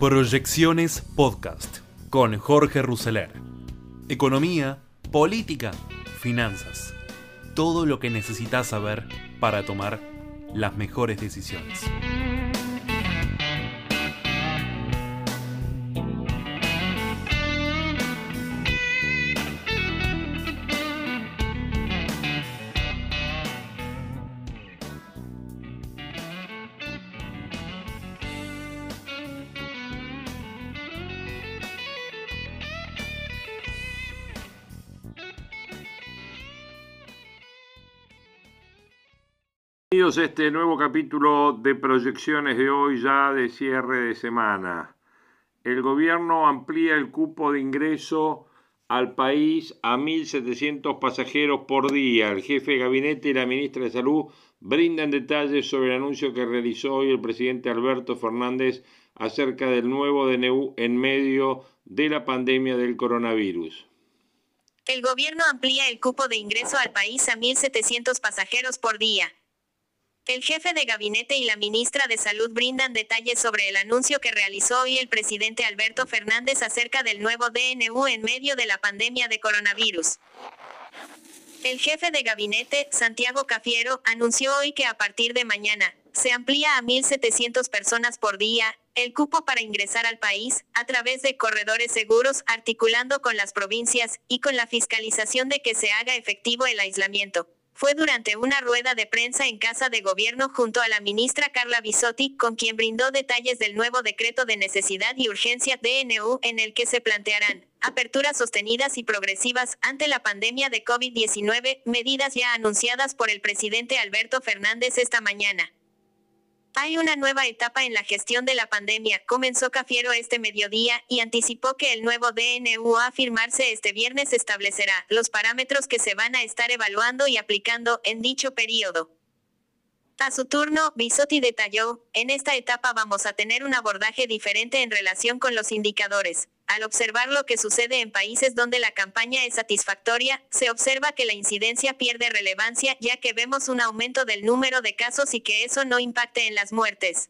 Proyecciones Podcast con Jorge Rousseler. Economía, política, finanzas. Todo lo que necesitas saber para tomar las mejores decisiones. Este nuevo capítulo de proyecciones de hoy ya de cierre de semana. El gobierno amplía el cupo de ingreso al país a 1.700 pasajeros por día. El jefe de gabinete y la ministra de Salud brindan detalles sobre el anuncio que realizó hoy el presidente Alberto Fernández acerca del nuevo DNU en medio de la pandemia del coronavirus. El gobierno amplía el cupo de ingreso al país a 1.700 pasajeros por día. El jefe de gabinete y la ministra de Salud brindan detalles sobre el anuncio que realizó hoy el presidente Alberto Fernández acerca del nuevo DNU en medio de la pandemia de coronavirus. El jefe de gabinete, Santiago Cafiero, anunció hoy que a partir de mañana, se amplía a 1.700 personas por día, el cupo para ingresar al país, a través de corredores seguros, articulando con las provincias, y con la fiscalización de que se haga efectivo el aislamiento fue durante una rueda de prensa en Casa de Gobierno junto a la ministra Carla Bisotti, con quien brindó detalles del nuevo decreto de necesidad y urgencia DNU en el que se plantearán aperturas sostenidas y progresivas ante la pandemia de COVID-19, medidas ya anunciadas por el presidente Alberto Fernández esta mañana. Hay una nueva etapa en la gestión de la pandemia, comenzó Cafiero este mediodía, y anticipó que el nuevo DNU a firmarse este viernes establecerá los parámetros que se van a estar evaluando y aplicando en dicho periodo. A su turno, Bisotti detalló, en esta etapa vamos a tener un abordaje diferente en relación con los indicadores. Al observar lo que sucede en países donde la campaña es satisfactoria, se observa que la incidencia pierde relevancia ya que vemos un aumento del número de casos y que eso no impacte en las muertes.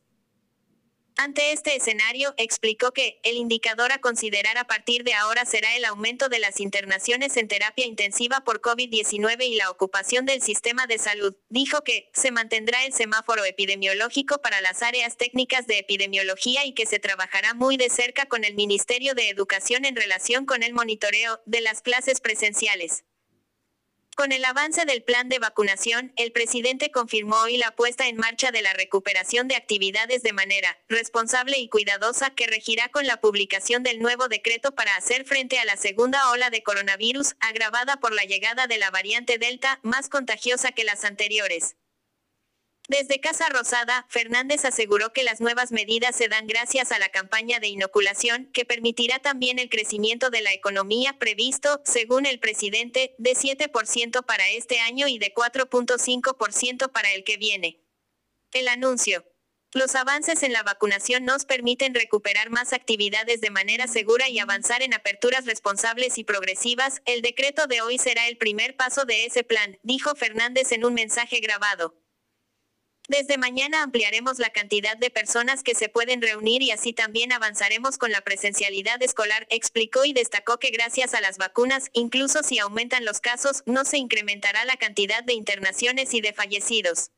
Ante este escenario, explicó que, el indicador a considerar a partir de ahora será el aumento de las internaciones en terapia intensiva por COVID-19 y la ocupación del sistema de salud. Dijo que, se mantendrá el semáforo epidemiológico para las áreas técnicas de epidemiología y que se trabajará muy de cerca con el Ministerio de Educación en relación con el monitoreo de las clases presenciales. Con el avance del plan de vacunación, el presidente confirmó hoy la puesta en marcha de la recuperación de actividades de manera responsable y cuidadosa que regirá con la publicación del nuevo decreto para hacer frente a la segunda ola de coronavirus, agravada por la llegada de la variante Delta, más contagiosa que las anteriores. Desde Casa Rosada, Fernández aseguró que las nuevas medidas se dan gracias a la campaña de inoculación, que permitirá también el crecimiento de la economía previsto, según el presidente, de 7% para este año y de 4.5% para el que viene. El anuncio. Los avances en la vacunación nos permiten recuperar más actividades de manera segura y avanzar en aperturas responsables y progresivas. El decreto de hoy será el primer paso de ese plan, dijo Fernández en un mensaje grabado. Desde mañana ampliaremos la cantidad de personas que se pueden reunir y así también avanzaremos con la presencialidad escolar, explicó y destacó que gracias a las vacunas, incluso si aumentan los casos, no se incrementará la cantidad de internaciones y de fallecidos.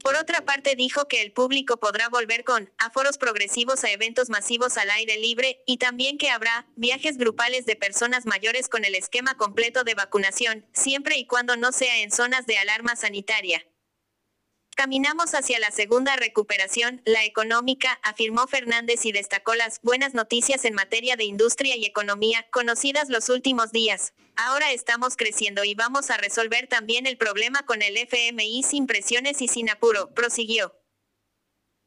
Por otra parte dijo que el público podrá volver con aforos progresivos a eventos masivos al aire libre, y también que habrá viajes grupales de personas mayores con el esquema completo de vacunación, siempre y cuando no sea en zonas de alarma sanitaria. Caminamos hacia la segunda recuperación, la económica, afirmó Fernández y destacó las buenas noticias en materia de industria y economía, conocidas los últimos días. Ahora estamos creciendo y vamos a resolver también el problema con el FMI sin presiones y sin apuro, prosiguió.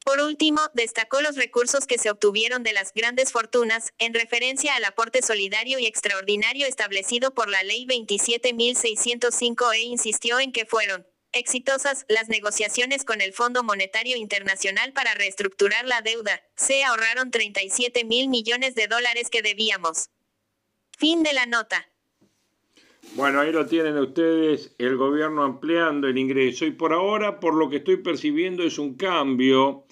Por último, destacó los recursos que se obtuvieron de las grandes fortunas, en referencia al aporte solidario y extraordinario establecido por la Ley 27.605 e insistió en que fueron exitosas las negociaciones con el Fondo Monetario Internacional para reestructurar la deuda. Se ahorraron 37 mil millones de dólares que debíamos. Fin de la nota. Bueno, ahí lo tienen ustedes, el gobierno ampliando el ingreso y por ahora, por lo que estoy percibiendo, es un cambio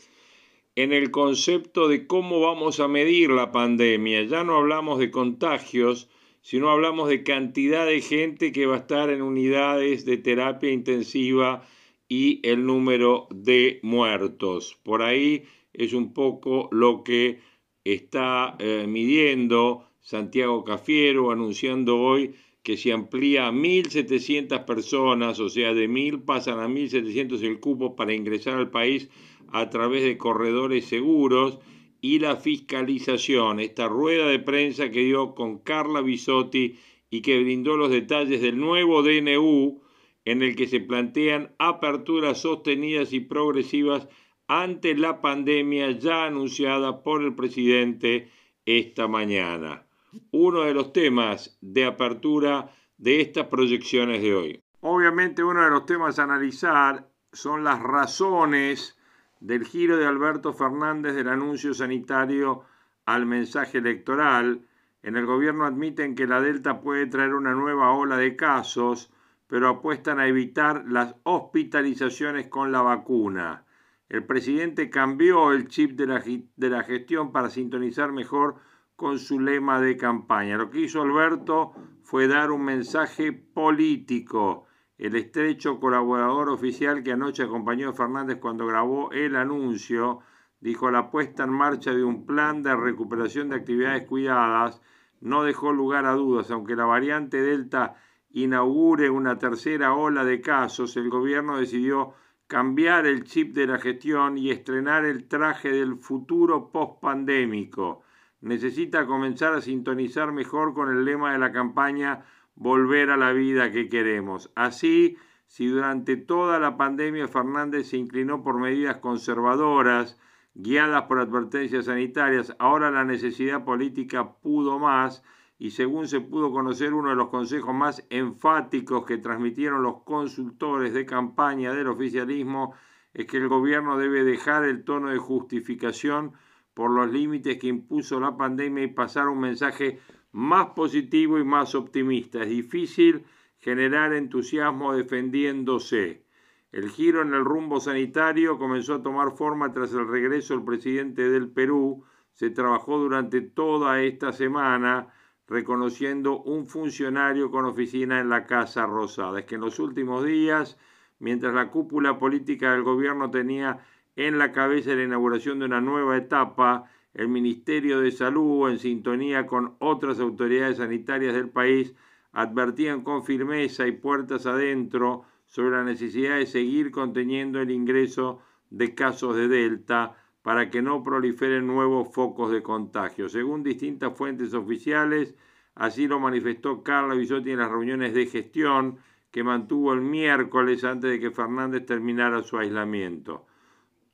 en el concepto de cómo vamos a medir la pandemia. Ya no hablamos de contagios, sino hablamos de cantidad de gente que va a estar en unidades de terapia intensiva y el número de muertos. Por ahí es un poco lo que está eh, midiendo Santiago Cafiero, anunciando hoy que se amplía a 1.700 personas, o sea, de 1.000 pasan a 1.700 el cupo para ingresar al país a través de corredores seguros y la fiscalización, esta rueda de prensa que dio con Carla Bisotti y que brindó los detalles del nuevo DNU en el que se plantean aperturas sostenidas y progresivas ante la pandemia ya anunciada por el presidente esta mañana. Uno de los temas de apertura de estas proyecciones de hoy. Obviamente uno de los temas a analizar son las razones del giro de Alberto Fernández del anuncio sanitario al mensaje electoral. En el gobierno admiten que la Delta puede traer una nueva ola de casos, pero apuestan a evitar las hospitalizaciones con la vacuna. El presidente cambió el chip de la, de la gestión para sintonizar mejor con su lema de campaña. Lo que hizo Alberto fue dar un mensaje político el estrecho colaborador oficial que anoche acompañó a Fernández cuando grabó el anuncio, dijo la puesta en marcha de un plan de recuperación de actividades cuidadas no dejó lugar a dudas, aunque la variante Delta inaugure una tercera ola de casos, el gobierno decidió cambiar el chip de la gestión y estrenar el traje del futuro post-pandémico. Necesita comenzar a sintonizar mejor con el lema de la campaña volver a la vida que queremos. Así, si durante toda la pandemia Fernández se inclinó por medidas conservadoras, guiadas por advertencias sanitarias, ahora la necesidad política pudo más y según se pudo conocer uno de los consejos más enfáticos que transmitieron los consultores de campaña del oficialismo es que el gobierno debe dejar el tono de justificación por los límites que impuso la pandemia y pasar un mensaje más positivo y más optimista. Es difícil generar entusiasmo defendiéndose. El giro en el rumbo sanitario comenzó a tomar forma tras el regreso del presidente del Perú. Se trabajó durante toda esta semana reconociendo un funcionario con oficina en la Casa Rosada. Es que en los últimos días, mientras la cúpula política del gobierno tenía en la cabeza la inauguración de una nueva etapa, el Ministerio de Salud, en sintonía con otras autoridades sanitarias del país, advertían con firmeza y puertas adentro sobre la necesidad de seguir conteniendo el ingreso de casos de Delta para que no proliferen nuevos focos de contagio. Según distintas fuentes oficiales, así lo manifestó Carla Bisotti en las reuniones de gestión que mantuvo el miércoles antes de que Fernández terminara su aislamiento.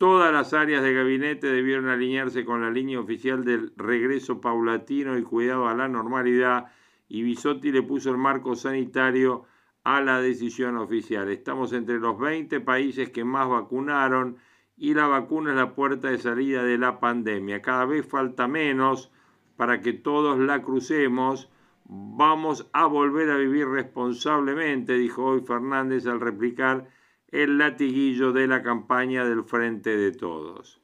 Todas las áreas de gabinete debieron alinearse con la línea oficial del regreso paulatino y cuidado a la normalidad y Bisotti le puso el marco sanitario a la decisión oficial. Estamos entre los 20 países que más vacunaron y la vacuna es la puerta de salida de la pandemia. Cada vez falta menos para que todos la crucemos. Vamos a volver a vivir responsablemente, dijo hoy Fernández al replicar el latiguillo de la campaña del Frente de Todos.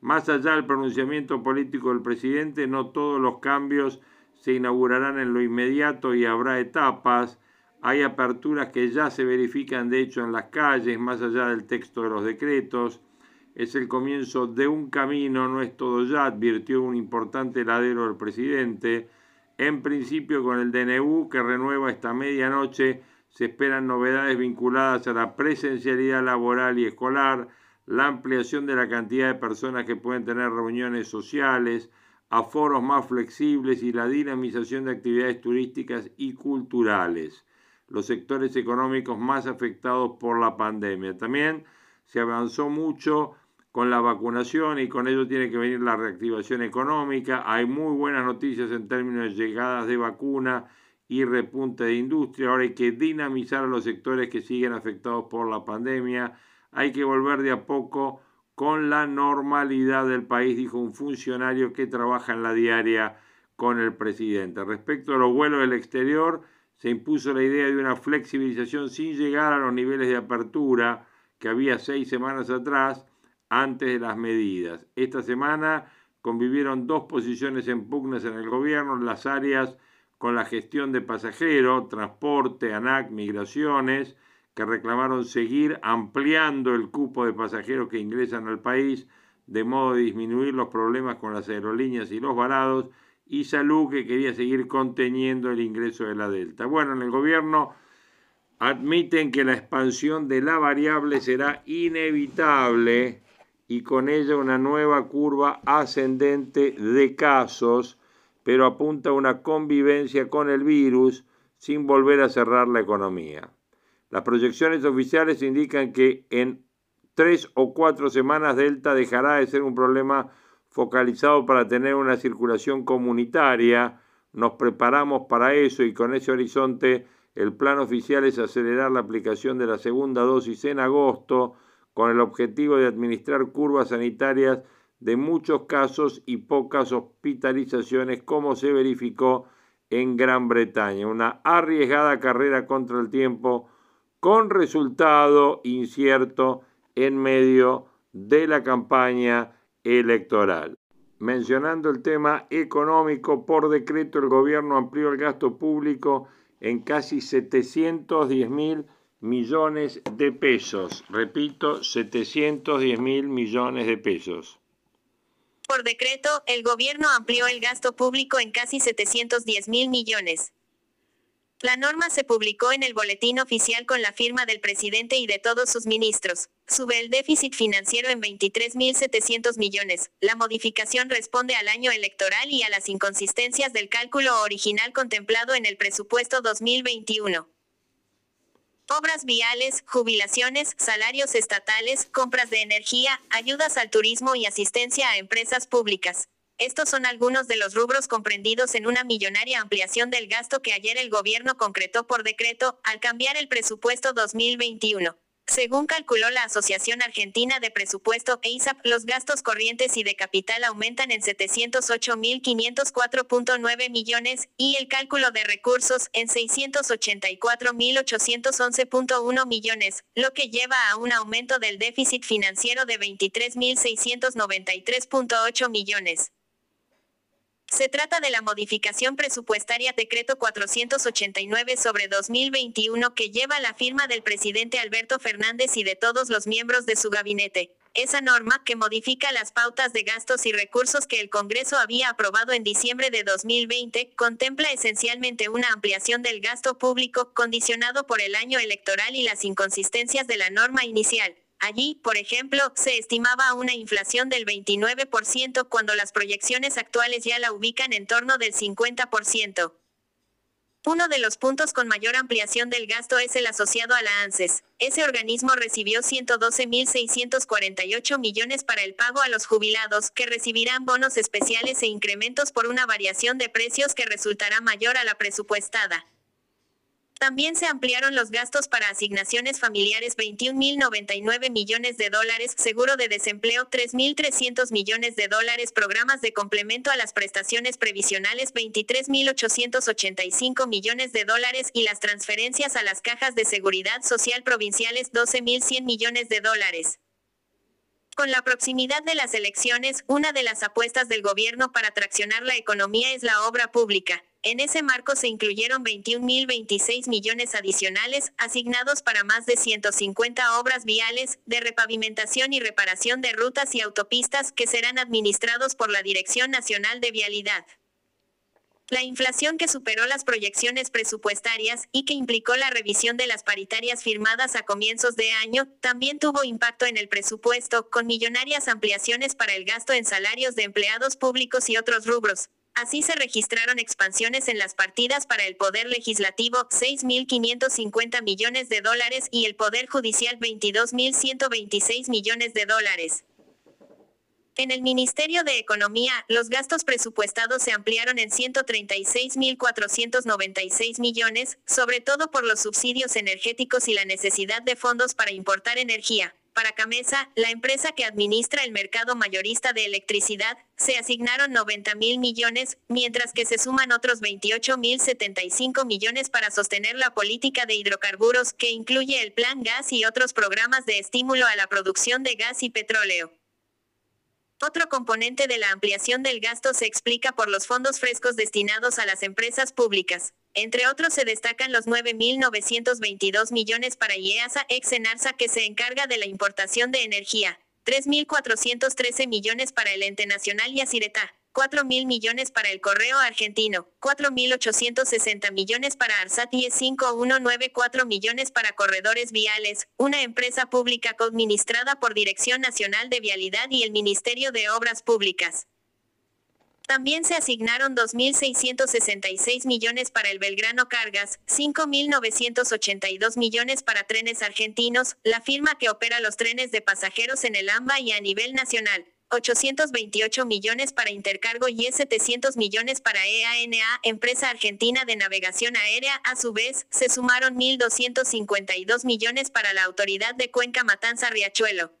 Más allá del pronunciamiento político del presidente, no todos los cambios se inaugurarán en lo inmediato y habrá etapas. Hay aperturas que ya se verifican de hecho en las calles, más allá del texto de los decretos. Es el comienzo de un camino, no es todo ya, advirtió un importante ladero del presidente. En principio con el DNU que renueva esta medianoche se esperan novedades vinculadas a la presencialidad laboral y escolar, la ampliación de la cantidad de personas que pueden tener reuniones sociales, aforos más flexibles y la dinamización de actividades turísticas y culturales, los sectores económicos más afectados por la pandemia. También se avanzó mucho con la vacunación y con ello tiene que venir la reactivación económica. Hay muy buenas noticias en términos de llegadas de vacuna y repunte de industria. Ahora hay que dinamizar a los sectores que siguen afectados por la pandemia. Hay que volver de a poco con la normalidad del país, dijo un funcionario que trabaja en la diaria con el presidente. Respecto a los vuelos del exterior, se impuso la idea de una flexibilización sin llegar a los niveles de apertura que había seis semanas atrás. antes de las medidas. Esta semana convivieron dos posiciones en pugnas en el gobierno las áreas con la gestión de pasajeros, transporte, ANAC, migraciones, que reclamaron seguir ampliando el cupo de pasajeros que ingresan al país de modo de disminuir los problemas con las aerolíneas y los varados, y Salud que quería seguir conteniendo el ingreso de la Delta. Bueno, en el gobierno admiten que la expansión de la variable será inevitable y con ella una nueva curva ascendente de casos, pero apunta a una convivencia con el virus sin volver a cerrar la economía. Las proyecciones oficiales indican que en tres o cuatro semanas Delta dejará de ser un problema focalizado para tener una circulación comunitaria. Nos preparamos para eso y con ese horizonte el plan oficial es acelerar la aplicación de la segunda dosis en agosto con el objetivo de administrar curvas sanitarias de muchos casos y pocas hospitalizaciones como se verificó en Gran Bretaña. Una arriesgada carrera contra el tiempo con resultado incierto en medio de la campaña electoral. Mencionando el tema económico, por decreto el gobierno amplió el gasto público en casi 710 mil millones de pesos. Repito, 710 mil millones de pesos. Por decreto, el gobierno amplió el gasto público en casi 710 mil millones. La norma se publicó en el boletín oficial con la firma del presidente y de todos sus ministros. Sube el déficit financiero en 23.700 millones. La modificación responde al año electoral y a las inconsistencias del cálculo original contemplado en el presupuesto 2021. Obras viales, jubilaciones, salarios estatales, compras de energía, ayudas al turismo y asistencia a empresas públicas. Estos son algunos de los rubros comprendidos en una millonaria ampliación del gasto que ayer el gobierno concretó por decreto, al cambiar el presupuesto 2021. Según calculó la Asociación Argentina de Presupuesto EISAP, los gastos corrientes y de capital aumentan en 708.504.9 millones y el cálculo de recursos en 684.811.1 millones, lo que lleva a un aumento del déficit financiero de 23.693.8 millones. Se trata de la modificación presupuestaria Decreto 489 sobre 2021 que lleva la firma del presidente Alberto Fernández y de todos los miembros de su gabinete. Esa norma, que modifica las pautas de gastos y recursos que el Congreso había aprobado en diciembre de 2020, contempla esencialmente una ampliación del gasto público condicionado por el año electoral y las inconsistencias de la norma inicial. Allí, por ejemplo, se estimaba una inflación del 29% cuando las proyecciones actuales ya la ubican en torno del 50%. Uno de los puntos con mayor ampliación del gasto es el asociado a la ANSES. Ese organismo recibió 112.648 millones para el pago a los jubilados, que recibirán bonos especiales e incrementos por una variación de precios que resultará mayor a la presupuestada. También se ampliaron los gastos para asignaciones familiares 21.099 millones de dólares, seguro de desempleo 3.300 millones de dólares, programas de complemento a las prestaciones previsionales 23.885 millones de dólares y las transferencias a las cajas de seguridad social provinciales 12.100 millones de dólares. Con la proximidad de las elecciones, una de las apuestas del gobierno para traccionar la economía es la obra pública. En ese marco se incluyeron 21.026 millones adicionales, asignados para más de 150 obras viales, de repavimentación y reparación de rutas y autopistas que serán administrados por la Dirección Nacional de Vialidad. La inflación que superó las proyecciones presupuestarias y que implicó la revisión de las paritarias firmadas a comienzos de año, también tuvo impacto en el presupuesto, con millonarias ampliaciones para el gasto en salarios de empleados públicos y otros rubros. Así se registraron expansiones en las partidas para el Poder Legislativo, 6.550 millones de dólares, y el Poder Judicial, 22.126 millones de dólares. En el Ministerio de Economía, los gastos presupuestados se ampliaron en 136.496 millones, sobre todo por los subsidios energéticos y la necesidad de fondos para importar energía. Para Camesa, la empresa que administra el mercado mayorista de electricidad, se asignaron 90 mil millones, mientras que se suman otros 28 mil 75 millones para sostener la política de hidrocarburos, que incluye el Plan Gas y otros programas de estímulo a la producción de gas y petróleo. Otro componente de la ampliación del gasto se explica por los fondos frescos destinados a las empresas públicas. Entre otros se destacan los 9.922 millones para IEASA ex Enarsa que se encarga de la importación de energía, 3.413 millones para el ente nacional y Asireta, 4 mil millones para el correo argentino, 4.860 millones para Arsat y 5194 millones para corredores viales, una empresa pública coadministrada por Dirección Nacional de Vialidad y el Ministerio de Obras Públicas. También se asignaron 2.666 millones para el Belgrano Cargas, 5.982 millones para trenes argentinos, la firma que opera los trenes de pasajeros en el AMBA y a nivel nacional. 828 millones para Intercargo y 700 millones para EANA, empresa argentina de navegación aérea. A su vez, se sumaron 1.252 millones para la Autoridad de Cuenca Matanza Riachuelo.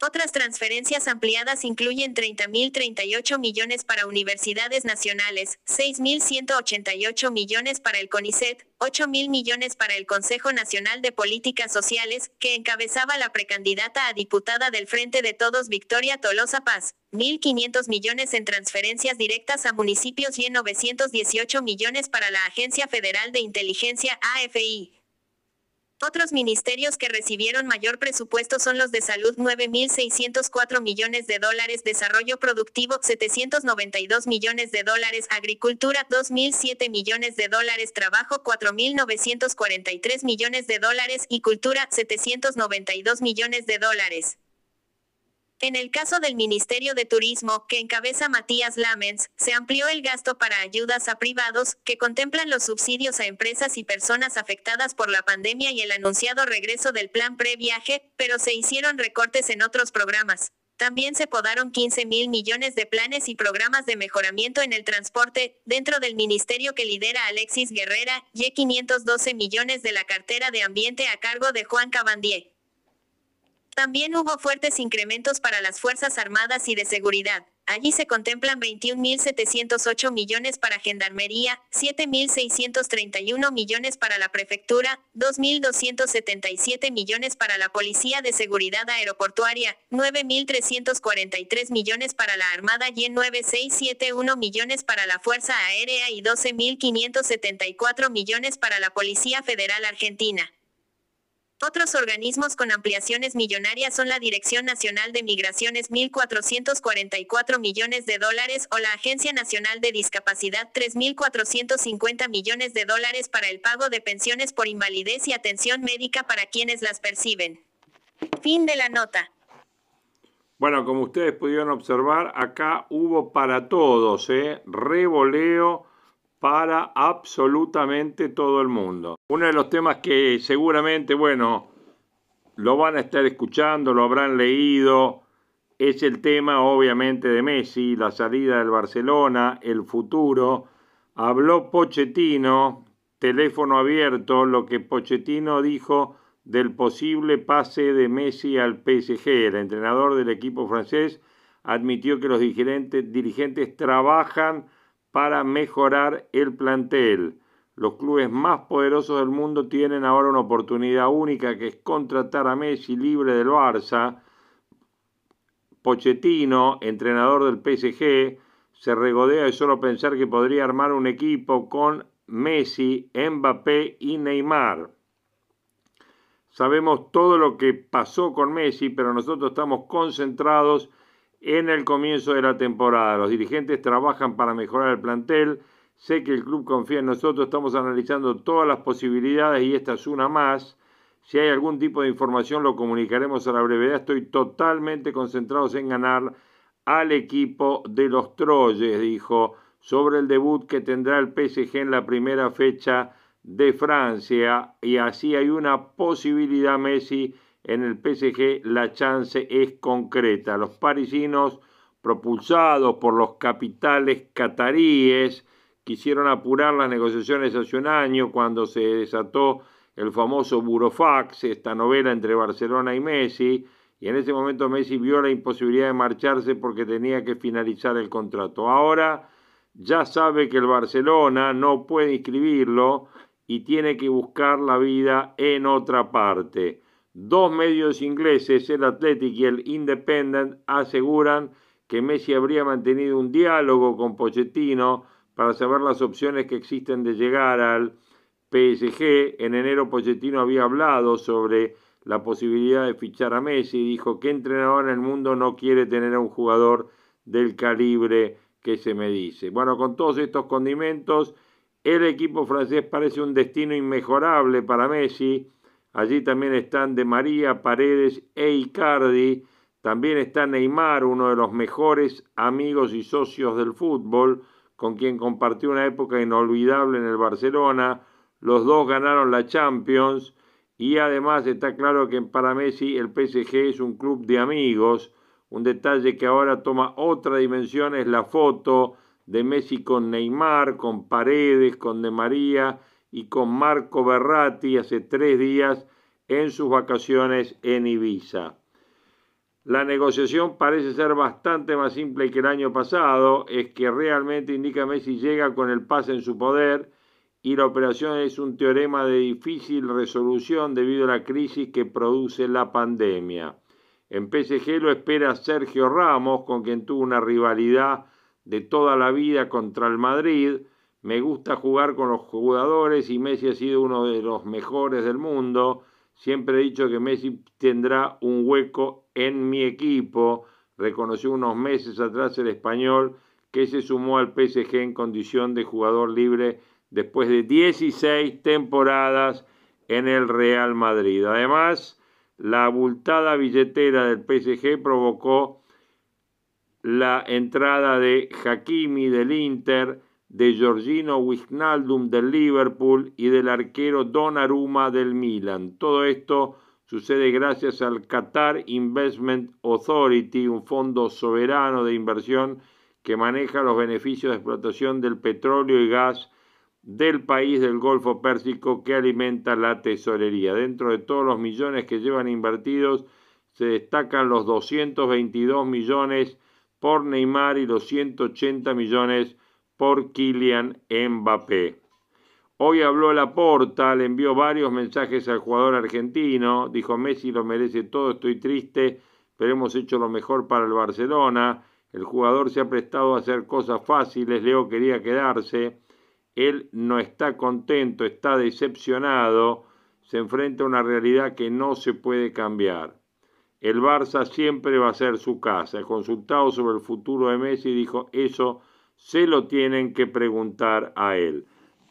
Otras transferencias ampliadas incluyen 30.038 millones para universidades nacionales, 6.188 millones para el CONICET, 8.000 millones para el Consejo Nacional de Políticas Sociales, que encabezaba la precandidata a diputada del Frente de Todos Victoria Tolosa Paz, 1.500 millones en transferencias directas a municipios y 918 millones para la Agencia Federal de Inteligencia AFI. Otros ministerios que recibieron mayor presupuesto son los de salud 9.604 millones de dólares, desarrollo productivo 792 millones de dólares, agricultura 2.007 millones de dólares, trabajo 4.943 millones de dólares y cultura 792 millones de dólares. En el caso del Ministerio de Turismo, que encabeza Matías Lamens, se amplió el gasto para ayudas a privados, que contemplan los subsidios a empresas y personas afectadas por la pandemia y el anunciado regreso del plan previaje, pero se hicieron recortes en otros programas. También se podaron 15 mil millones de planes y programas de mejoramiento en el transporte, dentro del ministerio que lidera Alexis Guerrera, y 512 millones de la cartera de ambiente a cargo de Juan Cabandier. También hubo fuertes incrementos para las Fuerzas Armadas y de Seguridad. Allí se contemplan 21.708 millones para Gendarmería, 7.631 millones para la Prefectura, 2.277 millones para la Policía de Seguridad Aeroportuaria, 9.343 millones para la Armada y 9.671 millones para la Fuerza Aérea y 12.574 millones para la Policía Federal Argentina. Otros organismos con ampliaciones millonarias son la Dirección Nacional de Migraciones 1.444 millones de dólares o la Agencia Nacional de Discapacidad 3.450 millones de dólares para el pago de pensiones por invalidez y atención médica para quienes las perciben. Fin de la nota. Bueno, como ustedes pudieron observar, acá hubo para todos, ¿eh? Revoleo para absolutamente todo el mundo. Uno de los temas que seguramente, bueno, lo van a estar escuchando, lo habrán leído, es el tema obviamente de Messi, la salida del Barcelona, el futuro. Habló Pochettino, teléfono abierto, lo que Pochettino dijo del posible pase de Messi al PSG. El entrenador del equipo francés admitió que los dirigentes, dirigentes trabajan para mejorar el plantel. Los clubes más poderosos del mundo tienen ahora una oportunidad única que es contratar a Messi libre del Barça. Pochettino, entrenador del PSG, se regodea de solo pensar que podría armar un equipo con Messi, Mbappé y Neymar. Sabemos todo lo que pasó con Messi, pero nosotros estamos concentrados en el comienzo de la temporada. Los dirigentes trabajan para mejorar el plantel. Sé que el club confía en nosotros, estamos analizando todas las posibilidades y esta es una más. Si hay algún tipo de información lo comunicaremos a la brevedad. Estoy totalmente concentrado en ganar al equipo de los Troyes, dijo, sobre el debut que tendrá el PSG en la primera fecha de Francia. Y así hay una posibilidad, Messi, en el PSG la chance es concreta. Los parisinos, propulsados por los capitales cataríes, quisieron apurar las negociaciones hace un año cuando se desató el famoso Burofax, esta novela entre Barcelona y Messi, y en ese momento Messi vio la imposibilidad de marcharse porque tenía que finalizar el contrato. Ahora ya sabe que el Barcelona no puede inscribirlo y tiene que buscar la vida en otra parte. Dos medios ingleses, el Athletic y el Independent, aseguran que Messi habría mantenido un diálogo con Pochettino para saber las opciones que existen de llegar al PSG. En enero Pochettino había hablado sobre la posibilidad de fichar a Messi y dijo que entrenador en el mundo no quiere tener a un jugador del calibre que se me dice. Bueno, con todos estos condimentos, el equipo francés parece un destino inmejorable para Messi Allí también están De María, Paredes e Icardi. También está Neymar, uno de los mejores amigos y socios del fútbol, con quien compartió una época inolvidable en el Barcelona. Los dos ganaron la Champions y además está claro que para Messi el PSG es un club de amigos. Un detalle que ahora toma otra dimensión es la foto de Messi con Neymar, con Paredes, con De María y con Marco Berratti hace tres días en sus vacaciones en Ibiza. La negociación parece ser bastante más simple que el año pasado, es que realmente indica Messi llega con el pase en su poder y la operación es un teorema de difícil resolución debido a la crisis que produce la pandemia. En PSG lo espera Sergio Ramos, con quien tuvo una rivalidad de toda la vida contra el Madrid, me gusta jugar con los jugadores y Messi ha sido uno de los mejores del mundo. Siempre he dicho que Messi tendrá un hueco en mi equipo. Reconoció unos meses atrás el español que se sumó al PSG en condición de jugador libre después de 16 temporadas en el Real Madrid. Además, la abultada billetera del PSG provocó la entrada de Hakimi del Inter, de Giorgino Wijnaldum del Liverpool y del arquero Donnarumma del Milan. Todo esto sucede gracias al Qatar Investment Authority, un fondo soberano de inversión que maneja los beneficios de explotación del petróleo y gas del país del Golfo Pérsico que alimenta la tesorería. Dentro de todos los millones que llevan invertidos, se destacan los 222 millones por Neymar y los 180 millones por Kylian Mbappé. Hoy habló Laporta, le envió varios mensajes al jugador argentino, dijo Messi lo merece todo, estoy triste, pero hemos hecho lo mejor para el Barcelona, el jugador se ha prestado a hacer cosas fáciles, Leo quería quedarse, él no está contento, está decepcionado, se enfrenta a una realidad que no se puede cambiar. El Barça siempre va a ser su casa. Consultado sobre el futuro de Messi, dijo, eso se lo tienen que preguntar a él.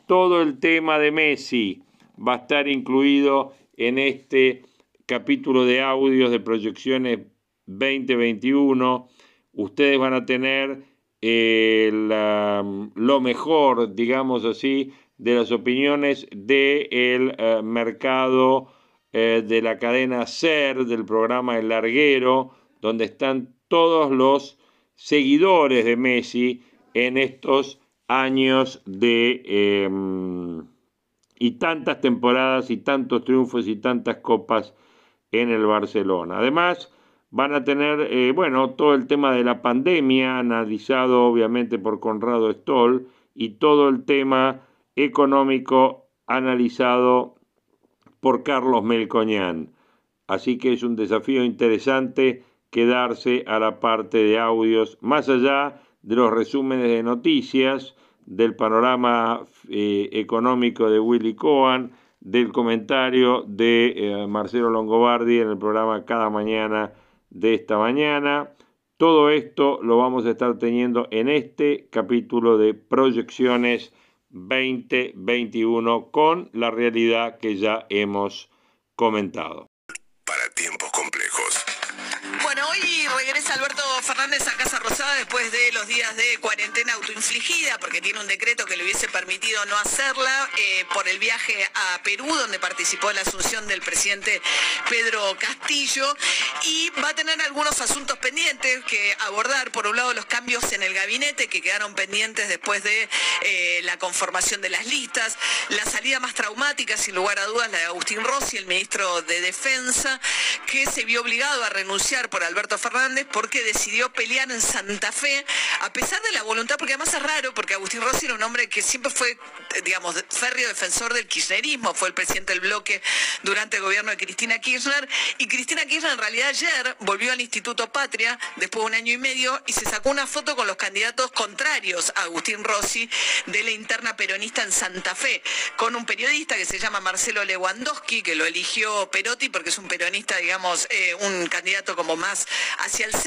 Todo el tema de Messi va a estar incluido en este capítulo de audios de proyecciones 2021. Ustedes van a tener eh, lo mejor, digamos así, de las opiniones del eh, mercado eh, de la cadena SER, del programa El Larguero, donde están todos los seguidores de Messi en estos años de... Em, y tantas temporadas y tantos triunfos y tantas copas en el Barcelona. Además, van a tener, eh, bueno, todo el tema de la pandemia, analizado obviamente por Conrado Stoll, y todo el tema económico analizado por Carlos Melcoñán. Así que es un desafío interesante quedarse a la parte de audios, más allá de los resúmenes de noticias, del panorama eh, económico de Willy Cohen, del comentario de eh, Marcelo Longobardi en el programa Cada Mañana de esta mañana. Todo esto lo vamos a estar teniendo en este capítulo de Proyecciones 2021 con la realidad que ya hemos comentado. Para tiempos complejos. Alberto Fernández a Casa Rosada después de los días de cuarentena autoinfligida, porque tiene un decreto que le hubiese permitido no hacerla, eh, por el viaje a Perú, donde participó en la asunción del presidente Pedro Castillo, y va a tener algunos asuntos pendientes que abordar. Por un lado, los cambios en el gabinete que quedaron pendientes después de eh, la conformación de las listas, la salida más traumática, sin lugar a dudas, la de Agustín Rossi, el ministro de Defensa, que se vio obligado a renunciar por Alberto Fernández porque decidió pelear en Santa Fe, a pesar de la voluntad, porque además es raro, porque Agustín Rossi era un hombre que siempre fue, digamos, férreo defensor del kirchnerismo, fue el presidente del bloque durante el gobierno de Cristina Kirchner, y Cristina Kirchner en realidad ayer volvió al Instituto Patria, después de un año y medio, y se sacó una foto con los candidatos contrarios a Agustín Rossi de la interna peronista en Santa Fe, con un periodista que se llama Marcelo Lewandowski, que lo eligió Perotti porque es un peronista, digamos, eh, un candidato como más hacia el centro,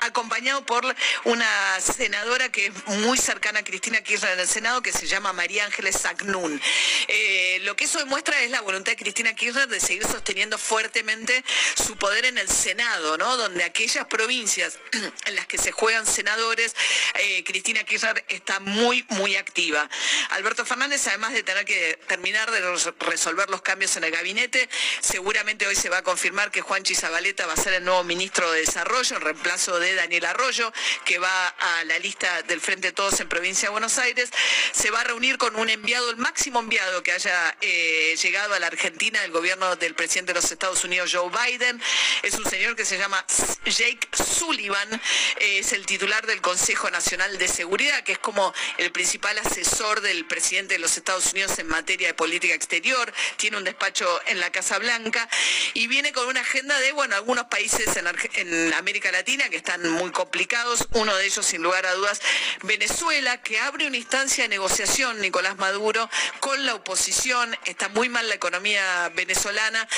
acompañado por una senadora que es muy cercana a Cristina Kirchner en el Senado, que se llama María Ángeles Sagnún. Eh, lo que eso demuestra es la voluntad de Cristina Kirchner de seguir sosteniendo fuertemente su poder en el Senado, ¿no? Donde aquellas provincias en las que se juegan senadores, eh, Cristina Kirchner está muy, muy activa. Alberto Fernández, además de tener que terminar de resolver los cambios en el gabinete, seguramente hoy se va a confirmar que Juan Chizabaleta va a ser el nuevo ministro de Desarrollo reemplazo de Daniel Arroyo, que va a la lista del Frente Todos en Provincia de Buenos Aires. Se va a reunir con un enviado, el máximo enviado que haya eh, llegado a la Argentina del gobierno del presidente de los Estados Unidos, Joe Biden. Es un señor que se llama Jake Sullivan, es el titular del Consejo Nacional de Seguridad, que es como el principal asesor del presidente de los Estados Unidos en materia de política exterior. Tiene un despacho en la Casa Blanca y viene con una agenda de, bueno, algunos países en, América Latina que están muy complicados. Uno de ellos, sin lugar a dudas, Venezuela, que abre una instancia de negociación, Nicolás Maduro, con la oposición. Está muy mal la economía venezolana.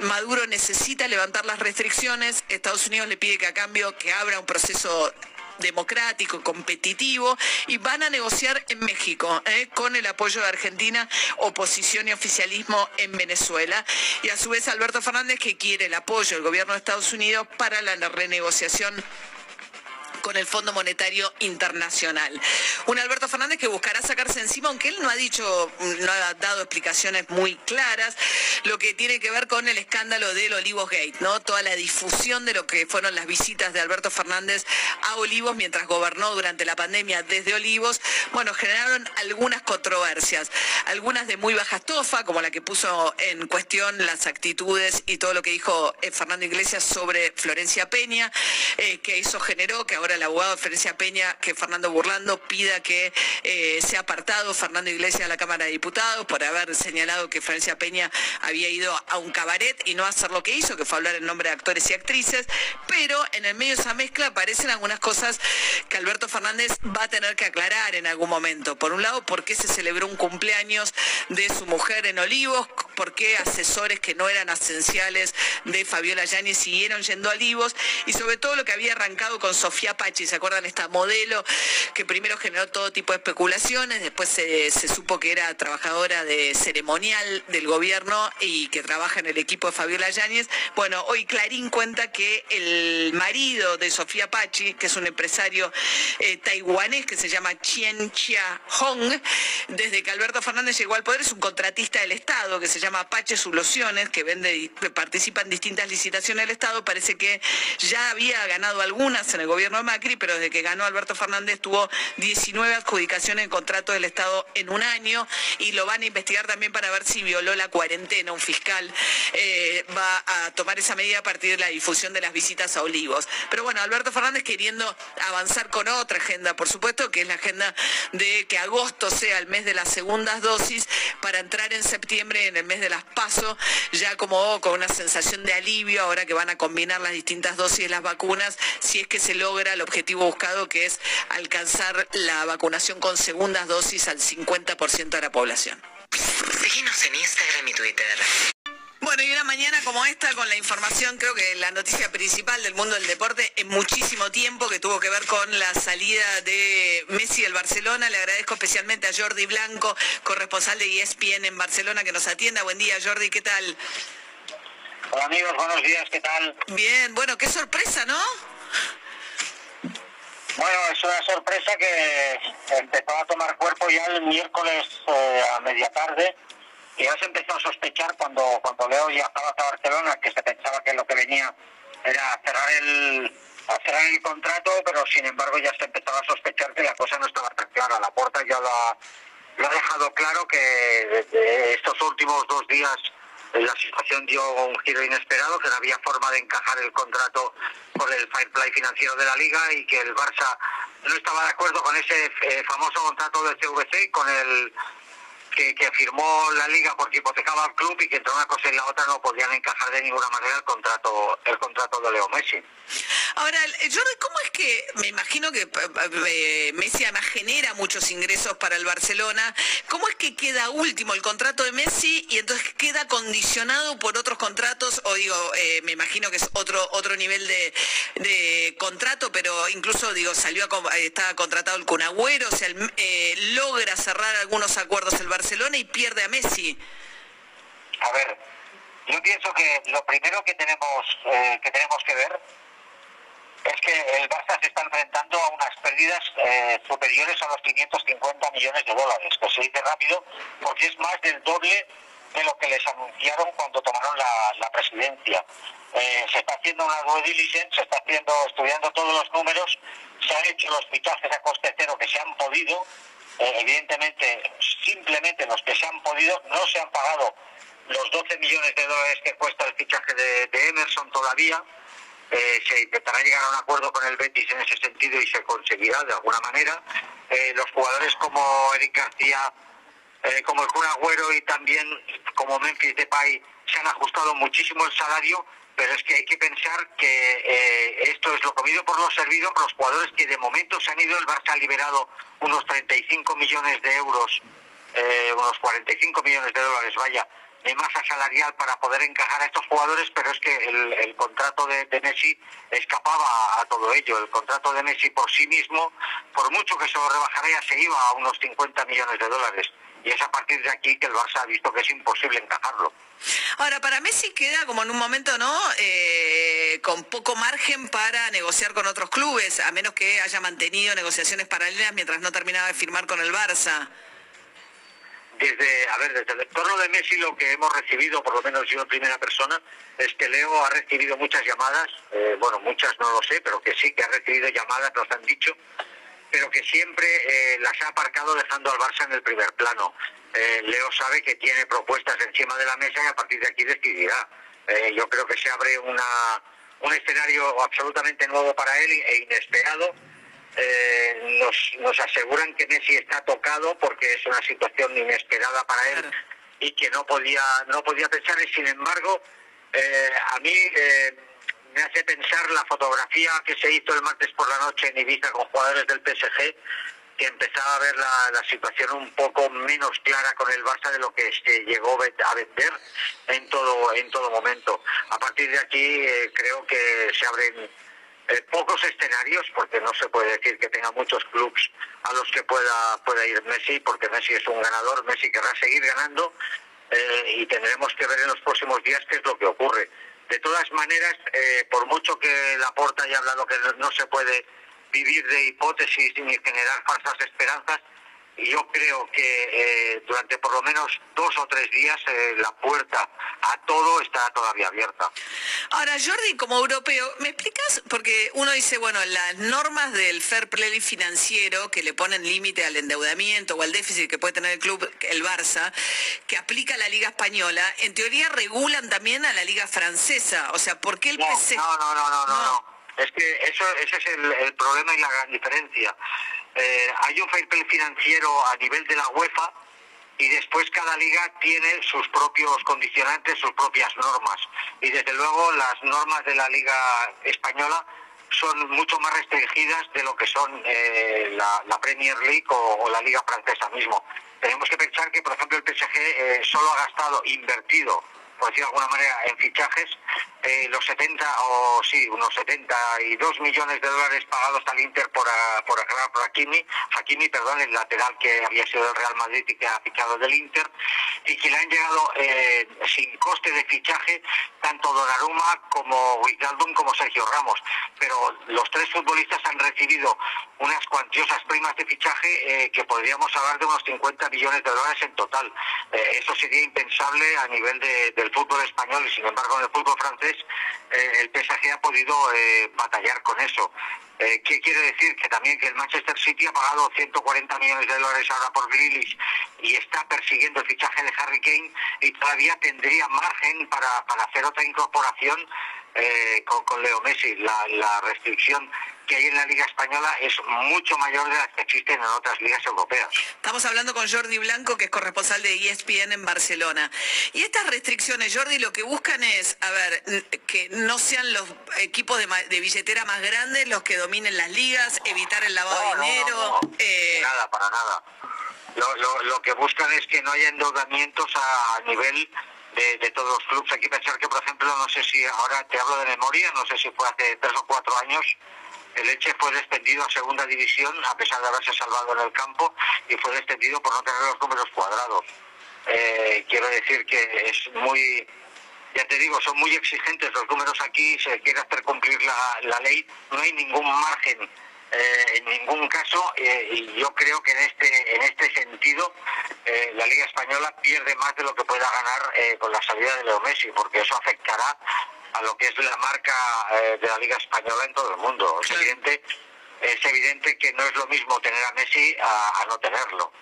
Maduro necesita levantar las restricciones. Estados Unidos le pide que a cambio que abra un proceso democrático, competitivo, y van a negociar en México ¿eh? con el apoyo de Argentina, oposición y oficialismo en Venezuela. Y a su vez Alberto Fernández que quiere el apoyo del gobierno de Estados Unidos para la renegociación con el Fondo Monetario Internacional. Un Alberto Fernández que buscará sacarse encima, aunque él no ha dicho, no ha dado explicaciones muy claras, lo que tiene que ver con el escándalo del Olivos Gate, ¿no? Toda la difusión de lo que fueron las visitas de Alberto Fernández a Olivos mientras gobernó durante la pandemia desde Olivos, bueno, generaron algunas controversias, algunas de muy baja estofa, como la que puso en cuestión las actitudes y todo lo que dijo eh, Fernando Iglesias sobre Florencia Peña, eh, que eso generó que ahora el abogado de Ferencia Peña que Fernando Burlando pida que eh, sea apartado Fernando Iglesias a la Cámara de Diputados por haber señalado que Ferencia Peña había ido a un cabaret y no hacer lo que hizo, que fue hablar en nombre de actores y actrices, pero en el medio de esa mezcla aparecen algunas cosas que Alberto Fernández va a tener que aclarar en algún momento. Por un lado, por qué se celebró un cumpleaños de su mujer en Olivos, por qué asesores que no eran esenciales de Fabiola Yáñez siguieron yendo a Olivos y sobre todo lo que había arrancado con Sofía ¿se acuerdan? Esta modelo que primero generó todo tipo de especulaciones, después se, supo que era trabajadora de ceremonial del gobierno y que trabaja en el equipo de Fabiola Yáñez. Bueno, hoy Clarín cuenta que el marido de Sofía Pachi, que es un empresario eh, taiwanés que se llama Chien Chia Hong, desde que Alberto Fernández llegó al poder, es un contratista del Estado que se llama Apache Soluciones, que vende, participa en distintas licitaciones del Estado. Parece que ya había ganado algunas en el gobierno de Macri, pero desde que ganó Alberto Fernández tuvo 19 adjudicaciones en contrato del Estado en un año y lo van a investigar también para ver si violó la cuarentena. Un fiscal eh, va a tomar esa medida a partir de la difusión de las visitas a Olivos. Pero bueno, Alberto Fernández queriendo avanzar con otra agenda, por supuesto, que es la agenda de que agosto sea el mes de las segundas dosis para entrar en septiembre en el mes de las PASO, ya como con una sensación de alivio ahora que van a combinar las distintas dosis de las vacunas, si es que se logra el objetivo buscado que es alcanzar la vacunación con segundas dosis al 50% de la población. Síguenos en Instagram y Twitter. Bueno, y una mañana como esta, con la información, creo que la noticia principal del mundo del deporte en muchísimo tiempo, que tuvo que ver con la salida de Messi del Barcelona. Le agradezco especialmente a Jordi Blanco, corresponsal de ESPN en Barcelona, que nos atienda. Buen día, Jordi, ¿qué tal? Hola amigos, buenos días, ¿qué tal? Bien, bueno, qué sorpresa, ¿no? Bueno, es una sorpresa que empezó a tomar cuerpo ya el miércoles eh, a media tarde y ya se empezó a sospechar cuando, cuando Leo viajaba a Barcelona que se pensaba que lo que venía era cerrar el cerrar el contrato, pero sin embargo ya se empezaba a sospechar que la cosa no estaba tan clara. La puerta ya lo ha dejado claro que estos últimos dos días la situación dio un giro inesperado, que no había forma de encajar el contrato con el fair financiero de la liga y que el Barça no estaba de acuerdo con ese eh, famoso contrato del CVC, con el que, firmó la liga porque hipotecaba al club y que entre una cosa y la otra no podían encajar de ninguna manera el contrato el contrato de Leo Messi. Ahora, Jordi, ¿cómo es que, me imagino que eh, Messi además genera muchos ingresos para el Barcelona, ¿cómo es que queda último el contrato de Messi y entonces queda condicionado por otros contratos? O digo, eh, me imagino que es otro otro nivel de, contrato, pero incluso, digo, salió, a, estaba contratado el Cunagüero, o sea, eh, logra cerrar algunos acuerdos el Barcelona y pierde a Messi. A ver, yo pienso que lo primero que tenemos, eh, que ver es que el Barça se está enfrentando a unas pérdidas eh, superiores a los 550 millones de dólares, que se dice rápido porque es más del doble de lo que les anunciaron cuando tomaron la, presidencia. Eh, se está haciendo una due diligence, se está haciendo, estudiando todos los números, se han hecho los fichajes a coste cero que se han podido, evidentemente simplemente los que se han podido, no se han pagado los 12 millones de dólares que cuesta el fichaje de, Emerson todavía. Eh, se intentará llegar a un acuerdo con el Betis en ese sentido y se conseguirá de alguna manera. Eh, los jugadores como Eric García, eh, como el Kun Agüero y también como Memphis Depay se han ajustado muchísimo el salario, pero es que hay que pensar que esto es lo comido por lo servido por los jugadores que de momento se han ido. El Barça ha liberado unos 35 millones de euros, unos 45 millones de dólares, vaya, de masa salarial para poder encajar a estos jugadores, pero es que el, contrato de, Messi escapaba a, todo ello. El contrato de Messi por sí mismo, por mucho que se lo rebajara, ya se iba a unos 50 millones de dólares. Y es a partir de aquí que el Barça ha visto que es imposible encajarlo. Ahora, para Messi queda como en un momento, ¿no? Eh, con poco margen para negociar con otros clubes, a menos que haya mantenido negociaciones paralelas mientras no terminaba de firmar con el Barça desde, a ver, desde el entorno de Messi lo que hemos recibido, por lo menos yo en primera persona, es que Leo ha recibido muchas llamadas, eh, bueno, muchas no lo sé, pero que sí que ha recibido llamadas, nos han dicho, pero que siempre eh, las ha aparcado dejando al Barça en el primer plano. Eh, Leo sabe que tiene propuestas encima de la mesa y a partir de aquí decidirá. yo creo que se abre una, un escenario absolutamente nuevo para él e inesperado eh, nos, nos aseguran que Messi está tocado porque es una situación inesperada para él y que no podía no podía pensar y sin embargo eh, a mí eh, me hace pensar la fotografía que se hizo el martes por la noche en Ibiza con jugadores del PSG que empezaba a ver la, situación un poco menos clara con el Barça de lo que llegó a vender en todo en todo momento. A partir de aquí creo que se abren eh, pocos escenarios, porque no se puede decir que tenga muchos clubes a los que pueda, pueda ir Messi, porque Messi es un ganador, Messi querrá seguir ganando eh, y tendremos que ver en los próximos días qué es lo que ocurre. De todas maneras, eh, por mucho que Laporta haya hablado que no se puede vivir de hipótesis ni generar falsas esperanzas, y yo creo que eh, durante por lo menos dos o tres días eh, la puerta a todo está todavía abierta. Ahora, Jordi, como europeo, ¿me explicas? Porque uno dice, bueno, las normas del fair play financiero que le ponen límite al endeudamiento o al déficit que puede tener el club, el Barça, que aplica la Liga Española, en teoría regulan también a la Liga Francesa. O sea, ¿por qué el no, No, no, no, no, no. Es que eso, ese es el problema y la gran diferencia. Eh, hay un fair play financiero a nivel de la UEFA y después cada liga tiene sus propios condicionantes, sus propias normas. Y desde luego las normas de la Liga Española son mucho más restringidas de lo que son eh, la, Premier League o, la Liga Francesa mismo. Tenemos que pensar que, por ejemplo, el PSG eh, solo ha gastado, invertido, por decirlo de alguna manera, en fichajes eh, los 70 o sí, unos 72 millones de dólares pagados al Inter por, ah, por, por Hakimi, Hakimi, perdón, el lateral que había sido del Real Madrid y que ha fichado del Inter, y que le han llegado eh, sin coste de fichaje tanto Donnarumma como Wijnaldum como Sergio Ramos. Pero los tres futbolistas han recibido unas cuantiosas primas de fichaje eh, que podríamos hablar de unos 50 millones de dólares en total. eso sería impensable a nivel del fútbol español y sin embargo en el fútbol francés eh, el PSG ha podido eh, batallar con eso. Eh, ¿Qué quiere decir? Que también que el Manchester City ha pagado 140 millones de dólares ahora por Grealish y está persiguiendo el fichaje de Harry Kane y todavía tendría margen para, para hacer otra incorporación eh, con, con Leo Messi. La, la restricción que hay en la Liga Española es mucho mayor de las que existen en otras ligas europeas. Estamos hablando con Jordi Blanco, que es corresponsal de ESPN en Barcelona. Y estas restricciones, Jordi, lo que buscan es, a ver, que no sean los equipos de, de billetera más grandes los que dominen las ligas, evitar el lavado No, de no, dinero. no, no. eh, Nada, para nada. Lo, lo- lo que buscan es que no haya endeudamientos a nivel de, todos los clubes. Hay que pensar que, por ejemplo, no sé si ahora te hablo de memoria, no sé si fue hace tres o cuatro años, el Eche fue descendido a segunda división a pesar de haberse salvado en el campo y fue descendido por no tener los números cuadrados. Eh, quiero decir que es muy, ya te digo, son muy exigentes los números aquí, se quiere hacer cumplir la, la ley, no hay ningún margen eh, en ningún caso eh, y yo creo que en este en este sentido eh, la Liga Española pierde más de lo que pueda ganar eh, con la salida de Leo Messi, porque eso afectará a lo que es la marca eh, de la Liga Española en todo el mundo. Es evidente, es evidente que no es lo mismo tener a Messi a, a no tenerlo.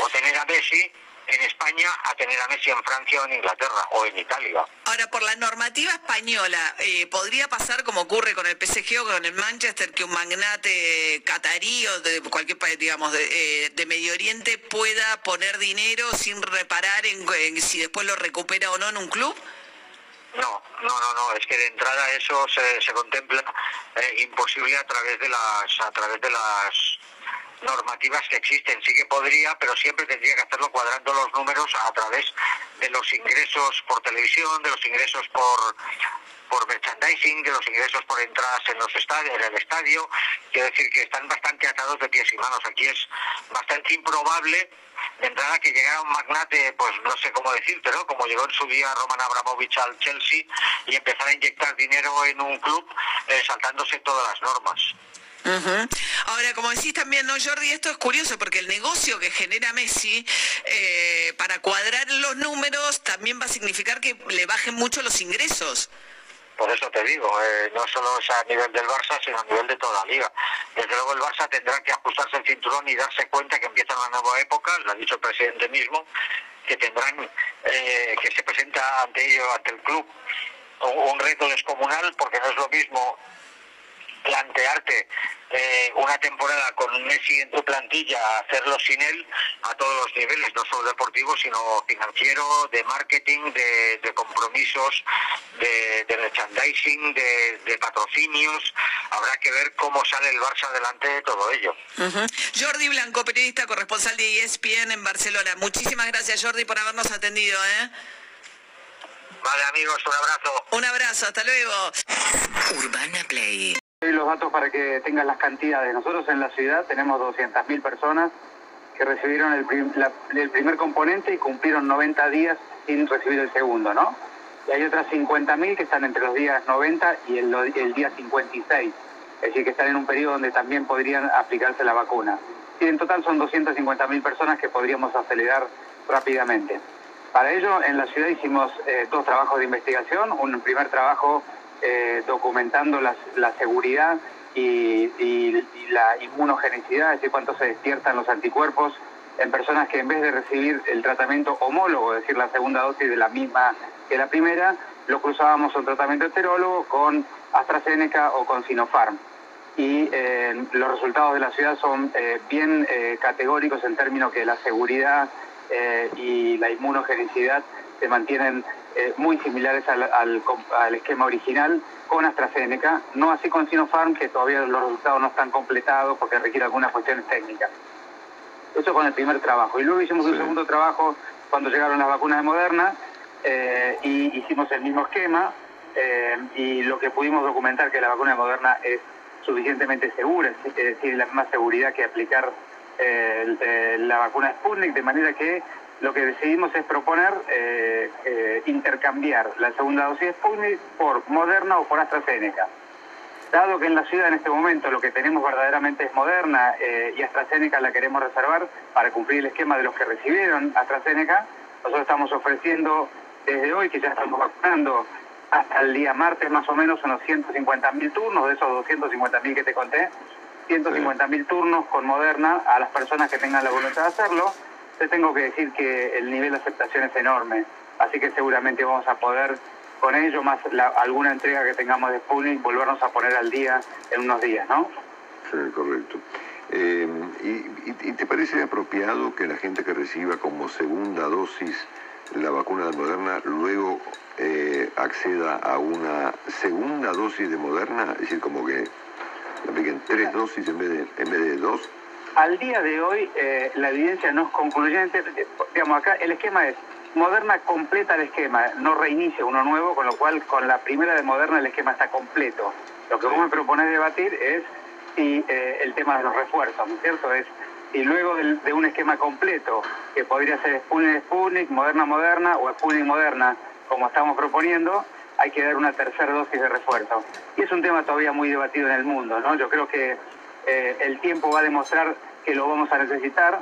O tener a Messi en España a tener a Messi en Francia o en Inglaterra o en Italia. Ahora, por la normativa española, eh, ¿podría pasar como ocurre con el PSG o con el Manchester, que un magnate catarí o de cualquier país, digamos, de, eh, de Medio Oriente pueda poner dinero sin reparar en, en si después lo recupera o no en un club? No, no, no, no, es que de entrada eso se, se contempla eh, imposible a través de las a través de las normativas que existen. Sí que podría, pero siempre tendría que hacerlo cuadrando los números a través de los ingresos por televisión, de los ingresos por por merchandising, de los ingresos por entradas en los estadios, en el estadio. Quiero decir que están bastante atados de pies y manos. Aquí es bastante improbable de entrada que llegara un magnate, pues no sé cómo decirte, ¿no? Como llegó en su día Roman Abramovich al Chelsea y empezar a inyectar dinero en un club eh, saltándose todas las normas. Ujú. Ahora, como decís también, ¿no, Jordi? Esto es curioso porque el negocio que genera Messi, eh, para cuadrar los números, también va a significar que le bajen mucho los ingresos. Por eso te digo, eh, no solo es a nivel del Barça, sino a nivel de toda la liga. Desde luego el Barça tendrá que ajustarse el cinturón y darse cuenta que empieza una nueva época, lo ha dicho el presidente mismo, que tendrán, eh, que se presenta ante ello, ante el club, un reto descomunal, porque no es lo mismo plantearte eh, una temporada con Messi en tu plantilla, hacerlo sin él a todos los niveles, no solo deportivos, sino financiero, de marketing, de, de compromisos, de, de merchandising, de, de patrocinios. Habrá que ver cómo sale el Barça delante de todo ello. Jordi Blanco, periodista corresponsal de ESPN en Barcelona. Muchísimas gracias, Jordi, por habernos atendido. ¿eh? Vale amigos, un abrazo. Un abrazo, hasta luego. Urbana Play. Doy los datos para que tengan las cantidades. Nosotros en la ciudad tenemos 200.000 personas que recibieron el primer componente y cumplieron 90 días sin recibir el segundo, ¿no? Y hay otras 50.000 que están entre los días 90 y el, el día 56, es decir, que están en un periodo donde también podrían aplicarse la vacuna. Y en total son 250.000 personas que podríamos acelerar rápidamente. Para ello, en la ciudad hicimos eh, dos trabajos de investigación. Un primer trabajo eh, documentando la seguridad y, la inmunogenicidad, es decir, cuánto se despiertan los anticuerpos en personas que en vez de recibir el tratamiento homólogo, es decir, la segunda dosis de la misma que la primera, lo cruzábamos un tratamiento heterólogo con AstraZeneca o con Sinopharm. Y eh, los resultados de la ciudad son eh, bien categóricos en términos que la seguridad y la inmunogenicidad se mantienen eh, muy similares al, al esquema original con AstraZeneca, no así con Sinopharm, que todavía los resultados no están completados porque requiere algunas cuestiones técnicas. Eso con el primer trabajo. Y luego hicimos un segundo trabajo cuando llegaron las vacunas de Moderna eh, y hicimos el mismo esquema eh, y lo que pudimos documentar que la vacuna de Moderna es suficientemente segura, es decir, la misma seguridad que aplicar la vacuna Sputnik, de manera que lo que decidimos es proponer eh, eh, intercambiar la segunda dosis de Sputnik por Moderna o por AstraZeneca. Dado que en la ciudad en este momento lo que tenemos verdaderamente es Moderna eh, y AstraZeneca la queremos reservar para cumplir el esquema de los que recibieron AstraZeneca, nosotros estamos ofreciendo desde hoy que ya estamos vacunando hasta el día martes más o menos unos 150.000 turnos, de esos 250.000 que te conté, 150.000 turnos con Moderna a las personas que tengan la voluntad de hacerlo. Te tengo que decir que el nivel de aceptación es enorme, así que seguramente vamos a poder con ello, más alguna entrega que tengamos de Sputnik, volvernos a poner al día en unos días, ¿no? Sí, correcto. Eh, y, te parece apropiado que la gente que reciba como segunda dosis la vacuna de Moderna luego eh, acceda a una segunda dosis de Moderna? Es decir, como que apliquen tres dosis en vez de, en vez de dos. Al día de hoy eh, la evidencia no es concluyente. Digamos, acá el esquema es Moderna completa el esquema, no reinicia uno nuevo, con lo cual con la primera de Moderna el esquema está completo. Lo que vos me proponés debatir es si eh, el tema de los refuerzos, ¿no es cierto? Es y luego de, un esquema completo, que podría ser Sputnik Sputnik, Moderna Moderna o Sputnik Moderna, como estamos proponiendo, hay que dar una tercera dosis de refuerzo. Y es un tema todavía muy debatido en el mundo, ¿no? Yo creo que eh, el tiempo va a demostrar que lo vamos a necesitar.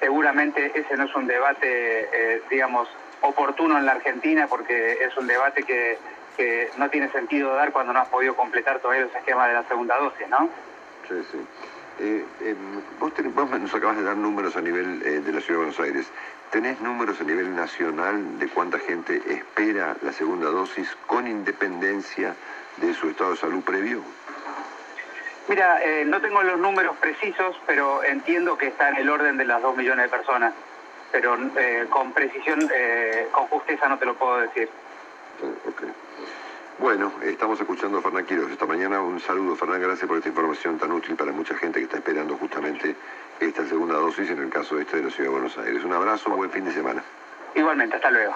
Seguramente ese no es un debate, eh, digamos, oportuno en la Argentina, porque es un debate que, que no tiene sentido dar cuando no has podido completar todavía los esquemas de la segunda dosis, ¿no? Sí, sí. Eh, em, vos, nos acabas de dar números a nivel de la Ciudad de Buenos Aires. ¿Tenés números a nivel nacional de cuánta gente espera la segunda dosis con independencia de su estado de salud previo? Mira, eh, no tengo los números precisos, pero entiendo que está en el orden de las dos millones de personas. Pero con precisión, con justeza no te lo puedo decir. Okay. Bueno, estamos escuchando a Fernán Quiroz esta mañana. Un saludo, Fernán, gracias por esta información tan útil para mucha gente que está esperando justamente esta segunda dosis en el caso este de la Ciudad de Buenos Aires. Un abrazo, un buen fin de semana. Igualmente, hasta luego.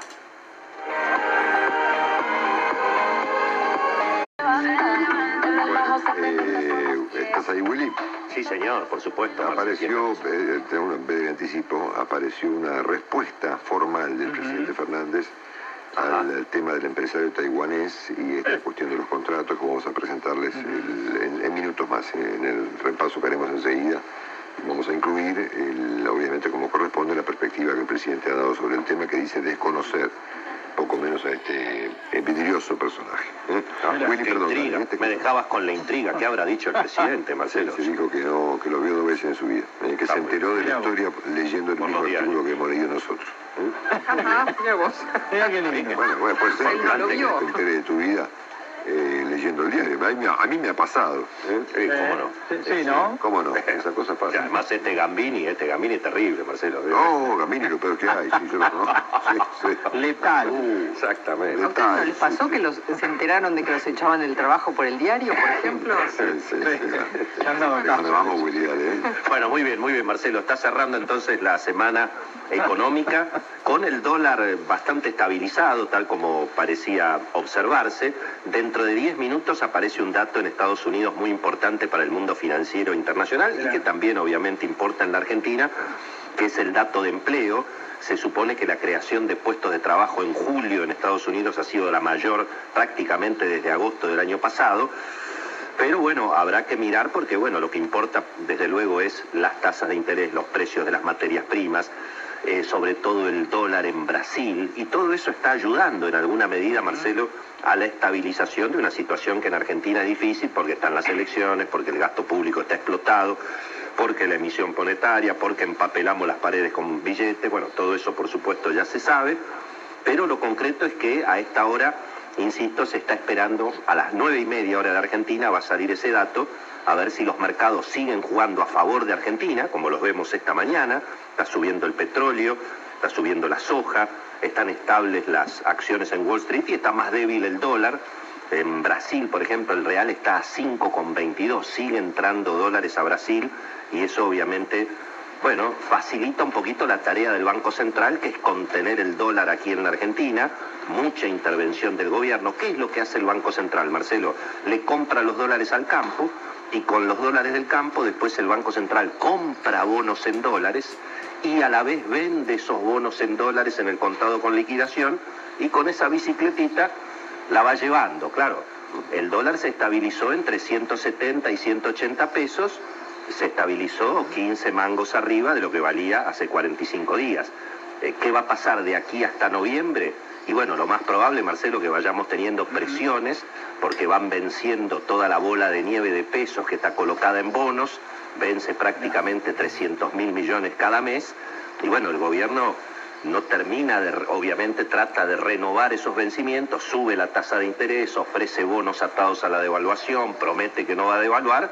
Eh, ¿Estás ahí, Willy? Sí, señor, por supuesto. Apareció, eh, en vez de anticipo, apareció una respuesta formal del presidente Fernández al, tema del empresario taiwanés y esta cuestión de los contratos que vamos a presentarles en, minutos más. En el repaso que haremos enseguida vamos a incluir, obviamente como corresponde, la perspectiva que el presidente ha dado sobre el tema que dice desconocer poco menos a este vidrioso personaje. ¿eh? Ah, este Me dejabas con la intriga. ¿Qué habrá dicho el presidente, Marcelo? Se dijo que, no, que lo vio dos veces en su vida, ¿eh? que se enteró de la historia leyendo el mismo artículo que hemos leído nosotros. ¿eh? mira vos. Mira qué lindo. Bueno, bueno, puede ser que te entere de tu vida eh, leyendo el diario. A mí, me ha pasado. ¿eh? Sí, ¿Cómo no? Sí, ¿no? ¿Cómo no? Esa cosa pasa. además este Gambini, este Gambini es terrible, Marcelo. No, Gambini lo peor que hay, sí, yo lo conozco. Sí, sí. Letal. Uh, exactamente. ¿A ustedes no les pasó que los, se enteraron de que los echaban del trabajo por el diario, por ejemplo? Sí, sí, sí. vamos, Willy, ¿eh? Bueno, muy bien, muy bien, Marcelo. Está cerrando entonces la semana económica con el dólar bastante estabilizado, tal como parecía observarse. Dentro de 10 minutos aparece un dato en Estados Unidos muy importante para el mundo financiero internacional y que también obviamente importa en la Argentina, que es el dato de empleo. Se supone que la creación de puestos de trabajo en julio en Estados Unidos ha sido la mayor prácticamente desde agosto del año pasado. Pero bueno, habrá que mirar porque bueno, lo que importa desde luego es las tasas de interés, los precios de las materias primas, eh, sobre todo el dólar en Brasil, y todo eso está ayudando en alguna medida, Marcelo, a la estabilización de una situación que en Argentina es difícil porque están las elecciones, porque el gasto público está explotado, porque la emisión monetaria, porque empapelamos las paredes con billetes, bueno, todo eso por supuesto ya se sabe, pero lo concreto es que a esta hora, insisto, se está esperando a las nueve y media hora de Argentina, va a salir ese dato, a ver si los mercados siguen jugando a favor de Argentina, como los vemos esta mañana, está subiendo el petróleo, está subiendo la soja, están estables las acciones en Wall Street y está más débil el dólar. En Brasil, por ejemplo, el real está a 5,22, sigue entrando dólares a Brasil y eso obviamente, bueno, facilita un poquito la tarea del Banco Central, que es contener el dólar aquí en la Argentina, mucha intervención del gobierno. ¿Qué es lo que hace el Banco Central, Marcelo? Le compra los dólares al campo, y con los dólares del campo después el Banco Central compra bonos en dólares y a la vez vende esos bonos en dólares en el contado con liquidación y con esa bicicletita la va llevando, claro. El dólar se estabilizó entre 170 y 180 pesos, se estabilizó 15 mangos arriba de lo que valía hace 45 días. Eh, ¿Qué va a pasar de aquí hasta noviembre? Y bueno, lo más probable, Marcelo, que vayamos teniendo presiones porque van venciendo toda la bola de nieve de pesos que está colocada en bonos, vence prácticamente 300 mil millones cada mes. Y bueno, el gobierno no termina de, obviamente trata de renovar esos vencimientos, sube la tasa de interés, ofrece bonos atados a la devaluación, promete que no va a devaluar,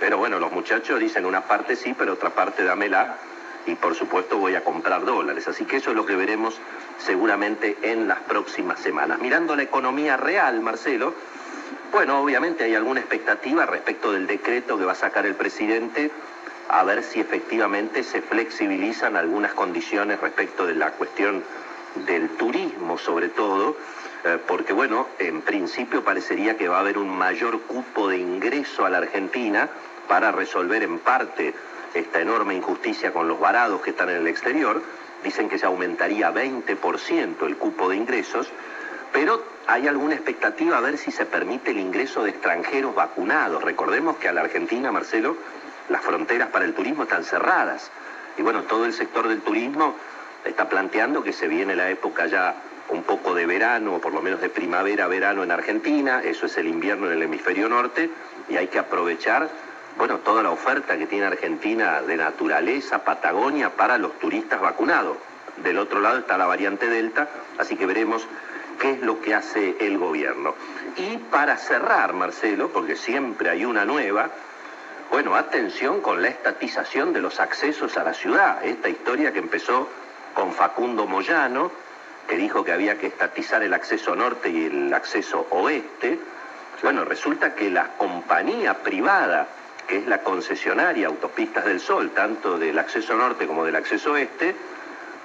pero bueno, los muchachos dicen una parte sí, pero otra parte dámela y por supuesto voy a comprar dólares. Así que eso es lo que veremos seguramente en las próximas semanas. Mirando la economía real, Marcelo, bueno, obviamente hay alguna expectativa respecto del decreto que va a sacar el presidente a ver si efectivamente se flexibilizan algunas condiciones respecto de la cuestión del turismo sobre todo, eh, porque bueno, en principio parecería que va a haber un mayor cupo de ingreso a la Argentina para resolver en parte esta enorme injusticia con los varados que están en el exterior. Dicen que se aumentaría 20% el cupo de ingresos, pero hay alguna expectativa a ver si se permite el ingreso de extranjeros vacunados. Recordemos que a la Argentina, Marcelo, las fronteras para el turismo están cerradas. Y bueno, todo el sector del turismo está planteando que se viene la época ya un poco de verano, o por lo menos de primavera-verano en Argentina, eso es el invierno en el hemisferio norte, y hay que aprovechar, bueno, toda la oferta que tiene Argentina de naturaleza, Patagonia, para los turistas vacunados. Del otro lado está la variante Delta, así que veremos qué es lo que hace el gobierno. Y para cerrar, Marcelo, porque siempre hay una nueva, bueno, atención con la estatización de los accesos a la ciudad. Esta historia que empezó con Facundo Moyano, que dijo que había que estatizar el acceso norte y el acceso oeste. Bueno, resulta que la compañía privada, que es la concesionaria Autopistas del Sol, tanto del acceso norte como del acceso oeste,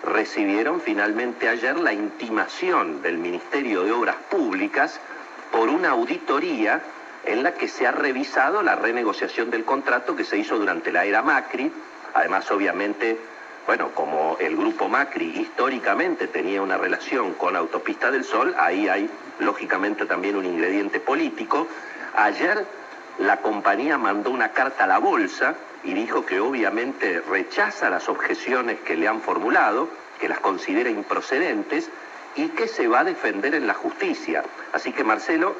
recibieron finalmente ayer la intimación del Ministerio de Obras Públicas por una auditoría en la que se ha revisado la renegociación del contrato que se hizo durante la era Macri. Además, obviamente, bueno, como el grupo Macri históricamente tenía una relación con Autopista del Sol, ahí hay lógicamente también un ingrediente político. Ayer la compañía mandó una carta a la bolsa y dijo que obviamente rechaza las objeciones que le han formulado, que las considera improcedentes y que se va a defender en la justicia. Así que Marcelo,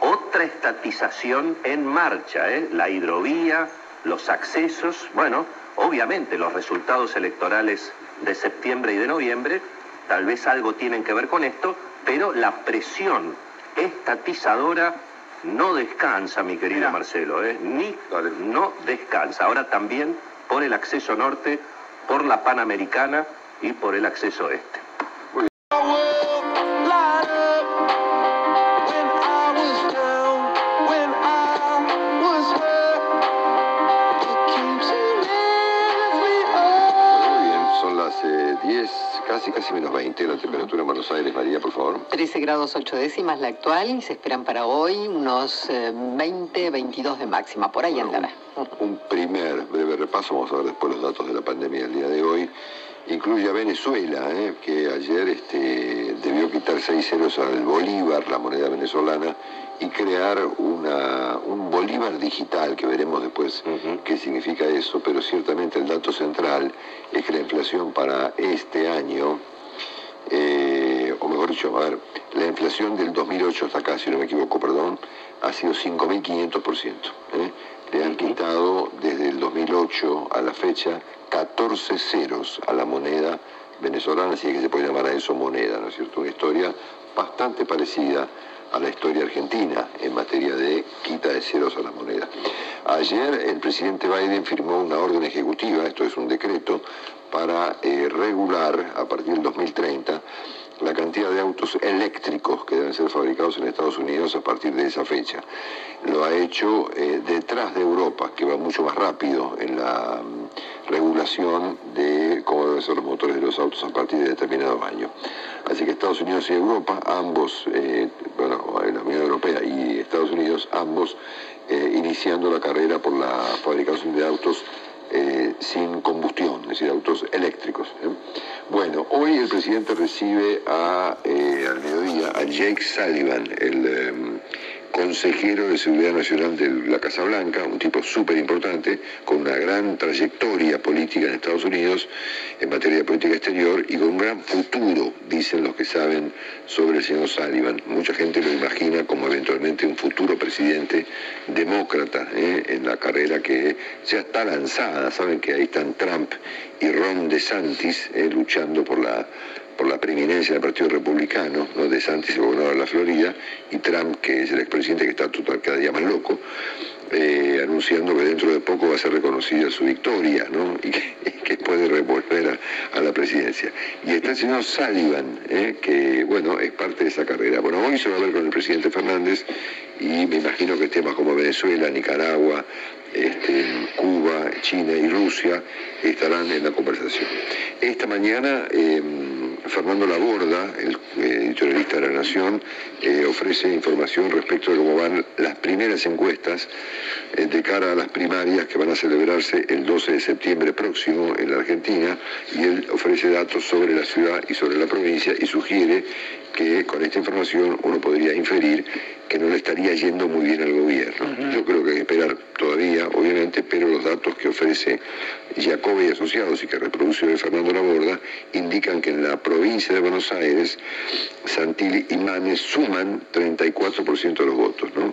otra estatización en marcha, ¿eh? la hidrovía, los accesos, bueno, obviamente los resultados electorales de septiembre y de noviembre tal vez algo tienen que ver con esto, pero la presión estatizadora no descansa, mi querido Marcelo, ¿eh? ni no descansa. Ahora también por el acceso norte, por la Panamericana y por el acceso este. 13 grados 8 décimas la actual y se esperan para hoy unos 20, eh, 22 de máxima. Por ahí andará. Un primer breve repaso, vamos a ver después los datos de la pandemia del día de hoy. Incluye a Venezuela, eh, que ayer este, debió quitar 6 ceros al Bolívar, la moneda venezolana, y crear una, un Bolívar digital, que veremos después qué significa eso, pero ciertamente el dato central es que la inflación para este año, eh, a ver, la inflación del 2008 hasta acá, si no me equivoco, perdón, ha sido 5.500%. ¿eh? Le han quitado desde el 2008 a la fecha 14 ceros a la moneda venezolana, así que se puede llamar a eso moneda, ¿no es cierto? Una historia bastante parecida a la historia argentina en materia de quita de ceros a la moneda. Ayer el presidente Biden firmó una orden ejecutiva, esto es un decreto, para eh, regular a partir del 2030 la cantidad de autos eléctricos que deben ser fabricados en Estados Unidos a partir de esa fecha. Lo ha hecho eh, detrás de Europa, que va mucho más rápido en la mm, regulación de cómo deben ser los motores de los autos a partir de determinado año. Así que Estados Unidos y Europa, ambos, eh, bueno, la Unión Europea y Estados Unidos, ambos eh, iniciando la carrera por la fabricación de autos eh, sin combustión, es decir, autos eléctricos. Bueno, hoy el presidente recibe a, al mediodía a Jake Sullivan, el consejero de Seguridad Nacional de la Casa Blanca, un tipo súper importante, con una gran trayectoria política en Estados Unidos en materia de política exterior y con un gran futuro, dicen los que saben sobre el señor Sullivan. Mucha gente lo imagina como eventualmente un futuro presidente demócrata ¿eh? en la carrera que ya está lanzada. Saben que ahí están Trump y Ron DeSantis ¿eh? luchando por la por la preeminencia del Partido Republicano, ¿no? de Santis, el gobernador de la Florida, y Trump, que es el expresidente que está total, cada día más loco, eh, anunciando que dentro de poco va a ser reconocida su victoria ¿no? y, que, puede revolver a, la presidencia. Y está el señor Sullivan, ¿eh? que bueno, es parte de esa carrera. Bueno, hoy se va a ver con el presidente Fernández y me imagino que temas como Venezuela, Nicaragua, este, Cuba, China y Rusia estarán en la conversación. Esta mañana... Em, Fernando Laborda, el eh, editorialista de La Nación, eh, ofrece información respecto de cómo van las primeras encuestas eh, de cara a las primarias que van a celebrarse el 12 de septiembre próximo en la Argentina y él ofrece datos sobre la ciudad y sobre la provincia y sugiere que con esta información uno podría inferir que no le estaría yendo muy bien al gobierno. Yo creo que hay que esperar todavía, obviamente, pero los datos que ofrece Jacobi y Asociados y que reproduce Fernando Laborda indican que en la provincia de Buenos Aires, Santilli y Manes suman 34% de los votos, ¿no?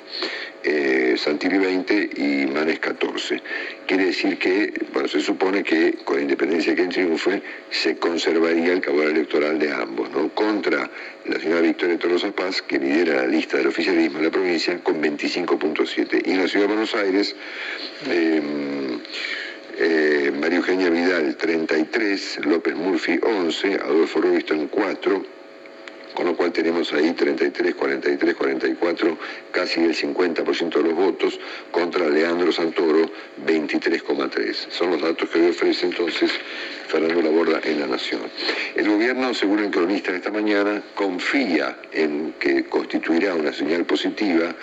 Eh, Santilli 20 y Manes 14. Quiere decir que, bueno, se supone que con independencia de quien triunfe, se conservaría el caudal electoral de ambos, ¿no? Contra la señora Victoria Tolosa Paz, que lidera la lista del oficialismo en la provincia, con 25.7. Y en la ciudad de Buenos Aires, em, eh, María Eugenia Vidal 33, López Murphy 11, Adolfo Robinson 4, con lo cual tenemos ahí 33, 43, 44, casi el 50% de los votos, contra Leandro Santoro 23,3. Son los datos que hoy ofrece entonces Fernando Laborda en La Nación. El gobierno, según el cronista de esta mañana, confía en que constituirá una señal positiva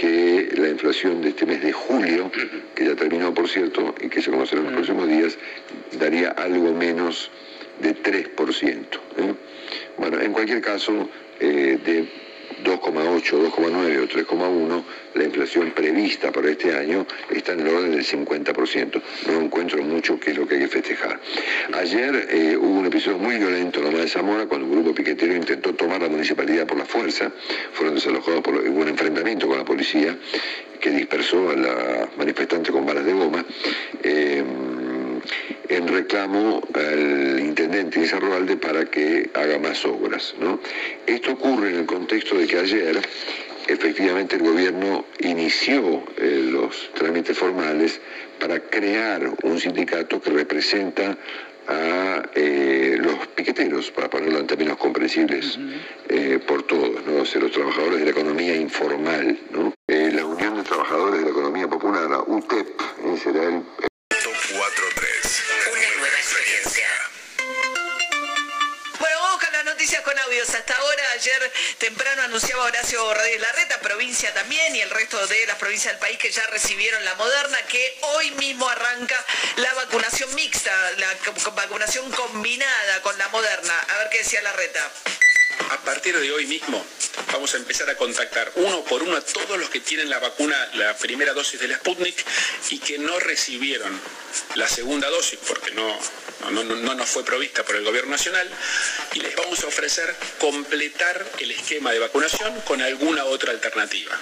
que la inflación de este mes de julio, que ya terminó por cierto y que se conocerá en los próximos días, daría algo menos de 3%. ¿eh? Bueno, en cualquier caso, eh, de 2,8, 2,9 o 3,1, la inflación prevista para este año está en el orden del 50%. No encuentro mucho qué es lo que hay que festejar. Ayer eh, hubo un episodio muy violento en la de Zamora cuando un grupo piquetero intentó tomar la municipalidad por la fuerza. Fueron desalojados por un enfrentamiento con la policía que dispersó a la manifestante con balas de goma. Eh, en reclamo al intendente Roalde para que haga más obras. Esto ocurre en el contexto de que ayer efectivamente el gobierno inició eh, los trámites formales para crear un sindicato que representa a eh, los piqueteros, para ponerlo en términos comprensibles eh, por todos, ¿no? los trabajadores de la economía informal. la Unión de Trabajadores de la Economía Popular, la UTEP, será el Hasta ahora, ayer temprano anunciaba Horacio Rodríguez Larreta, provincia también, y el resto de las provincias del país que ya recibieron la moderna, que hoy mismo arranca la vacunación mixta, la vacunación combinada con la moderna. A ver qué decía Larreta. A partir de hoy mismo vamos a empezar a contactar uno por uno a todos los que tienen la vacuna, la primera dosis del Sputnik y que no recibieron la segunda dosis porque no, no, no, nos fue provista por el gobierno nacional y les vamos a ofrecer completar el esquema de vacunación con alguna otra alternativa.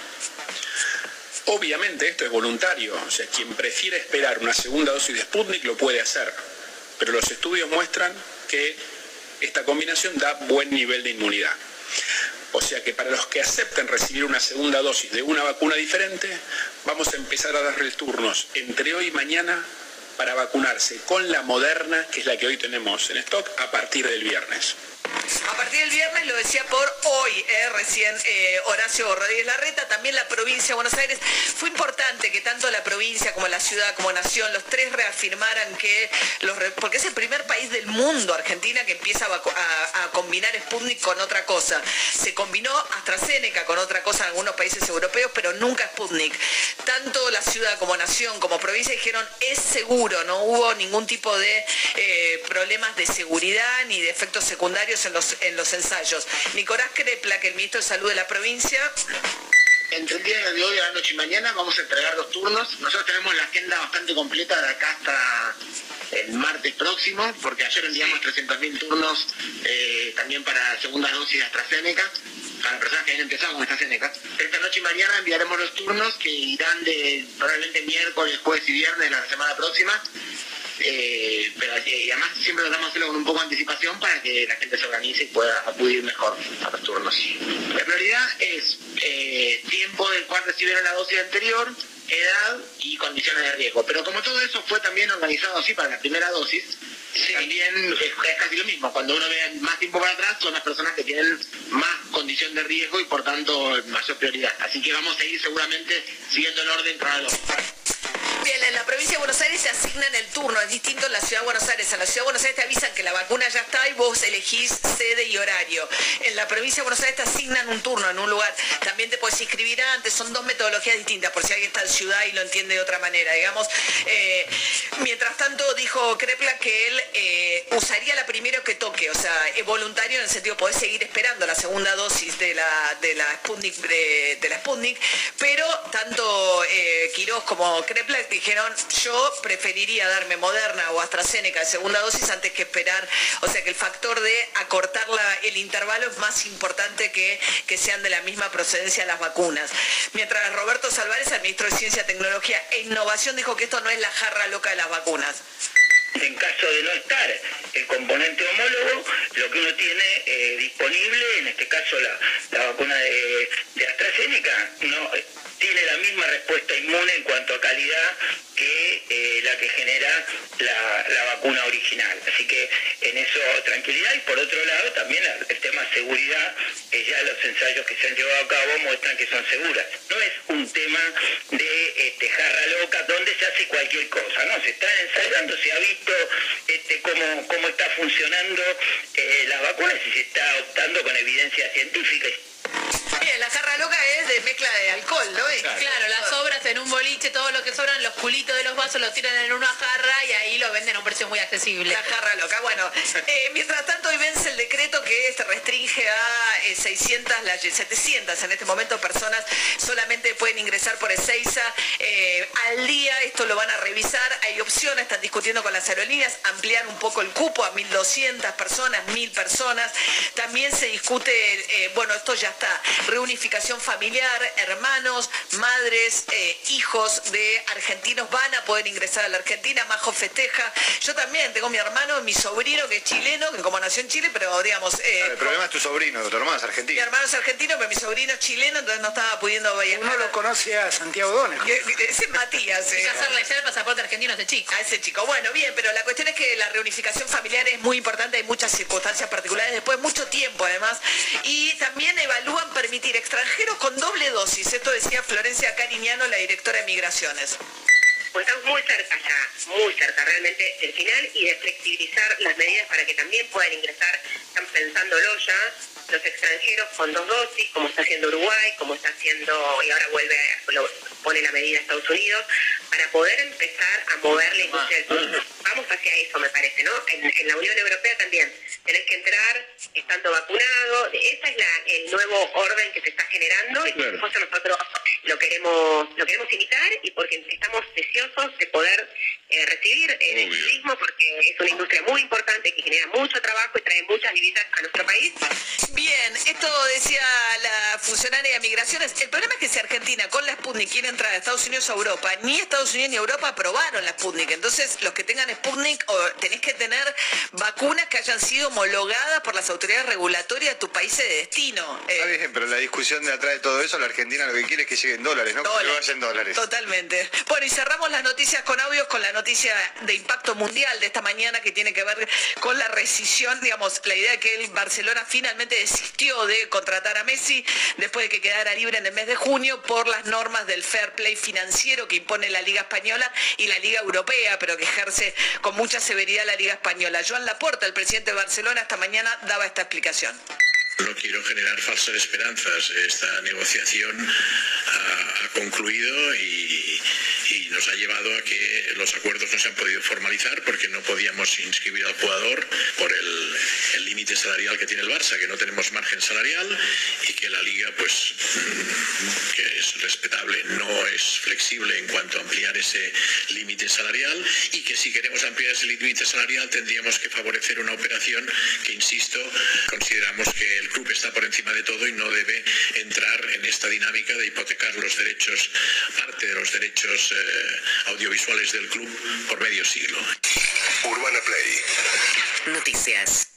Obviamente esto es voluntario, o sea, quien prefiere esperar una segunda dosis de Sputnik lo puede hacer, pero los estudios muestran que esta combinación da buen nivel de inmunidad. O sea que para los que acepten recibir una segunda dosis de una vacuna diferente, vamos a empezar a darle turnos entre hoy y mañana para vacunarse con la moderna, que es la que hoy tenemos en stock, a partir del viernes. A partir del viernes, lo decía por hoy, eh, recién eh, Horacio Rodríguez Larreta, también la provincia de Buenos Aires. Fue importante que tanto la provincia como la ciudad, como nación, los tres reafirmaran que, los, porque es el primer país del mundo, Argentina, que empieza a, combinar Sputnik con otra cosa. Se combinó AstraZeneca con otra cosa en algunos países europeos, pero nunca Sputnik. Tanto la ciudad como nación, como provincia dijeron, es seguro, no hubo ningún tipo de eh, problemas de seguridad ni de efectos secundarios en los, en los ensayos. Nicolás Crepla, que el ministro de Salud de la provincia, Entre el día de hoy, la noche y mañana vamos a entregar dos turnos. Nosotros tenemos la agenda bastante completa de acá hasta el martes próximo, porque ayer enviamos 300.000 turnos eh, también para segunda dosis de AstraZeneca, para personas que hayan empezado con AstraZeneca. Esta noche y mañana enviaremos los turnos que irán de probablemente miércoles, jueves y viernes la semana próxima. Eh, pero eh, además siempre tratamos de hacerlo con un poco de anticipación para que la gente se organice y pueda acudir mejor a los turnos. La prioridad es eh, tiempo del cual recibieron la dosis anterior, edad y condiciones de riesgo. Pero como todo eso fue también organizado así para la primera dosis, también es, es casi lo mismo. Cuando uno ve más tiempo para atrás, son las personas que tienen más condición de riesgo y por tanto mayor prioridad. Así que vamos a ir seguramente siguiendo el orden para los... En la provincia de Buenos Aires se asignan el turno, es distinto en la ciudad de Buenos Aires. En la ciudad de Buenos Aires te avisan que la vacuna ya está y vos elegís sede y horario. En la provincia de Buenos Aires te asignan un turno en un lugar. También te puedes inscribir antes, son dos metodologías distintas, por si alguien está en ciudad y lo entiende de otra manera, digamos. Eh, mientras tanto, dijo Crepla que él eh, usaría la primero que toque, o sea, es voluntario en el sentido, podés seguir esperando la segunda dosis de la, de la Sputnik, de, de la Sputnik pero tanto eh, Quirós como Crepla dijeron, yo preferiría darme Moderna o AstraZeneca de segunda dosis antes que esperar, o sea que el factor de acortar el intervalo es más importante que que sean de la misma procedencia las vacunas. Mientras Roberto Salvares, el ministro de Ciencia, Tecnología e Innovación, dijo que esto no es la jarra loca de las vacunas. En caso de no estar el componente homólogo, lo que uno tiene eh, disponible, en este caso la, la vacuna de, AstraZeneca, no tiene la misma respuesta inmune en cuanto a calidad que eh, la que genera la, la vacuna original. Así que en eso tranquilidad y por otro lado también el tema seguridad, eh, ya los ensayos que se han llevado a cabo muestran que son seguras. No es un tema de este, jarra loca donde se hace cualquier cosa, ¿no? Se está ensayando, se ha visto este, cómo, cómo está funcionando eh, las vacunas y se está optando con evidencia científica. Bien, la jarra loca es de mezcla de alcohol, ¿no? Es- Claro, las sobras en un boliche, todo lo que sobran, los culitos de los vasos los tiran en una jarra y ahí lo venden a un precio muy accesible. La jarra loca. Bueno, eh, mientras tanto hoy vence el decreto que se restringe a eh, 600, las 700 en este momento personas solamente pueden ingresar por Ezeiza eh, al día. Esto lo van a revisar. Hay opciones, están discutiendo con las aerolíneas, ampliar un poco el cupo a 1.200 personas, 1.000 personas. También se discute, eh, bueno, esto ya está, reunificación familiar, hermanos, madres, eh, hijos de argentinos van a poder ingresar a la Argentina. Majo festeja. Yo también tengo mi hermano, mi sobrino que es chileno, que como nació en Chile, pero digamos... eh, El problema es tu sobrino, tu hermano es mi argentino. hermano es argentino, pero mi sobrino es chileno, entonces no estaba pudiendo viajar. Uno lo conoce a Santiago Dones. Ese es Matías. Eh. que hacerle ya el pasaporte argentino a ese chico. A ese chico. Bueno, bien, pero la cuestión es que la reunificación familiar es muy importante, hay muchas circunstancias particulares, después mucho tiempo además, y también evalúan permitir extranjeros con doble dosis. Esto decía Florencia Cariñano, la directora de Migraciones. Pues estamos muy cerca ya, muy cerca realmente del final y de flexibilizar las medidas para que también puedan ingresar, están pensándolo ya, los extranjeros con dos dosis, como está haciendo Uruguay, como está haciendo, y ahora vuelve, a- lo- pone la medida Estados Unidos, para poder empezar a mover la industria del turismo. Vamos hacia eso, me parece, ¿no? En, en la Unión Europea también. Tenés que entrar estando vacunado. Ese es la- el nuevo orden que se está generando y por Claro. supuesto nosotros lo queremos, lo queremos imitar y porque estamos deseosos de poder eh, recibir eh, el turismo porque es una industria muy importante que genera mucho trabajo y trae muchas divisas a nuestro país. Bien, esto decía la funcionaria de migraciones. El problema es que si Argentina con la Sputnik quiere entrar a Estados Unidos o Europa, ni Estados Unidos ni Europa aprobaron la Sputnik. Entonces, los que tengan Sputnik o tenés que tener vacunas que hayan sido homologadas por las autoridades regulatorias de tu país de destino. Eh, Está bien, pero la discusión de atrás de todo eso, la Argentina lo que quiere es que lleguen dólares, no que Dólares. vayan dólares. Totalmente. Bueno, y cerramos las noticias con audios con la noticia de impacto mundial de esta mañana que tiene que ver con la rescisión, digamos, la idea de que el Barcelona finalmente desistió de contratar a Messi después de que quedara libre en el mes de junio por las normas del fair play financiero que impone la Liga Española y la Liga Europea, pero que ejerce con mucha severidad la Liga Española. Joan Laporta, el presidente de Barcelona, esta mañana daba esta explicación. No quiero generar falsas esperanzas. Esta negociación ha concluido y, nos ha llevado a que los acuerdos no se han podido formalizar porque no podíamos inscribir al jugador por el límite salarial que tiene el Barça, que no tenemos margen salarial y que la liga, pues, mm, que es respetable, no es flexible en cuanto a ampliar ese límite salarial y que si queremos ampliar ese límite salarial tendríamos que favorecer una operación que, insisto, consideramos que el club está por encima de todo y no debe entrar en esta dinámica de hipotecar los derechos, parte de los derechos eh, audiovisuales del club por medio siglo. Urbana Play. Noticias.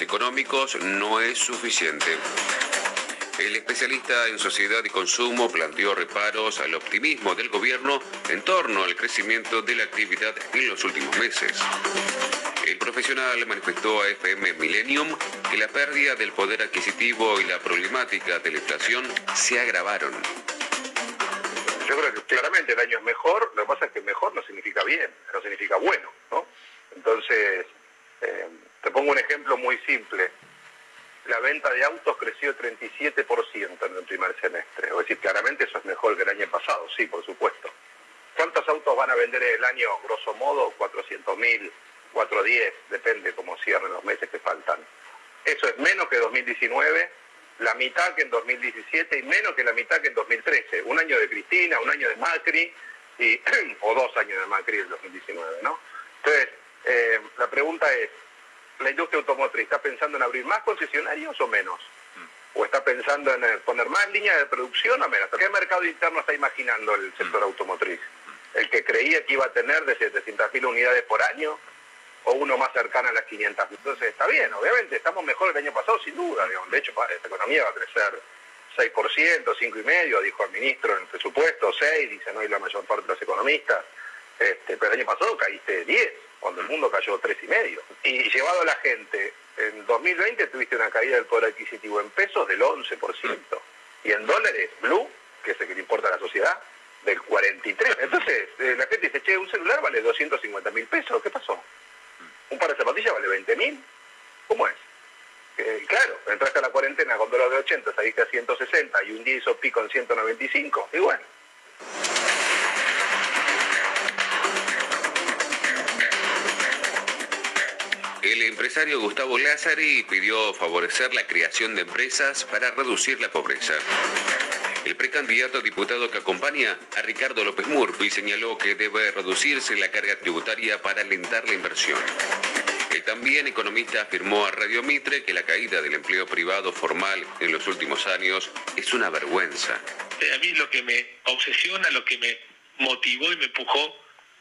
Económicos no es suficiente. El especialista en sociedad y consumo planteó reparos al optimismo del gobierno en torno al crecimiento de la actividad en los últimos meses. El profesional manifestó a FM Millennium que la pérdida del poder adquisitivo y la problemática de la inflación se agravaron. Yo creo que claramente el año es mejor, lo que pasa es que mejor no significa bien, no significa bueno, ¿no? Entonces, eh, te pongo un ejemplo muy simple. La venta de autos creció 37% en el primer semestre. Es decir, claramente eso es mejor que el año pasado, sí, por supuesto. ¿Cuántos autos van a vender el año, grosso modo? 400.000, 410, depende cómo cierren los meses que faltan. Eso es menos que 2019, la mitad que en 2017 y menos que la mitad que en 2013. Un año de Cristina, un año de Macri, y, o dos años de Macri en 2019, ¿no? Entonces, eh, la pregunta es, la industria automotriz está pensando en abrir más concesionarios o menos? Mm. ¿O está pensando en poner más líneas de producción o menos? ¿Qué mercado interno está imaginando el sector mm. automotriz? Mm. ¿El que creía que iba a tener de 700.000 unidades por año o uno más cercano a las 500.000? Entonces está bien, obviamente estamos mejor el año pasado sin duda. De hecho, esta economía va a crecer 6%, 5,5%, dijo el ministro en el presupuesto, 6, dicen hoy la mayor parte de los economistas. Este, pero el año pasado caíste 10 cuando el mundo cayó tres y medio. Y llevado a la gente, en 2020 tuviste una caída del poder adquisitivo en pesos del 11%. Y en dólares, blue, que es el que le importa a la sociedad, del 43%. Entonces, eh, la gente dice, che, un celular vale 250 mil pesos, ¿qué pasó? Un par de zapatillas vale 20 mil. ¿Cómo es? Eh, claro, entraste a la cuarentena con dólar de 80, saliste a 160 y un día hizo pico en 195. Y bueno. El empresario Gustavo Lázari pidió favorecer la creación de empresas para reducir la pobreza. El precandidato diputado que acompaña a Ricardo López Murphy señaló que debe reducirse la carga tributaria para alentar la inversión. El también economista afirmó a Radio Mitre que la caída del empleo privado formal en los últimos años es una vergüenza. A mí lo que me obsesiona, lo que me motivó y me empujó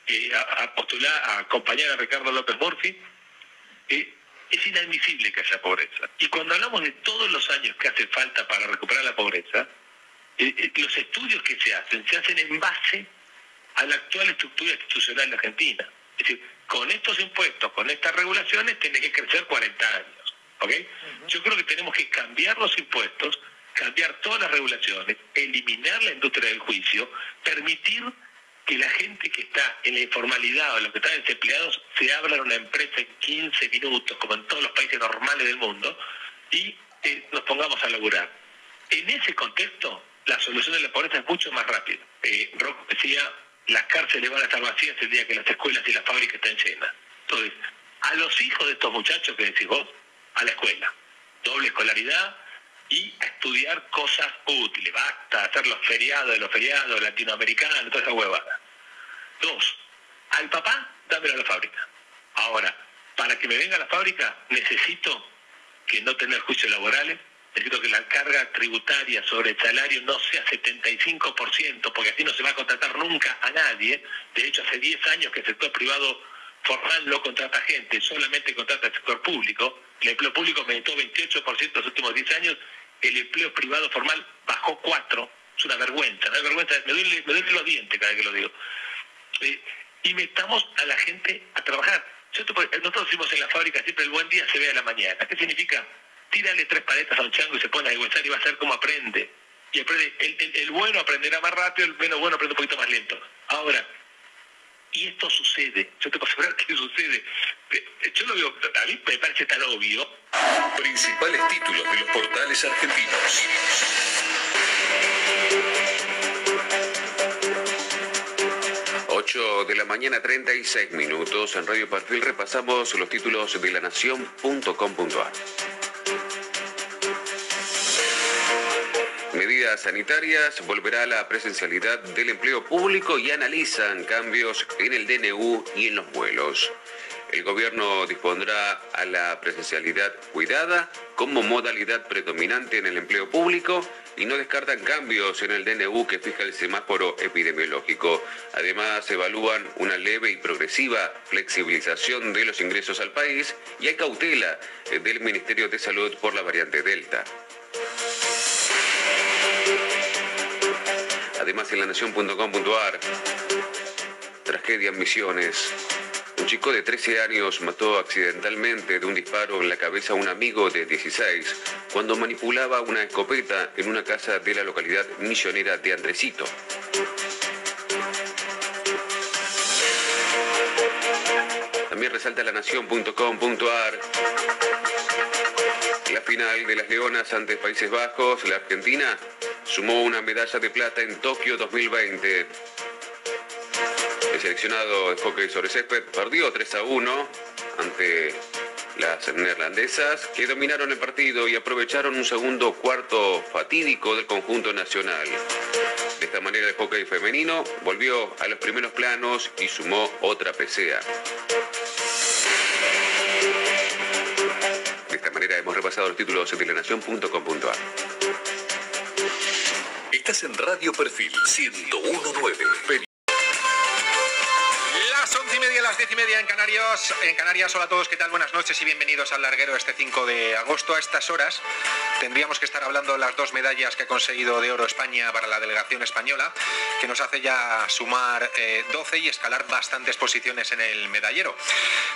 eh, a, postular, a acompañar a Ricardo López Murphy, es inadmisible que haya pobreza. Y cuando hablamos de todos los años que hace falta para recuperar la pobreza, eh, eh, los estudios que se hacen se hacen en base a la actual estructura institucional de Argentina. Es decir, con estos impuestos, con estas regulaciones, tiene que crecer 40 años. ¿ok? Yo creo que tenemos que cambiar los impuestos, cambiar todas las regulaciones, eliminar la industria del juicio, permitir que la gente que está en la informalidad o los que están desempleados se abra una empresa en 15 minutos, como en todos los países normales del mundo, y eh, nos pongamos a laburar. En ese contexto, la solución de la pobreza es mucho más rápida. Eh, Rock decía, las cárceles van a estar vacías el día que las escuelas y las fábricas estén llenas. Entonces, a los hijos de estos muchachos que decís vos, a la escuela. Doble escolaridad y estudiar cosas útiles. Basta hacer los feriados de los feriados latinoamericanos, toda esa huevada. Dos, al papá, dámelo a la fábrica. Ahora, para que me venga a la fábrica, necesito que no tener juicios laborales, necesito que la carga tributaria sobre el salario no sea 75%, porque así no se va a contratar nunca a nadie. De hecho, hace 10 años que el sector privado formal no contrata gente, solamente contrata el sector público. El empleo público aumentó 28% en los últimos 10 años, el empleo privado formal bajó 4%. Es una vergüenza, una vergüenza, me duele, me duele los dientes cada vez que lo digo. Eh, y metamos a la gente a trabajar. Nosotros decimos en la fábrica siempre el buen día se ve a la mañana. ¿Qué significa? Tírale tres paletas a un chango y se pone a negociar y va a ser como aprende. Y aprende, el, el, bueno aprenderá más rápido, el menos bueno aprende un poquito más lento. Ahora, y esto sucede, yo te puedo asegurar que sucede. Yo lo veo, a mí me parece tan obvio. Principales títulos de los portales argentinos. 8 de la mañana 36 minutos en Radio Perfil repasamos los títulos de la nación.com.ar. Medidas sanitarias, volverá a la presencialidad del empleo público y analizan cambios en el DNU y en los vuelos. El gobierno dispondrá a la presencialidad cuidada como modalidad predominante en el empleo público y no descartan cambios en el DNU que fija el semáforo epidemiológico. Además, evalúan una leve y progresiva flexibilización de los ingresos al país y hay cautela del Ministerio de Salud por la variante Delta. Además, en la nación.com.ar, tragedia Misiones. Un chico de 13 años mató accidentalmente de un disparo en la cabeza a un amigo de 16 cuando manipulaba una escopeta en una casa de la localidad misionera de Andresito. También resalta la nación.com.ar la final de las Leonas ante Países Bajos, la Argentina sumó una medalla de plata en Tokio 2020 seleccionado de hockey sobre césped perdió 3 a 1 ante las neerlandesas que dominaron el partido y aprovecharon un segundo cuarto fatídico del conjunto nacional. De esta manera el hockey femenino volvió a los primeros planos y sumó otra PCA. Repasado los títulos de telenación.com.ar. Estás en Radio Perfil 1019 diez y media en Canarias. En Canarias, hola a todos, ¿qué tal? Buenas noches y bienvenidos al larguero este 5 de agosto. A estas horas tendríamos que estar hablando de las dos medallas que ha conseguido de oro España para la delegación española, que nos hace ya sumar 12 eh, y escalar bastantes posiciones en el medallero.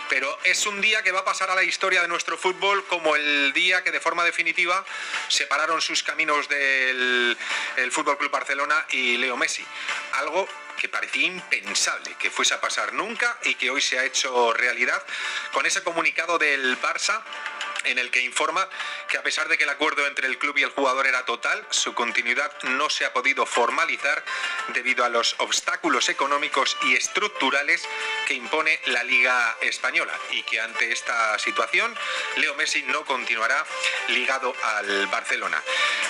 Pero es un día que va a pasar a la historia de nuestro fútbol como el día que de forma definitiva separaron sus caminos del el Fútbol Club Barcelona y Leo Messi. Algo que parecía impensable que fuese a pasar nunca y que hoy se ha hecho realidad con ese comunicado del Barça en el que informa que a pesar de que el acuerdo entre el club y el jugador era total, su continuidad no se ha podido formalizar debido a los obstáculos económicos y estructurales que impone la Liga Española y que ante esta situación Leo Messi no continuará ligado al Barcelona.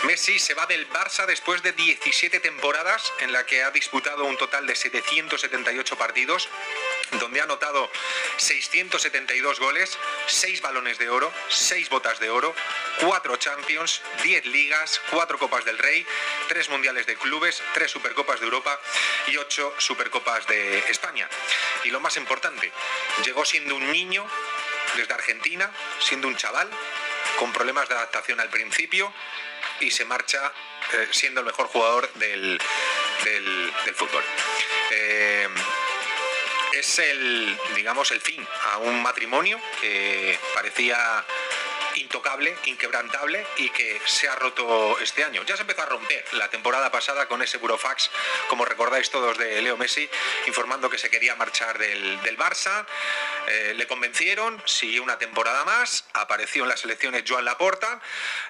Messi se va del Barça después de 17 temporadas en la que ha disputado un total de 778 partidos donde ha anotado 672 goles, 6 balones de oro, 6 botas de oro, 4 Champions, 10 ligas, 4 Copas del Rey, 3 Mundiales de Clubes, 3 Supercopas de Europa y 8 Supercopas de España. Y lo más importante, llegó siendo un niño desde Argentina, siendo un chaval, con problemas de adaptación al principio y se marcha eh, siendo el mejor jugador del, fútbol. Eh, es el, digamos, el fin a un matrimonio que parecía intocable, inquebrantable y que se ha roto este año. Ya se empezó a romper la temporada pasada con ese burofax, como recordáis todos, de Leo Messi, informando que se quería marchar del, del Barça. Eh, le convencieron, siguió una temporada más, apareció en las elecciones Joan Laporta,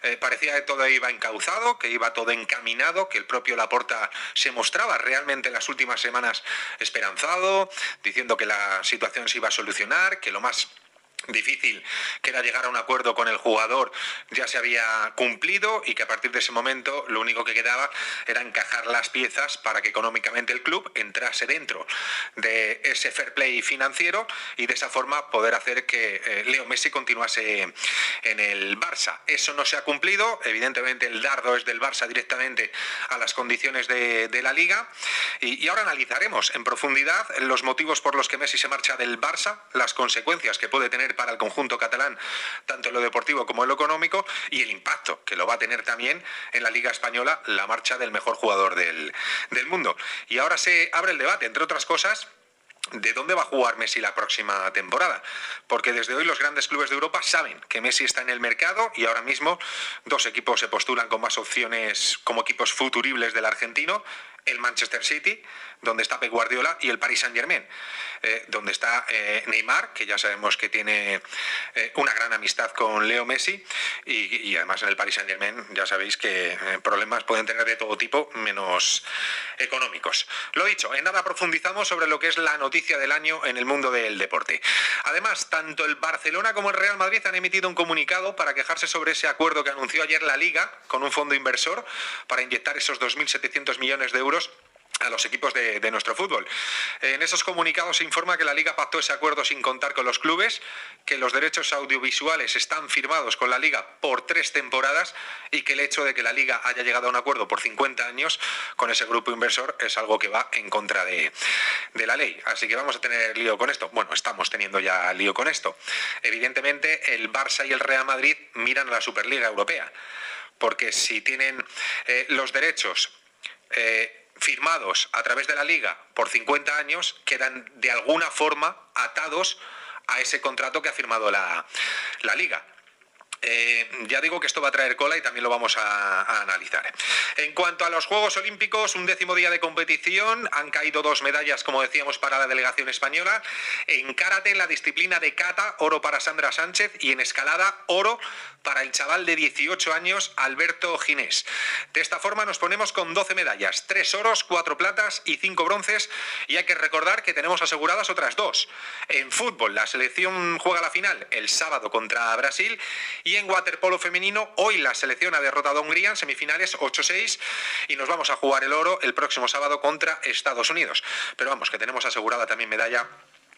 eh, parecía que todo iba encauzado, que iba todo encaminado, que el propio Laporta se mostraba realmente en las últimas semanas esperanzado, diciendo que la situación se iba a solucionar, que lo más difícil que era llegar a un acuerdo con el jugador ya se había cumplido y que a partir de ese momento lo único que quedaba era encajar las piezas para que económicamente el club entrase dentro de ese fair play financiero y de esa forma poder hacer que eh, Leo Messi continuase en el Barça. Eso no se ha cumplido, evidentemente el dardo es del Barça directamente a las condiciones de, de la liga y, y ahora analizaremos en profundidad los motivos por los que Messi se marcha del Barça, las consecuencias que puede tener para el conjunto catalán, tanto en lo deportivo como en lo económico, y el impacto que lo va a tener también en la Liga Española la marcha del mejor jugador del, del mundo. Y ahora se abre el debate, entre otras cosas, de dónde va a jugar Messi la próxima temporada. Porque desde hoy los grandes clubes de Europa saben que Messi está en el mercado y ahora mismo dos equipos se postulan con más opciones como equipos futuribles del argentino. El Manchester City, donde está Pep Guardiola, y el Paris Saint Germain, eh, donde está eh, Neymar, que ya sabemos que tiene eh, una gran amistad con Leo Messi, y, y, además en el Paris Saint Germain ya sabéis que problemas pueden tener de todo tipo, menos económicos. Lo dicho, en nada profundizamos sobre lo que es la noticia del año en el mundo del deporte. Además, tanto el Barcelona como el Real Madrid han emitido un comunicado para quejarse sobre ese acuerdo que anunció ayer la Liga con un fondo inversor para inyectar esos 2.700 millones de euros a los equipos de, nuestro fútbol. En esos comunicados se informa que la Liga pactó ese acuerdo sin contar con los clubes, que los derechos audiovisuales están firmados con la Liga por tres temporadas y que el hecho de que la Liga haya llegado a un acuerdo por 50 años con ese grupo inversor es algo que va en contra de, de la ley. Así que vamos a tener lío con esto. Bueno, estamos teniendo ya lío con esto. Evidentemente, el Barça y el Real Madrid miran a la Superliga Europea, porque si tienen eh, los derechos... Eh, firmados a través de la liga por 50 años quedan de alguna forma atados a ese contrato que ha firmado la, la liga. Eh, ya digo que esto va a traer cola y también lo vamos a, analizar. En cuanto a los Juegos Olímpicos, un décimo día de competición, han caído dos medallas, como decíamos, para la delegación española. En karate, en la disciplina de kata, oro para Sandra Sánchez y en escalada, oro para el chaval de 18 años, Alberto Ginés. De esta forma nos ponemos con 12 medallas, 3 oros, 4 platas y 5 bronces. Y hay que recordar que tenemos aseguradas otras dos. En fútbol, la selección juega la final el sábado contra Brasil y en waterpolo femenino, hoy la selección ha derrotado a Hungría en semifinales 8-6 y nos vamos a jugar el oro el próximo sábado contra Estados Unidos. Pero vamos, que tenemos asegurada también medalla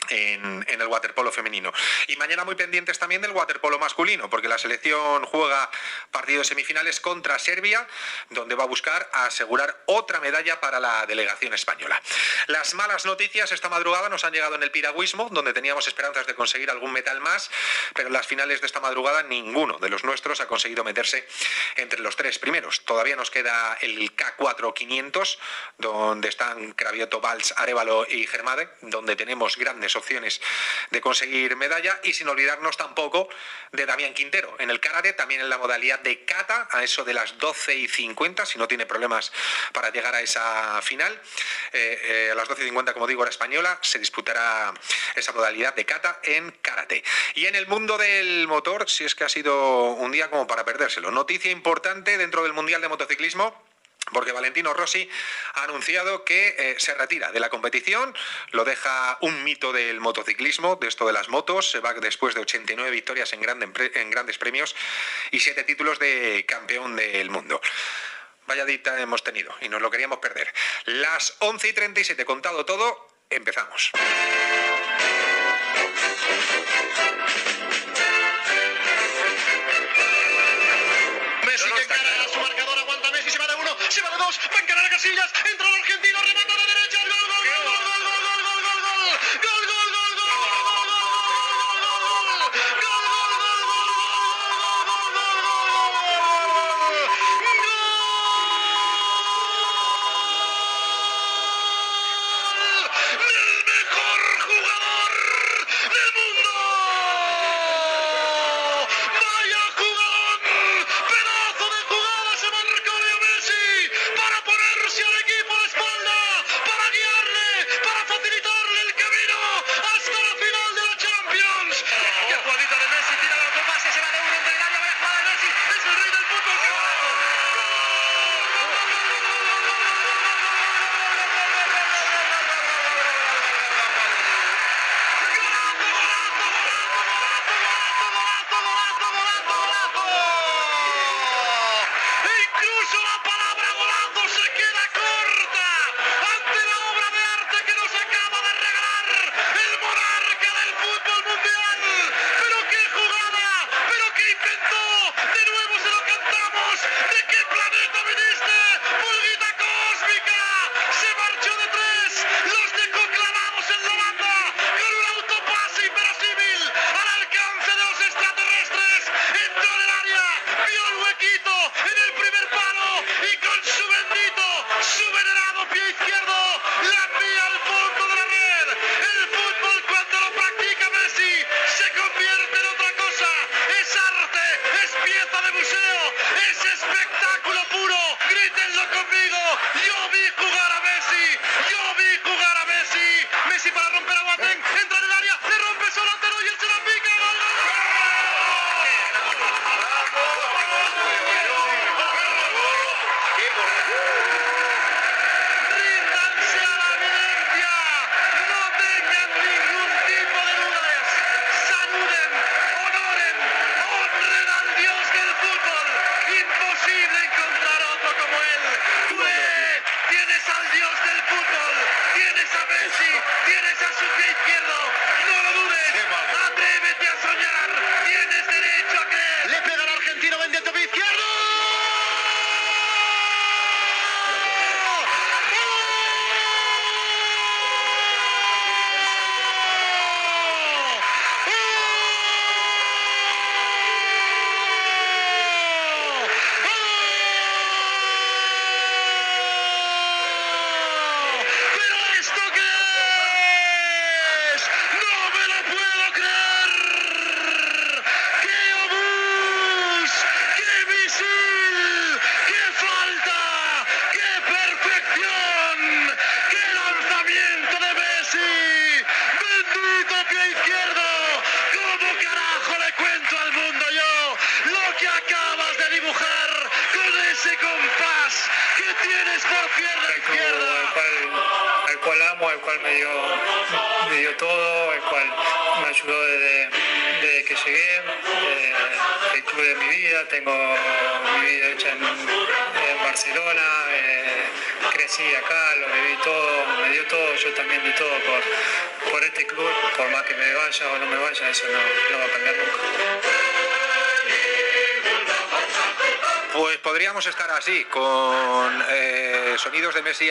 en, el waterpolo femenino. Y mañana muy pendientes también del waterpolo masculino, porque la selección juega partidos semifinales contra Serbia, donde va a buscar asegurar otra medalla para la delegación española. Las malas noticias esta madrugada nos han llegado en el piragüismo, donde teníamos esperanzas de conseguir algún metal más, pero en las finales de esta madrugada ninguno de los nuestros ha conseguido meterse entre los tres primeros. Todavía nos queda el K4 500, donde están Cravioto, Valls, Arevalo y Germade, donde tenemos grandes opciones de conseguir medalla y sin olvidarnos tampoco de Damián Quintero. En el karate, también en la modalidad de kata, a eso de las 12 y 50, si no tiene problemas para llegar a esa final. Eh, eh, a las 12 y 50, como digo, hora española, se disputará esa modalidad de kata en karate. Y en el mundo del motor, si es que ha sido un día como para perdérselo. Noticia importante dentro del Mundial de Motociclismo porque Valentino Rossi ha anunciado que eh, se retira de la competición, lo deja un mito del motociclismo, de esto de las motos, se va después de 89 victorias en, grande, en grandes premios y 7 títulos de campeón del mundo. Vaya dita hemos tenido y nos lo queríamos perder. Las 11 y 37, contado todo, empezamos. Van a ganar a Casillas, entra el argentino, remata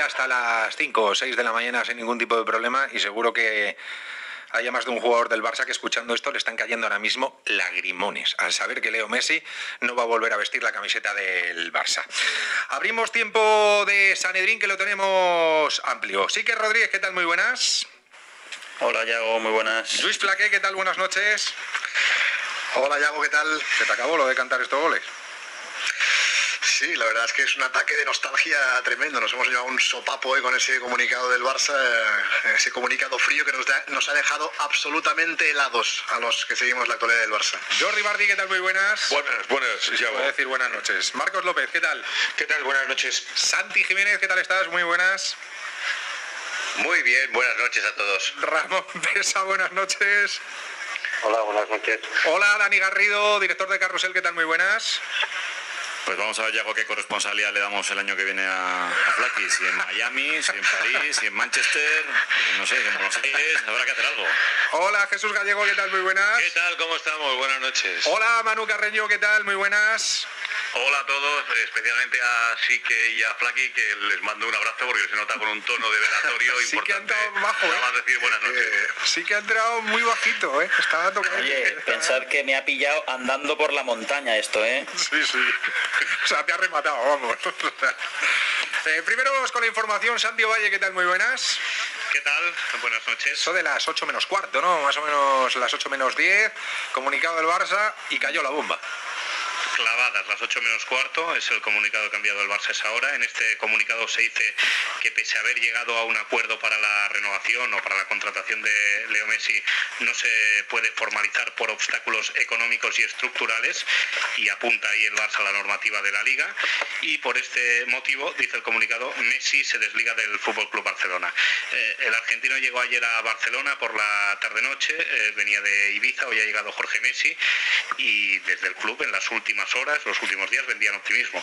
hasta las 5 o 6 de la mañana sin ningún tipo de problema y seguro que haya más de un jugador del Barça que escuchando esto le están cayendo ahora mismo lagrimones al saber que Leo Messi no va a volver a vestir la camiseta del Barça. Abrimos tiempo de Sanedrín que lo tenemos amplio. Sí que Rodríguez, ¿qué tal? Muy buenas. Hola, Yago, muy buenas. Luis Flaque, ¿qué tal? Buenas noches. Hola, Yago, ¿qué tal? ¿Se te acabó lo de cantar estos goles? Sí, la verdad es que es un ataque de nostalgia tremendo. Nos hemos llevado un sopapo eh, con ese comunicado del Barça, eh, ese comunicado frío que nos, da- nos ha dejado absolutamente helados a los que seguimos la actualidad del Barça. Jordi Martí, ¿qué tal? Muy buenas. Buenas, buenas, Voy a decir buenas noches. Marcos López, ¿qué tal? ¿Qué tal? Buenas noches. Santi Jiménez, ¿qué tal estás? Muy buenas. Muy bien, buenas noches a todos. Ramón Pesa, buenas noches. Hola, buenas noches. Hola, Dani Garrido, director de Carrusel, ¿qué tal? Muy buenas. Pues vamos a ver, Yago, qué corresponsalidad le damos el año que viene a, a Flaky. Si en Miami, si en París, si en Manchester, no sé, en Buenos Aires, habrá que hacer algo. Hola, Jesús Gallego, ¿qué tal? Muy buenas. ¿Qué tal? ¿Cómo estamos? Buenas noches. Hola, Manu Carreño, ¿qué tal? Muy buenas. Hola a todos, especialmente a Sique y a Flaky, que les mando un abrazo porque se nota con un tono de velatorio Sí que ha importante. entrado bajo, Nada ¿eh? más decir buenas noches. Sí que ha entrado muy bajito, ¿eh? Estaba tocando. Oye, pensar que me ha pillado andando por la montaña esto, ¿eh? Sí, sí. O sea, te ha rematado, vamos. Eh, primero vamos con la información. Santi Valle, ¿qué tal? Muy buenas. ¿Qué tal? Buenas noches. Eso de las 8 menos cuarto, ¿no? Más o menos las 8 menos 10. Comunicado del Barça y cayó la bomba. Clavadas las 8 menos cuarto, es el comunicado que ha enviado el Barça esa hora. En este comunicado se dice que pese a haber llegado a un acuerdo para la renovación o para la contratación de Leo Messi, no se puede formalizar por obstáculos económicos y estructurales y apunta ahí el Barça a la normativa de la liga y por este motivo, dice el comunicado, Messi se desliga del Fútbol Club Barcelona. Eh, el argentino llegó ayer a Barcelona por la tarde-noche, eh, venía de Ibiza, hoy ha llegado Jorge Messi y desde el club en las últimas horas, los últimos días vendían optimismo.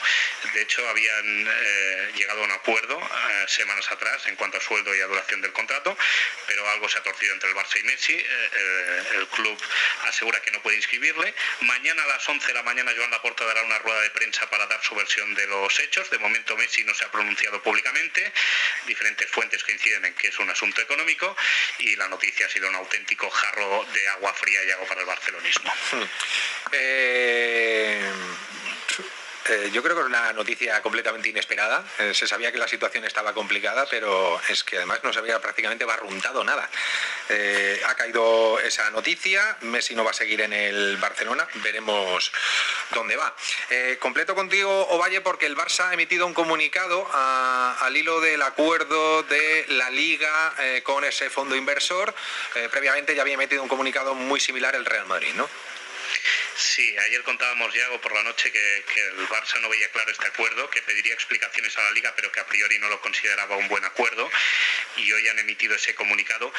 De hecho, habían eh, llegado a un acuerdo eh, semanas atrás en cuanto a sueldo y a duración del contrato, pero algo se ha torcido entre el Barça y Messi. Eh, el club asegura que no puede inscribirle. Mañana a las 11 de la mañana Joan Laporta dará una rueda de prensa para dar su versión de los hechos. De momento Messi no se ha pronunciado públicamente. Diferentes fuentes coinciden en que es un asunto económico y la noticia ha sido un auténtico jarro de agua fría y agua para el barcelonismo. Eh, eh, yo creo que es una noticia completamente inesperada. Eh, se sabía que la situación estaba complicada, pero es que además no se había prácticamente barruntado nada. Eh, ha caído esa noticia, Messi no va a seguir en el Barcelona, veremos dónde va. Completo contigo, Ovalle, porque el Barça ha emitido un comunicado al hilo del acuerdo de la Liga con ese fondo inversor. Previamente ya había emitido un comunicado muy similar el Real Madrid, ¿no? Sí, ayer contábamos, Yago, por la noche que, que el Barça no veía claro este acuerdo, que pediría explicaciones a la Liga, pero que a priori no lo consideraba un buen acuerdo. Y hoy han emitido ese comunicado.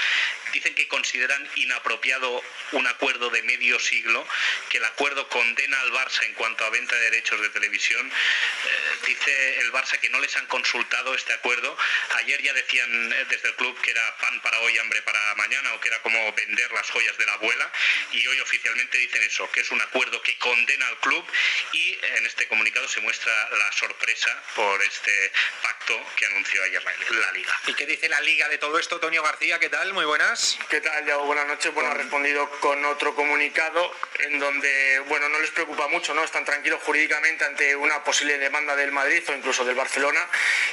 Dicen que consideran inapropiado un acuerdo de medio siglo, que el acuerdo condena al Barça en cuanto a venta de derechos de televisión. Eh, dice el Barça que no les han consultado este acuerdo. Ayer ya decían eh, desde el club que era pan para hoy, hambre para mañana, o que era como vender las joyas de la abuela. Y hoy oficialmente dicen eso, que es un acuerdo que condena al club y en este comunicado se muestra la sorpresa por este pacto que anunció ayer la, la Liga. ¿Y qué dice la Liga de todo esto? Toño García, ¿qué tal? Muy buenas. ¿Qué tal, Yago? Buenas noches. Bueno, ha respondido con otro comunicado en donde, bueno, no les preocupa mucho, ¿no? Están tranquilos jurídicamente ante una posible demanda del Madrid o incluso del Barcelona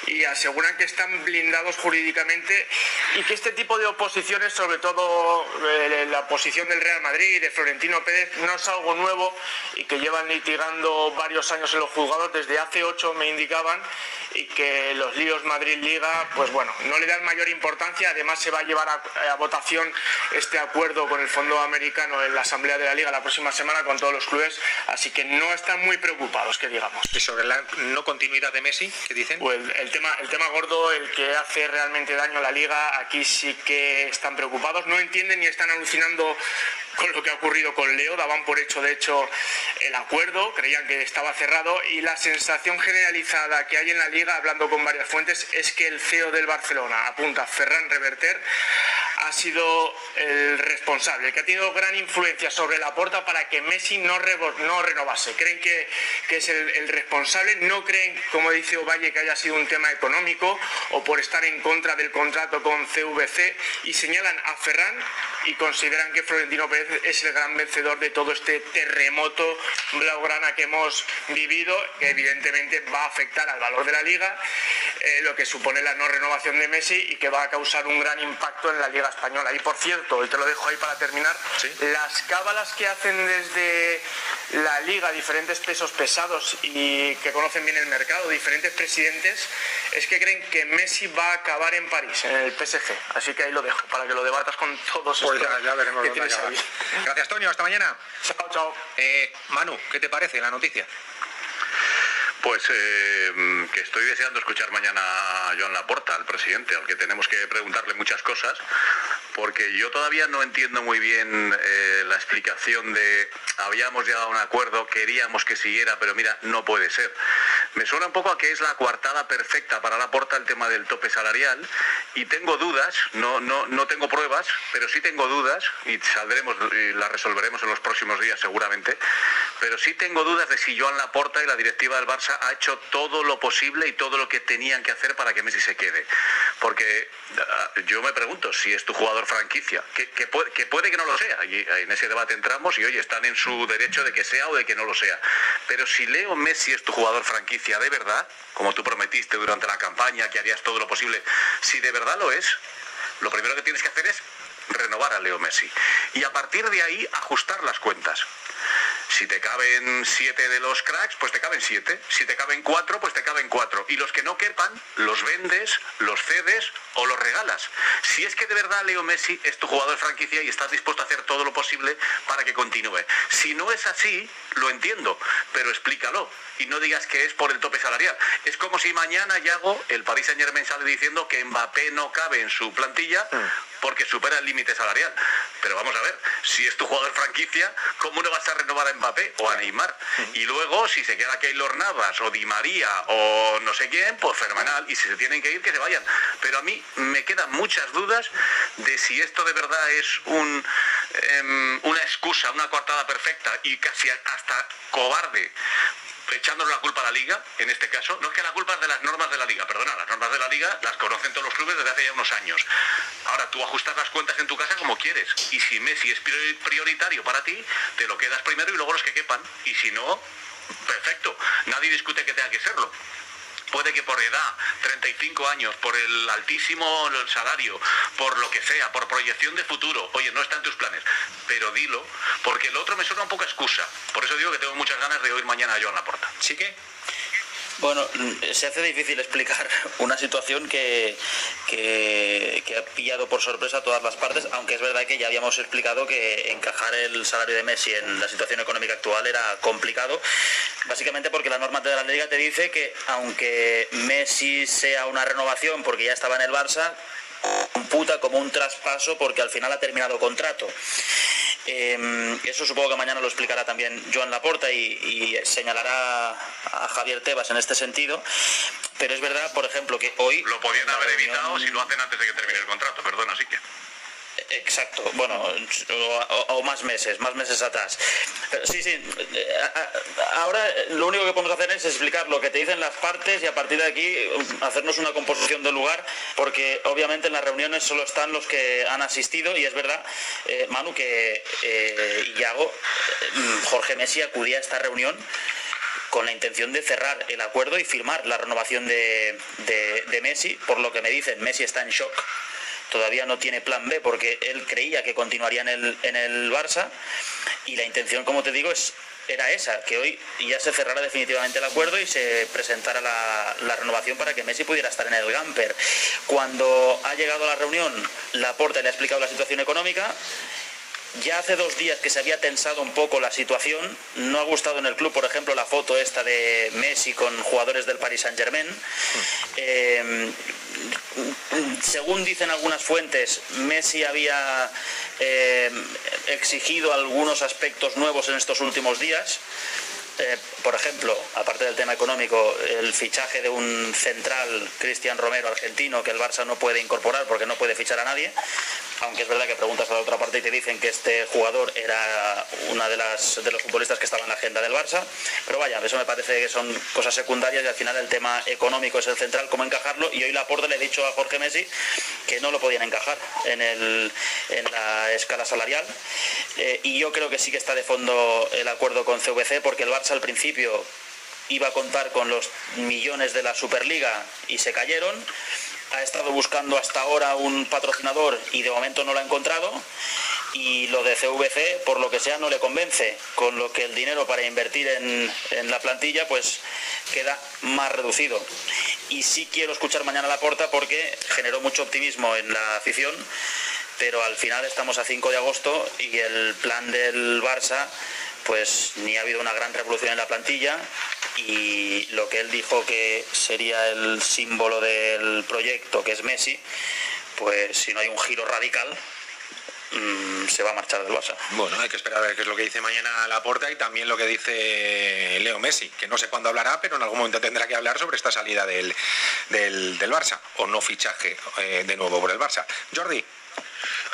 y aseguran que están blindados jurídicamente y que este tipo de oposiciones, sobre todo eh, la posición del Real Madrid y de Florentino Pérez, no es algo nuevo y que llevan litigando varios años en los juzgados, desde hace ocho me indicaban, y que los líos Madrid-Liga, pues bueno, no le dan mayor importancia, además se va a llevar a, votación este acuerdo con el Fondo Americano en la Asamblea de la Liga la próxima semana con todos los clubes, así que no están muy preocupados, que digamos. ¿Y sobre la no continuidad de Messi, qué dicen? Pues el tema, el tema gordo, el que hace realmente daño a la Liga, aquí sí que están preocupados, no entienden ni están alucinando con lo que ha ocurrido con Leo, daban por hecho de hecho el acuerdo, creían que estaba cerrado y la sensación generalizada que hay en la liga, hablando con varias fuentes, es que el CEO del Barcelona, apunta Ferran Reverter, ha sido el responsable, que ha tenido gran influencia sobre la porta para que Messi no, no renovase. Creen que, es el, responsable, no creen, como dice Ovalle, que haya sido un tema económico o por estar en contra del contrato con CVC y señalan a Ferran y consideran que Florentino Pérez es el gran vencedor de todo este terremoto blaugrana que hemos vivido, que evidentemente va a afectar al valor de la liga, eh, lo que supone la no renovación de Messi y que va a causar un gran impacto en la liga española. Y por cierto, y te lo dejo ahí para terminar, las cábalas que hacen desde la liga diferentes pesos pesados y que conocen bien el mercado, diferentes presidentes, es que creen que Messi va a acabar en París, en el PSG. Así que ahí lo dejo, para que lo debatas con todos pues ya, veremos Gracias, Toño. Hasta mañana. Chao, chao. Eh, Manu, ¿qué te parece la noticia? Pues eh, que estoy deseando escuchar mañana a Joan Laporta, al presidente, al que tenemos que preguntarle muchas cosas, porque yo todavía no entiendo muy bien eh, la explicación de habíamos llegado a un acuerdo, queríamos que siguiera, pero mira, no puede ser. Me suena un poco a que es la coartada perfecta para Laporta el tema del tope salarial y tengo dudas, no, no, no tengo pruebas, pero sí tengo dudas y saldremos y las resolveremos en los próximos días seguramente, pero sí tengo dudas de si Joan Laporta y la directiva del Barça ha hecho todo lo posible y todo lo que tenían que hacer para que Messi se quede. Porque ah, yo me pregunto si es tu jugador franquicia, que, puede, que no lo sea, y en ese debate entramos y oye, están en su derecho de que sea o de que no lo sea. Pero si Leo Messi es tu jugador franquicia de verdad, como tú prometiste durante la campaña que harías todo lo posible, si de verdad lo es, lo primero que tienes que hacer es renovar a Leo Messi. Y a partir de ahí ajustar las cuentas. Si te caben siete de los cracks, pues te caben siete. Si te caben cuatro, pues te caben cuatro. Y los que no quepan, los vendes, los cedes o los regalas. Si es que de verdad Leo Messi es tu jugador de franquicia y estás dispuesto a hacer todo lo posible para que continúe. Si no es así, lo entiendo, pero explícalo y no digas que es por el tope salarial. Es como si mañana Yago, el Paris Saint Germain sale diciendo que Mbappé no cabe en su plantilla porque supera el límite salarial. Pero vamos a ver, si es tu jugador franquicia, ¿cómo no vas a renovar a Mbappé o a Neymar? Y luego, si se queda Keylor Navas o Di María o no sé quién, pues fenomenal. Y si se tienen que ir, que se vayan. Pero a mí me quedan muchas dudas de si esto de verdad es un, em, una excusa, una coartada perfecta y casi hasta cobarde echándonos la culpa a la liga, en este caso, no es que la culpa es de las normas de la liga, perdona, las normas de la liga las conocen todos los clubes desde hace ya unos años. Ahora tú ajustas las cuentas en tu casa como quieres, y si Messi es prioritario para ti, te lo quedas primero y luego los que quepan, y si no, perfecto, nadie discute que tenga que serlo puede que por edad, 35 años, por el altísimo salario, por lo que sea, por proyección de futuro, oye, no está en tus planes, pero dilo, porque el otro me suena un poco excusa. Por eso digo que tengo muchas ganas de oír mañana a Joan Laporta. ¿Sí que? Bueno, se hace difícil explicar una situación que, que, ha pillado por sorpresa a todas las partes, aunque es verdad que ya habíamos explicado que encajar el salario de Messi en la situación económica actual era complicado, básicamente porque la norma de la liga te dice que aunque Messi sea una renovación porque ya estaba en el Barça, computa como un traspaso porque al final ha terminado contrato. Em, eso supongo que mañana lo explicará también Joan Laporta y, señalará a Javier Tebas en este sentido. Pero es verdad, por ejemplo, que hoy... Lo podían haber evitado si lo hacen antes de que termine el contrato, perdona, así que... Exacto, bueno, o, más meses, más meses atrás. sí, sí, ahora lo único que podemos hacer es explicar lo que te dicen las partes y a partir de aquí hacernos una composición del lugar, porque obviamente en las reuniones solo están los que han asistido y es verdad, eh, Manu, que eh, Iago, mm, Jorge Messi acudía a esta reunión con la intención de cerrar el acuerdo y firmar la renovación de Messi, por lo que me dicen, Messi está en shock todavía no tiene plan B porque él creía que continuaría en el, en el Barça y la intención, como te digo, es era esa, que hoy ya se cerrara definitivamente el acuerdo y se presentara la, la, renovación para que Messi pudiera estar en el Gamper. Cuando ha llegado a la reunión, Laporta le ha explicado la situación económica ya hace dos días que se había tensado un poco la situación, no ha gustado en el club, por ejemplo, la foto esta de Messi con jugadores del Paris Saint Germain. Eh, según dicen algunas fuentes, Messi había eh, exigido algunos aspectos nuevos en estos últimos días. Eh, por ejemplo, aparte del tema económico, el fichaje de un central, Cristian Romero, argentino, que el Barça no puede incorporar porque no puede fichar a nadie, aunque es verdad que preguntas a la otra parte y te dicen que este jugador era una de de los futbolistas que estaba en la agenda del Barça, pero vaya, eso me parece que son cosas secundarias y al final el tema económico es el central, cómo encajarlo, y hoy Laporte le he dicho a Jorge Messi que no lo podían encajar en, el, en la escala salarial, eh, y yo creo que sí que está de fondo el acuerdo con CVC, porque el Barça al principio iba a contar con los millones de la Superliga y se cayeron ha estado buscando hasta ahora un patrocinador y de momento no lo ha encontrado. Y lo de CVC, por lo que sea, no le convence, con lo que el dinero para invertir en, la plantilla pues queda más reducido. Y sí quiero escuchar mañana la porta porque generó mucho optimismo en la afición, pero al final estamos a 5 de agosto y el plan del Barça pues ni ha habido una gran revolución en la plantilla y lo que él dijo que sería el símbolo del proyecto, que es Messi, pues si no hay un giro radical, mmm, se va a marchar del Barça. Bueno, hay que esperar a ver qué es lo que dice mañana Laporta y también lo que dice Leo Messi, que no sé cuándo hablará, pero en algún momento tendrá que hablar sobre esta salida del, del, del Barça, o no fichaje eh, de nuevo por el Barça. Jordi.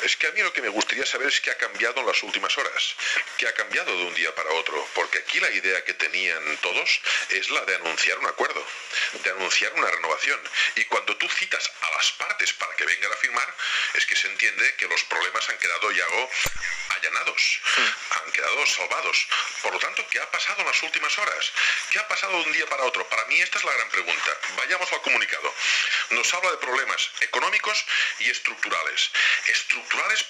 Es que a mí lo que me gustaría saber es qué ha cambiado en las últimas horas, qué ha cambiado de un día para otro, porque aquí la idea que tenían todos es la de anunciar un acuerdo, de anunciar una renovación. Y cuando tú citas a las partes para que vengan a firmar, es que se entiende que los problemas han quedado ya allanados, han quedado salvados. Por lo tanto, ¿qué ha pasado en las últimas horas? ¿Qué ha pasado de un día para otro? Para mí esta es la gran pregunta. Vayamos al comunicado. Nos habla de problemas económicos y estructurales.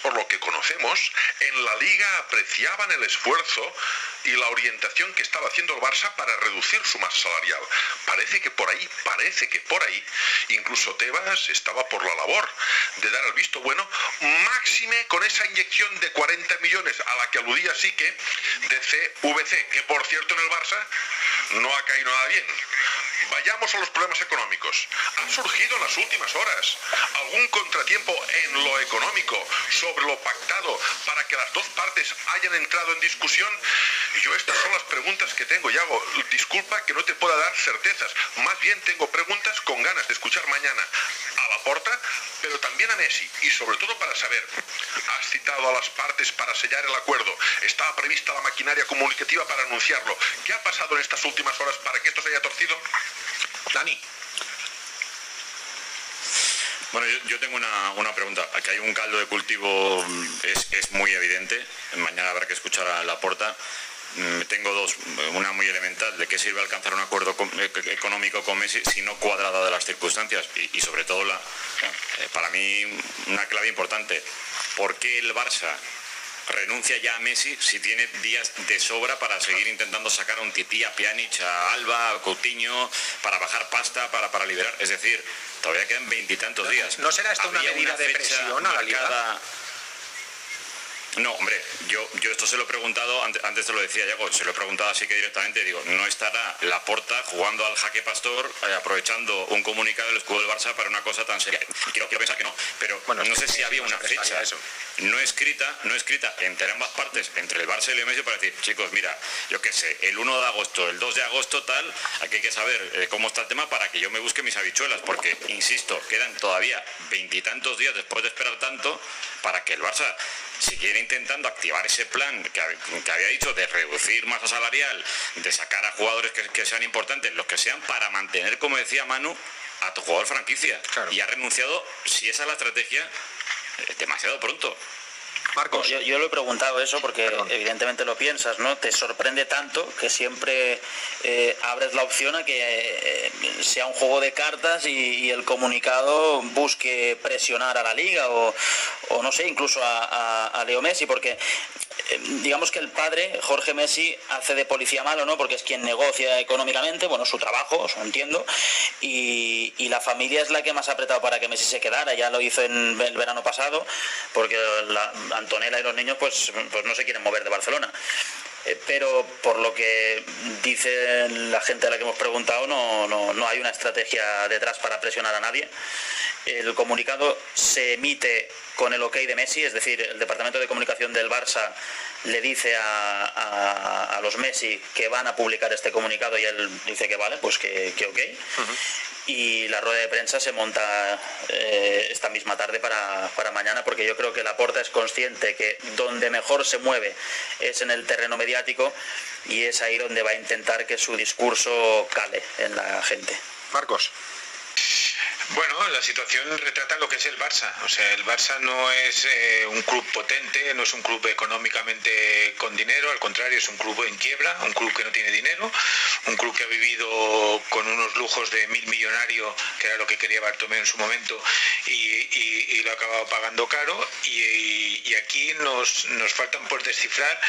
Por lo que conocemos, en la liga apreciaban el esfuerzo y la orientación que estaba haciendo el Barça para reducir su masa salarial. Parece que por ahí, parece que por ahí, incluso Tebas estaba por la labor de dar el visto bueno, máxime con esa inyección de 40 millones a la que aludía sí que de CVC, que por cierto en el Barça no ha caído nada bien. Vayamos a los problemas económicos. Ha surgido en las últimas horas algún contratiempo en lo económico sobre lo pactado para que las dos partes hayan entrado en discusión. Yo estas son las preguntas que tengo, Yago. Disculpa que no te pueda dar certezas. Más bien tengo preguntas con ganas de escuchar mañana a la porta, pero también a Messi. Y sobre todo para saber, has citado a las partes para sellar el acuerdo. Estaba prevista la maquinaria comunicativa para anunciarlo. ¿Qué ha pasado en estas últimas horas para que esto se haya torcido? Dani. Bueno, yo, tengo una, una, pregunta. Aquí hay un caldo de cultivo, es, es muy evidente. Mañana habrá que escuchar a la porta. Tengo dos, una muy elemental, de qué sirve alcanzar un acuerdo económico con Messi si no cuadrada de las circunstancias y, y sobre todo la, eh, para mí una clave importante, ¿por qué el Barça renuncia ya a Messi si tiene días de sobra para seguir intentando sacar a un tití, a Pjanic, a Alba, a Coutinho, para bajar pasta, para, para liberar. Es decir, todavía quedan veintitantos días. ¿No será esto una medida de presión a la liga? No, hombre, yo, yo esto se lo he preguntado, antes, antes te lo decía Yago, se lo he preguntado así que directamente, digo, no estará la porta jugando al jaque pastor, eh, aprovechando un comunicado del escudo del Barça para una cosa tan seria. Quiero, quiero pensar que no, pero bueno, no sé si había una fecha eso. no escrita, no escrita entre ambas partes, entre el Barça y el Messi, para decir, chicos, mira, yo qué sé, el 1 de agosto, el 2 de agosto, tal, aquí hay que saber eh, cómo está el tema para que yo me busque mis habichuelas, porque, insisto, quedan todavía veintitantos días después de esperar tanto para que el Barça siguiera intentando activar ese plan que, que, había dicho de reducir masa salarial, de sacar a jugadores que, que, sean importantes, los que sean, para mantener, como decía Manu, a tu jugador franquicia. Claro. Y ha renunciado, si esa es la estrategia, demasiado pronto. Marcos. Yo, yo lo he preguntado eso porque evidentemente lo piensas, ¿no? Te sorprende tanto que siempre eh, abres la opción a que eh, sea un juego de cartas y, y el comunicado busque presionar a la liga o, o no sé, incluso a, a- a Leo Messi, porque digamos que el padre, Jorge Messi, hace de policía malo, ¿no? Porque es quien negocia económicamente, bueno, su trabajo, eso entiendo, y, la familia es la que más ha apretado para que Messi se quedara, ya lo hizo en el verano pasado, porque la, Antonella y los niños pues, pues no se quieren mover de Barcelona. Eh, Pero por lo que dice la gente a la que hemos preguntado, no, no, no hay una estrategia detrás para presionar a nadie. El comunicado se emite con el ok de Messi, es decir, el departamento de comunicación del Barça le dice a, a- a los Messi que van a publicar este comunicado y él dice que vale, pues que, que ok. Y la rueda de prensa se monta eh, esta misma tarde para, para mañana, porque yo creo que Laporta es consciente que donde mejor se mueve es en el terreno mediático y es ahí donde va a intentar que su discurso cale en la gente. Marcos. Bueno, la situación retrata lo que es el Barça. O sea, el Barça no es eh, un club potente, no es un club económicamente con dinero, al contrario, es un club en quiebra, un club que no tiene dinero, un club que ha vivido con unos lujos de mil millonarios, que era lo que quería Bartomeu en su momento, y, lo ha acabado pagando caro. Y aquí nos, nos faltan por descifrar,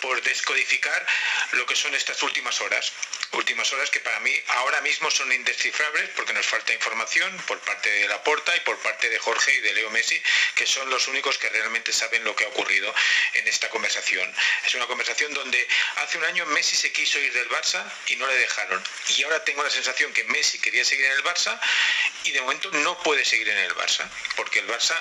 por descodificar lo que son estas últimas horas. Últimas horas que para mí ahora mismo son indescifrables porque nos falta información por parte de Laporta y por parte de Jorge y de Leo Messi, que son los únicos que realmente saben lo que ha ocurrido en esta conversación. Es una conversación donde hace un año Messi se quiso ir del Barça y no le dejaron. Y ahora tengo la sensación que Messi quería seguir en el Barça y de momento no puede seguir en el Barça, porque el Barça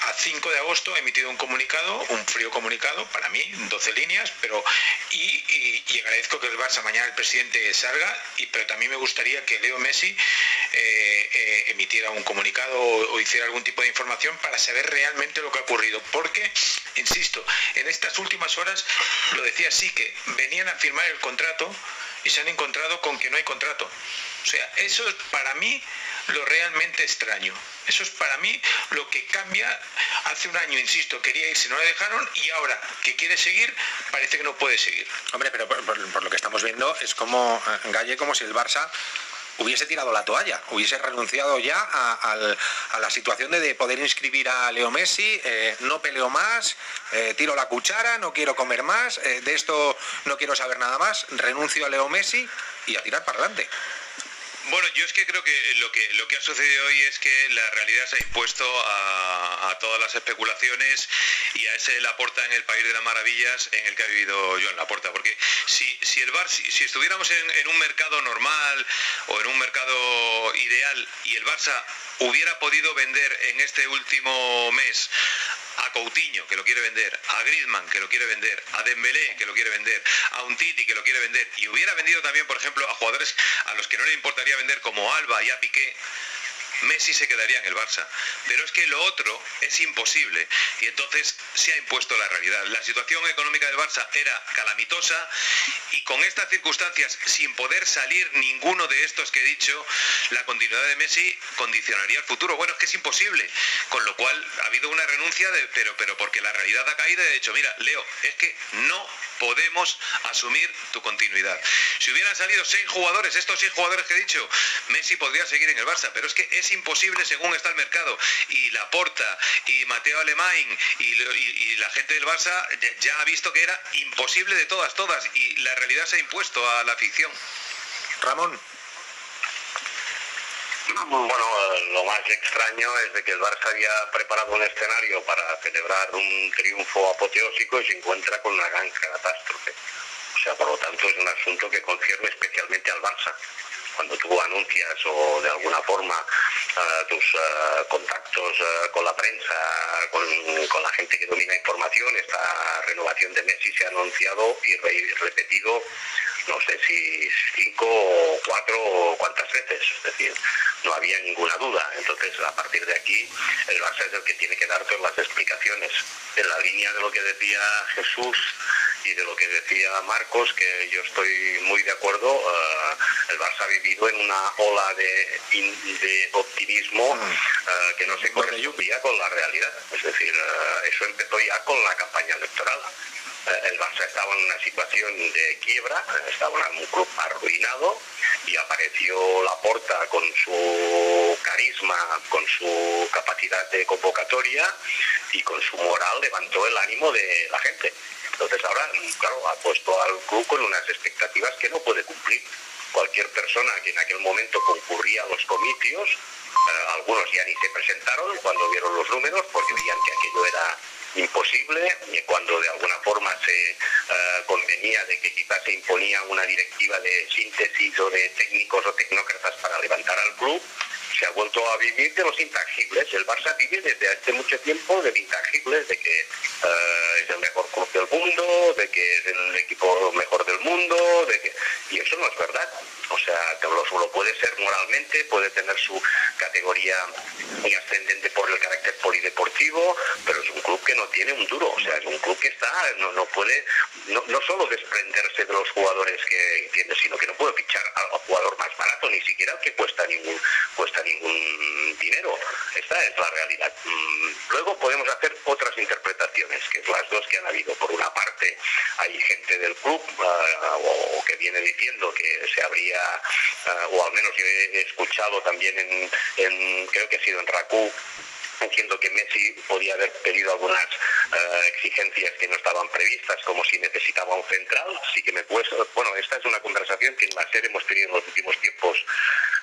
a 5 de agosto ha emitido un comunicado, un frío comunicado, para mí, 12 líneas, pero y, agradezco que el Barça mañana el presidente salga, y, pero también me gustaría que Leo Messi eh, eh, emitiera un comunicado o, hiciera algún tipo de información para saber realmente lo que ha ocurrido, porque, insisto, en estas últimas horas, lo decía sí, que venían a firmar el contrato y se han encontrado con que no hay contrato. O sea, eso es para mí lo realmente extraño. Eso es para mí lo que cambia. Hace un año, insisto, quería irse, no le dejaron y ahora que quiere seguir, parece que no puede seguir. Hombre, pero por, por- por lo que estamos viendo es como eh, Galle como si el Barça hubiese tirado la toalla, hubiese renunciado ya a, la situación de, de poder inscribir a Leo Messi, eh, no peleo más, eh, tiro la cuchara, no quiero comer más, eh, de esto no quiero saber nada más, renuncio a Leo Messi y a tirar para adelante. Bueno, yo es que creo que lo que lo que ha sucedido hoy es que la realidad se ha impuesto a, todas las especulaciones y a ese Laporta en el país de las maravillas en el que ha vivido Joan Laporta. Porque si, si el Bar, si, si estuviéramos en, en un mercado normal o en un mercado ideal y el Barça hubiera podido vender en este último mes a Coutinho, que lo quiere vender, a Griezmann, que lo quiere vender, a Dembélé, que lo quiere vender, a Untiti, que lo quiere vender, y hubiera vendido también, por ejemplo, a jugadores a los que no le importaría vender como Alba y a Piqué, Messi se quedaría en el Barça. Pero es que lo otro es imposible. Y entonces se ha impuesto la realidad. La situación económica del Barça era calamitosa y con estas circunstancias, sin poder salir ninguno de estos que he dicho, la continuidad de Messi condicionaría el futuro. Bueno, es que es imposible. Con lo cual ha habido una renuncia, de, pero, pero porque la realidad ha caído y ha dicho, mira, Leo, es que no podemos asumir tu continuidad. Si hubieran salido seis jugadores, estos seis jugadores que he dicho, Messi podría seguir en el Barça, pero es que es imposible según está el mercado. Y Laporta, y Mateo Alemán, y, y- y la gente del Barça ya, ha visto que era imposible de todas, todas, y la realidad se ha impuesto a la ficción. Ramón. Bueno, lo más extraño es de que el Barça había preparado un escenario para celebrar un triunfo apoteósico y se encuentra con una gran catástrofe. O sea, por lo tanto es un asunto que concierne especialmente al Barça. Cuando tú anuncias o de alguna forma eh, tus eh, contactos eh, con la prensa, con, con la gente que domina información, esta renovación de Messi se ha anunciado y re- repetido no sé si cinco o cuatro o cuántas veces, es decir, no había ninguna duda. Entonces, a partir de aquí, el Barça es el que tiene que dar todas las explicaciones. En la línea de lo que decía Jesús y de lo que decía Marcos, que yo estoy muy de acuerdo, eh, el Barça ha en una ola de, optimismo eh, que no se correspondía con la realidad. Es decir, eh, eso empezó ya con la campaña electoral. Eh, el Barça estaba en una situación de quiebra, estaba en un club arruinado y apareció Laporta con su carisma, con su capacidad de convocatoria y con su moral levantó el ánimo de la gente. Entonces ahora, claro, ha puesto al club con unas expectativas que no puede cumplir. Cualquier persona que en aquel momento concurría a los comicios, eh, algunos ya ni se presentaron cuando vieron los números porque veían que aquello era imposible cuando de alguna forma se eh, convenía de que quizás se imponía una directiva de síntesis o de técnicos o tecnócratas para levantar al club, se ha vuelto a vivir de los intangibles. El Barça vive desde hace mucho tiempo de intangibles, de que eh, es el mejor club del mundo, de que es el equipo mejor del mundo, de que... y eso no es verdad. O sea, que lo, puede ser moralmente, puede tener su categoría muy ascendente por el carácter polideportivo, pero es un club que no tiene un duro. O sea, es un club que está, no, no puede, no, no solo desprenderse de los jugadores que tiene, sino que no puede fichar al jugador más barato, ni siquiera al que cuesta ningún, cuesta ningún dinero. Esta es la realidad. Mm, Luego podemos hacer otras interpretaciones, que es las dos que han habido. Por una parte, hay gente del club ah, o, que viene diciendo que se habría, ah, o al menos yo he escuchado también en, en- creo que ha sido en RACU, Entiendo que Messi podía haber pedido algunas eh, exigencias que no estaban previstas, como si necesitaba un central. Sí que me puesto. Bueno, esta es una conversación que en la serie hemos tenido en los últimos tiempos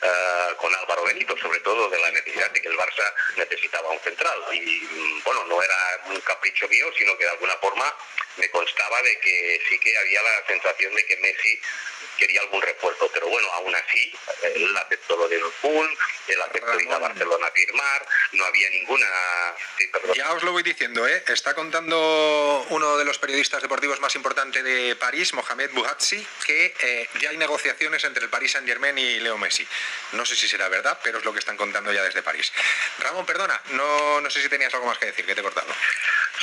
eh, con Álvaro Benito, sobre todo de la necesidad de que el Barça necesitaba un central. Y mm, bueno, no era un capricho mío, sino que de alguna forma me constaba de que sí que había la sensación de que Messi quería algún refuerzo. Pero bueno, aún así, él aceptó lo del Liverpool, él aceptó ir a Barcelona a firmar, no había ninguna... Ya os lo voy diciendo, ¿eh? Está contando uno de los periodistas deportivos más importantes de París, Mohamed Bouhatsi, que eh, ya hay negociaciones entre el Paris Saint Germain y Leo Messi. No sé si será verdad, pero es lo que están contando ya desde París. Ramón, perdona, no, no sé si tenías algo más que decir, que te he cortado.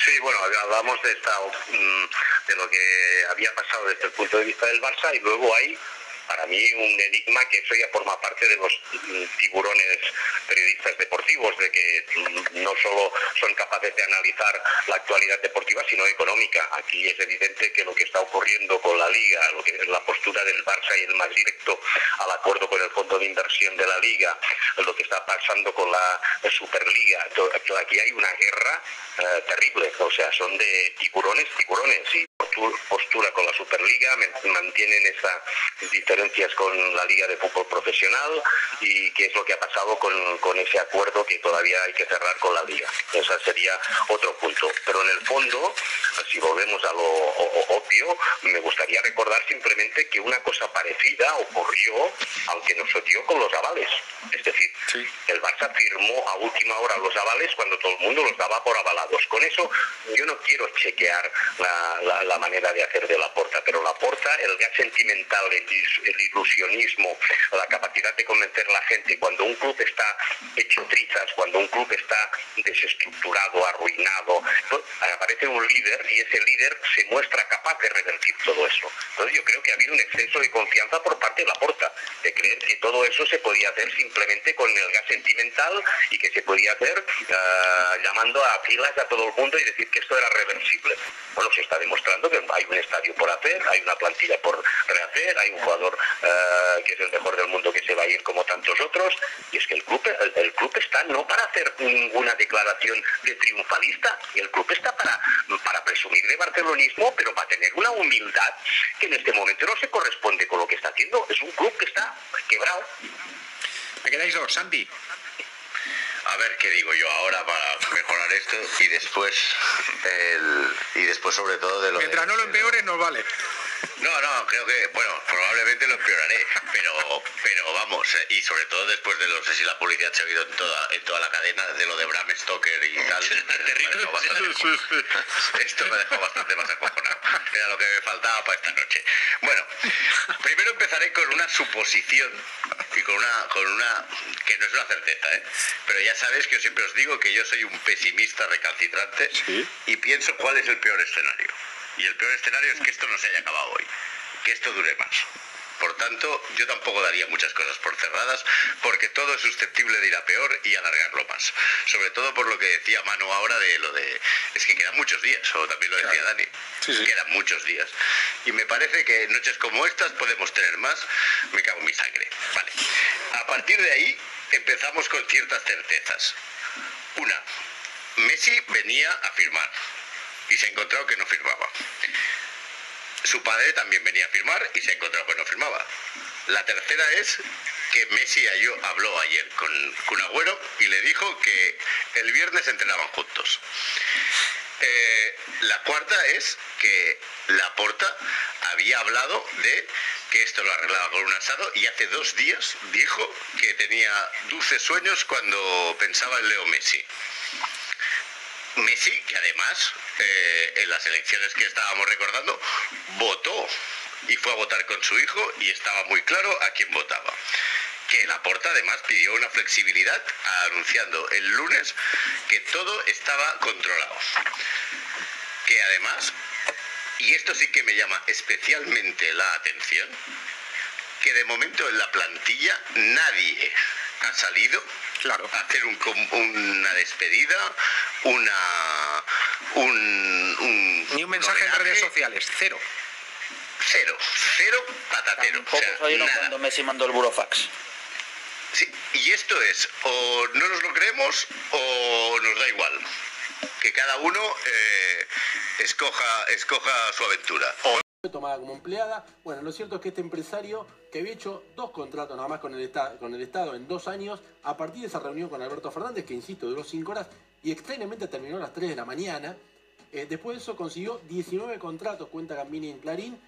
Sí, bueno, hablamos de esta mm, de lo que había pasado desde el punto de vista del Barça y luego hay para mí un enigma que eso ya forma parte de los mm, tiburones periodistas deportivos, de que mm, no solo son capaces de analizar la actualidad deportiva, sino económica. Aquí es evidente que lo que está ocurriendo con la Liga, lo que es la postura del Barça y el más directo al acuerdo con el Fondo de Inversión de la Liga, lo que está pasando con la Superliga, aquí hay una guerra eh, terrible, o sea, son de tiburones, tiburones, y postura con la Superliga, mantienen esas diferencias con la Liga de Fútbol Profesional y qué es lo que ha pasado con, con ese acuerdo que todavía hay que cerrar con la Liga. Ese sería otro punto. Pero en el fondo, si volvemos a lo obvio, me gustaría recordar simplemente que una cosa parecida ocurrió, aunque no se dio con los avales. Es decir, el Barça firmó a última hora los avales cuando todo el mundo los daba por avalados. Con eso yo no quiero chequear la, la- la manera de hacer de la porta, pero la porta, el gas sentimental, el, is- el ilusionismo, la capacidad de convencer a la gente, cuando un club está hecho trizas, cuando un club está desestructurado, arruinado, pues, aparece un líder y ese líder se muestra capaz de revertir todo eso. Entonces yo creo que ha habido un exceso de confianza por parte de la porta, de creer que todo eso se podía hacer simplemente con el gas sentimental y que se podía hacer ah, llamando a filas a todo el mundo y decir que esto era reversible. Bueno, se está demostrando que hay un estadio por hacer, hay una plantilla por rehacer, hay un jugador ah, que es el mejor del mundo que se va a ir como tantos otros, y es que el club, el, el club está no para hacer ninguna declaración de triunfalista, el club está para, para presumir de barcelonismo, pero para tener una humildad que en este momento no se corresponde con lo que está haciendo. Es un club que está quebrado. Me quedáis dos, Santi. A ver qué digo yo ahora para mejorar esto y después el, y después sobre todo de lo de- Mientras no lo empeores, nos vale. No, no, creo que, bueno, probablemente lo empeoraré, pero, pero vamos, y sobre todo después de, no sé si la publicidad se ha oído en toda, en toda la cadena de lo de Bram Stoker y tal. esto me dejado bastante más acojonado. Era lo que me faltaba para esta noche. Bueno, primero empezaré con una suposición y con una, con una, que no es una certeza, ¿eh? pero ya sabéis que yo siempre os digo que yo soy un pesimista recalcitrante y pienso cuál es el peor escenario. Y el peor escenario es que esto no se haya acabado hoy, que esto dure más. Por tanto, yo tampoco daría muchas cosas por cerradas, porque todo es susceptible de ir a peor y alargarlo más. Sobre todo por lo que decía Manu ahora de lo de... Es que quedan muchos días, o también lo decía Dani. Quedan muchos días. Y me parece que noches como estas podemos tener más. Me cago en mi sangre. Vale. A partir de ahí empezamos con ciertas certezas. Una, Messi venía a firmar y se ha encontrado que no firmaba. Su padre también venía a firmar y se ha encontrado que no firmaba. La tercera es que Messi habló ayer con Kun Agüero y le dijo que el viernes entrenaban juntos. Eh, la cuarta es que Laporta había hablado de que esto lo arreglaba con un asado y hace dos días dijo que tenía dulces sueños cuando pensaba en Leo Messi. Messi, que además eh, en las elecciones que estábamos recordando, votó y fue a votar con su hijo y estaba muy claro a quién votaba. Que Laporta además pidió una flexibilidad anunciando el lunes que todo estaba controlado. Que además, y esto sí que me llama especialmente la atención, que de momento en la plantilla nadie ha salido claro. a hacer una despedida, una un, ni un mensaje en redes sociales, cero. Cero, cero patatero. Tampoco o cuando Messi mandó el burofax. Sí, y esto es, o no nos lo creemos o nos da igual. Que cada uno eh, escoja, escoja su aventura tomada como empleada. Bueno, lo cierto es que este empresario que había hecho dos contratos nada más con el, con el Estado en dos años, a partir de esa reunión con Alberto Fernández, que insisto, duró cinco horas y extrañamente terminó a las 3 de la mañana, eh, después de eso consiguió 19 contratos, cuenta Gambini en Clarín,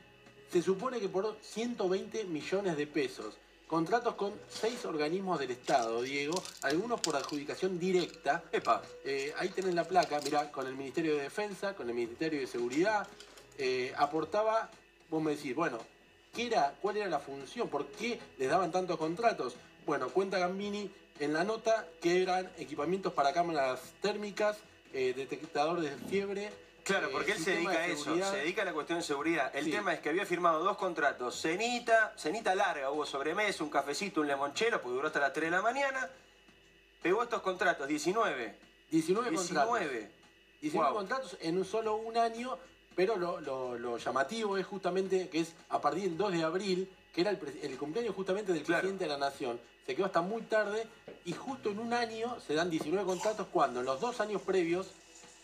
se supone que por 120 millones de pesos. Contratos con seis organismos del Estado, Diego, algunos por adjudicación directa. Epa, eh, ahí tienen la placa, mirá, con el Ministerio de Defensa, con el Ministerio de Seguridad, eh, aportaba, vos me decís, bueno, ¿qué era, ¿cuál era la función? ¿Por qué les daban tantos contratos? Bueno, cuenta Gambini en la nota que eran equipamientos para cámaras térmicas, eh, detectadores de fiebre. Claro, porque él se dedica a eso, se dedica a la cuestión de seguridad. El tema es que había firmado dos contratos, cenita, cenita larga, hubo sobremesa, un cafecito, un limonchero, porque duró hasta las 3 de la mañana. Pegó estos contratos, 19. 19, 19 19 contratos en un solo un año pero lo, llamativo es justamente que es a partir del 2 de abril, que era el, cumpleaños justamente del presidente de la Nación. Se quedó hasta muy tarde y justo en un año se dan 19 contratos cuando en los dos años previos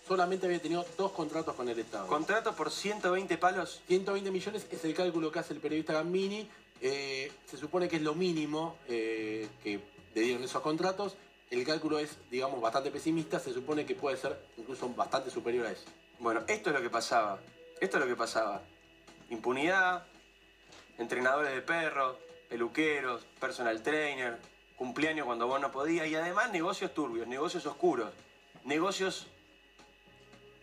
solamente había tenido dos contratos con el Estado. ¿Contratos por 120 palos? 120 millones es el cálculo que hace el periodista Gambini. Eh, se supone que es lo mínimo eh, que le dieron esos contratos. El cálculo es, digamos, bastante pesimista. Se supone que puede ser incluso bastante superior a eso. Bueno, esto es lo que pasaba. Esto es lo que pasaba. Impunidad, entrenadores de perros, peluqueros, personal trainer, cumpleaños cuando vos no podías y además negocios turbios, negocios oscuros, negocios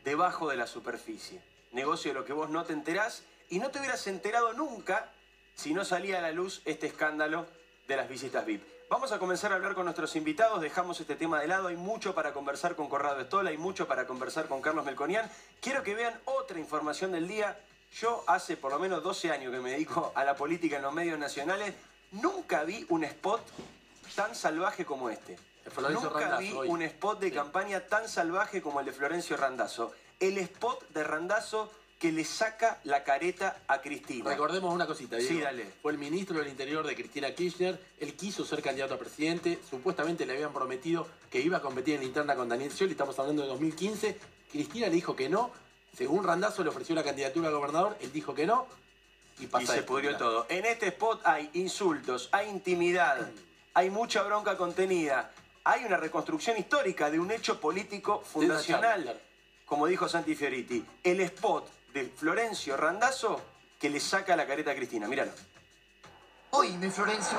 debajo de la superficie, negocio de lo que vos no te enterás y no te hubieras enterado nunca si no salía a la luz este escándalo de las visitas VIP. Vamos a comenzar a hablar con nuestros invitados, dejamos este tema de lado, hay mucho para conversar con Corrado Estola, hay mucho para conversar con Carlos Melconian. Quiero que vean otra información del día. Yo hace por lo menos 12 años que me dedico a la política en los medios nacionales, nunca vi un spot tan salvaje como este. Nunca vi un spot de campaña tan salvaje como el de Florencio Randazzo. El spot de Randazzo que le saca la careta a Cristina. Recordemos una cosita, Diego. Sí, dale. Fue el ministro del Interior de Cristina Kirchner. Él quiso ser candidato a presidente. Supuestamente le habían prometido que iba a competir en la interna con Daniel Scioli. Estamos hablando de 2015. Cristina le dijo que no. Según Randazo le ofreció la candidatura a gobernador. Él dijo que no. Y, pasa y se pudrió todo. En este spot hay insultos, hay intimidad, hay mucha bronca contenida. Hay una reconstrucción histórica de un hecho político fundacional. Como dijo Santi Fioriti, el spot de Florencio Randazzo que le saca la careta a Cristina. Míralo. Oíme, Florencio,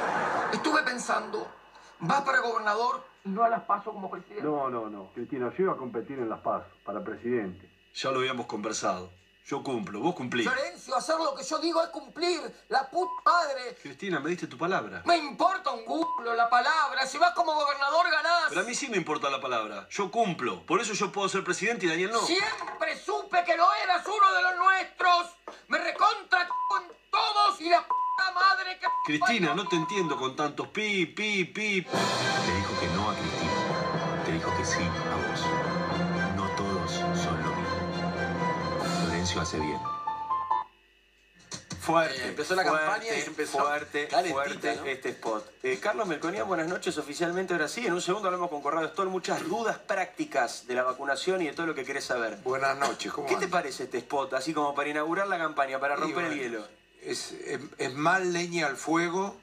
estuve pensando, vas para gobernador y no a las paso como presidente. No, no, no. Cristina, yo iba a competir en las PAS para presidente. Ya lo habíamos conversado. Yo cumplo, vos cumplís. Florencio, hacer lo que yo digo es cumplir. La puta madre. Cristina, me diste tu palabra. Me importa un culo la palabra. Si vas como gobernador ganás. Pero a mí sí me importa la palabra. Yo cumplo. Por eso yo puedo ser presidente y Daniel no. Siempre supe que lo eras uno de los nuestros. Me recontra con todos y la puta madre que... Cristina, no te entiendo con tantos pi, pi, pi. Te dijo que no a Cristina. Te dijo que sí a vos. Hace bien. Fuerte. Eh, empezó la fuerte, campaña y empezó fuerte, fuerte ¿no? este spot. Eh, Carlos Melconian, buenas noches oficialmente. Ahora sí, en un segundo hablamos con Corrado Stoll. Muchas dudas prácticas de la vacunación y de todo lo que querés saber. Buenas noches, ¿cómo ¿Qué te parece este spot? Así como para inaugurar la campaña, para romper el hielo. Es, es, es más leña al fuego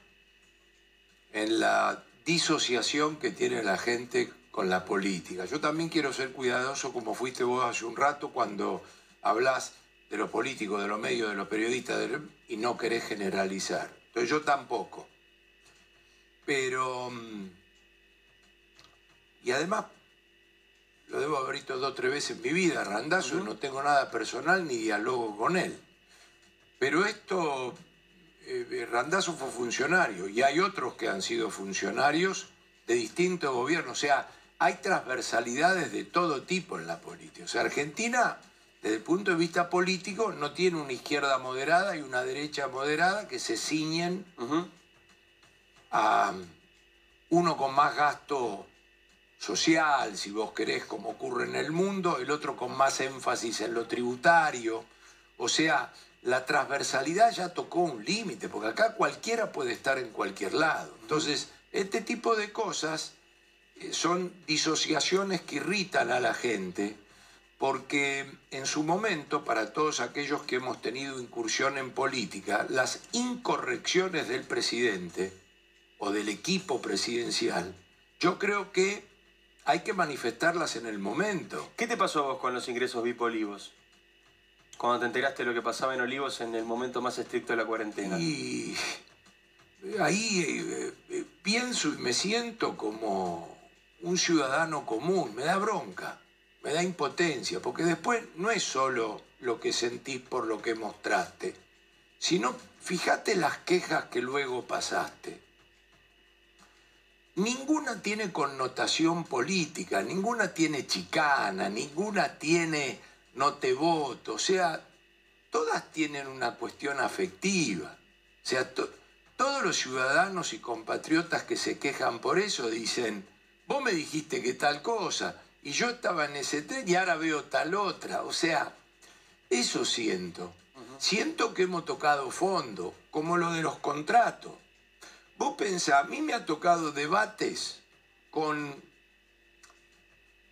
en la disociación que tiene la gente con la política. Yo también quiero ser cuidadoso como fuiste vos hace un rato cuando hablas de los políticos, de los medios, de los periodistas de y no querés generalizar. Entonces yo tampoco. Pero... mm, Y además, lo debo haber visto dos o tres veces en mi vida, Randazo, no tengo nada personal ni diálogo con él. Pero esto, eh, Randazzo fue funcionario y hay otros que han sido funcionarios de distintos gobiernos. O sea, hay transversalidades de todo tipo en la política. O sea, Argentina, desde el punto de vista político, no tiene una izquierda moderada y una derecha moderada que se ciñen a uno con más gasto social, si vos querés, como ocurre en el mundo, el otro con más énfasis en lo tributario. O sea, la transversalidad ya tocó un límite, porque acá cualquiera puede estar en cualquier lado. Entonces, este tipo de cosas eh, son disociaciones que irritan a la gente, porque en su momento, para todos aquellos que hemos tenido incursión en política, las incorrecciones del presidente o del equipo presidencial, yo creo que hay que manifestarlas en el momento. ¿Qué te pasó a vos con los ingresos VIP Olivos? Cuando te enteraste de lo que pasaba en Olivos en el momento más estricto de la cuarentena. Y ahí eh, eh, pienso y me siento como un ciudadano común, me da bronca, me da impotencia, porque después no es solo lo que sentís por lo que mostraste, sino fíjate las quejas que luego pasaste. Ninguna tiene connotación política, ninguna tiene chicana, ninguna tiene no te voto, o sea, todas tienen una cuestión afectiva. O sea, to- todos los ciudadanos y compatriotas que se quejan por eso dicen, vos me dijiste que tal cosa, y yo estaba en ese tren y ahora veo tal otra. O sea, eso siento. Siento que hemos tocado fondo, como lo de los contratos. Vos pensás, a mí me ha tocado debates con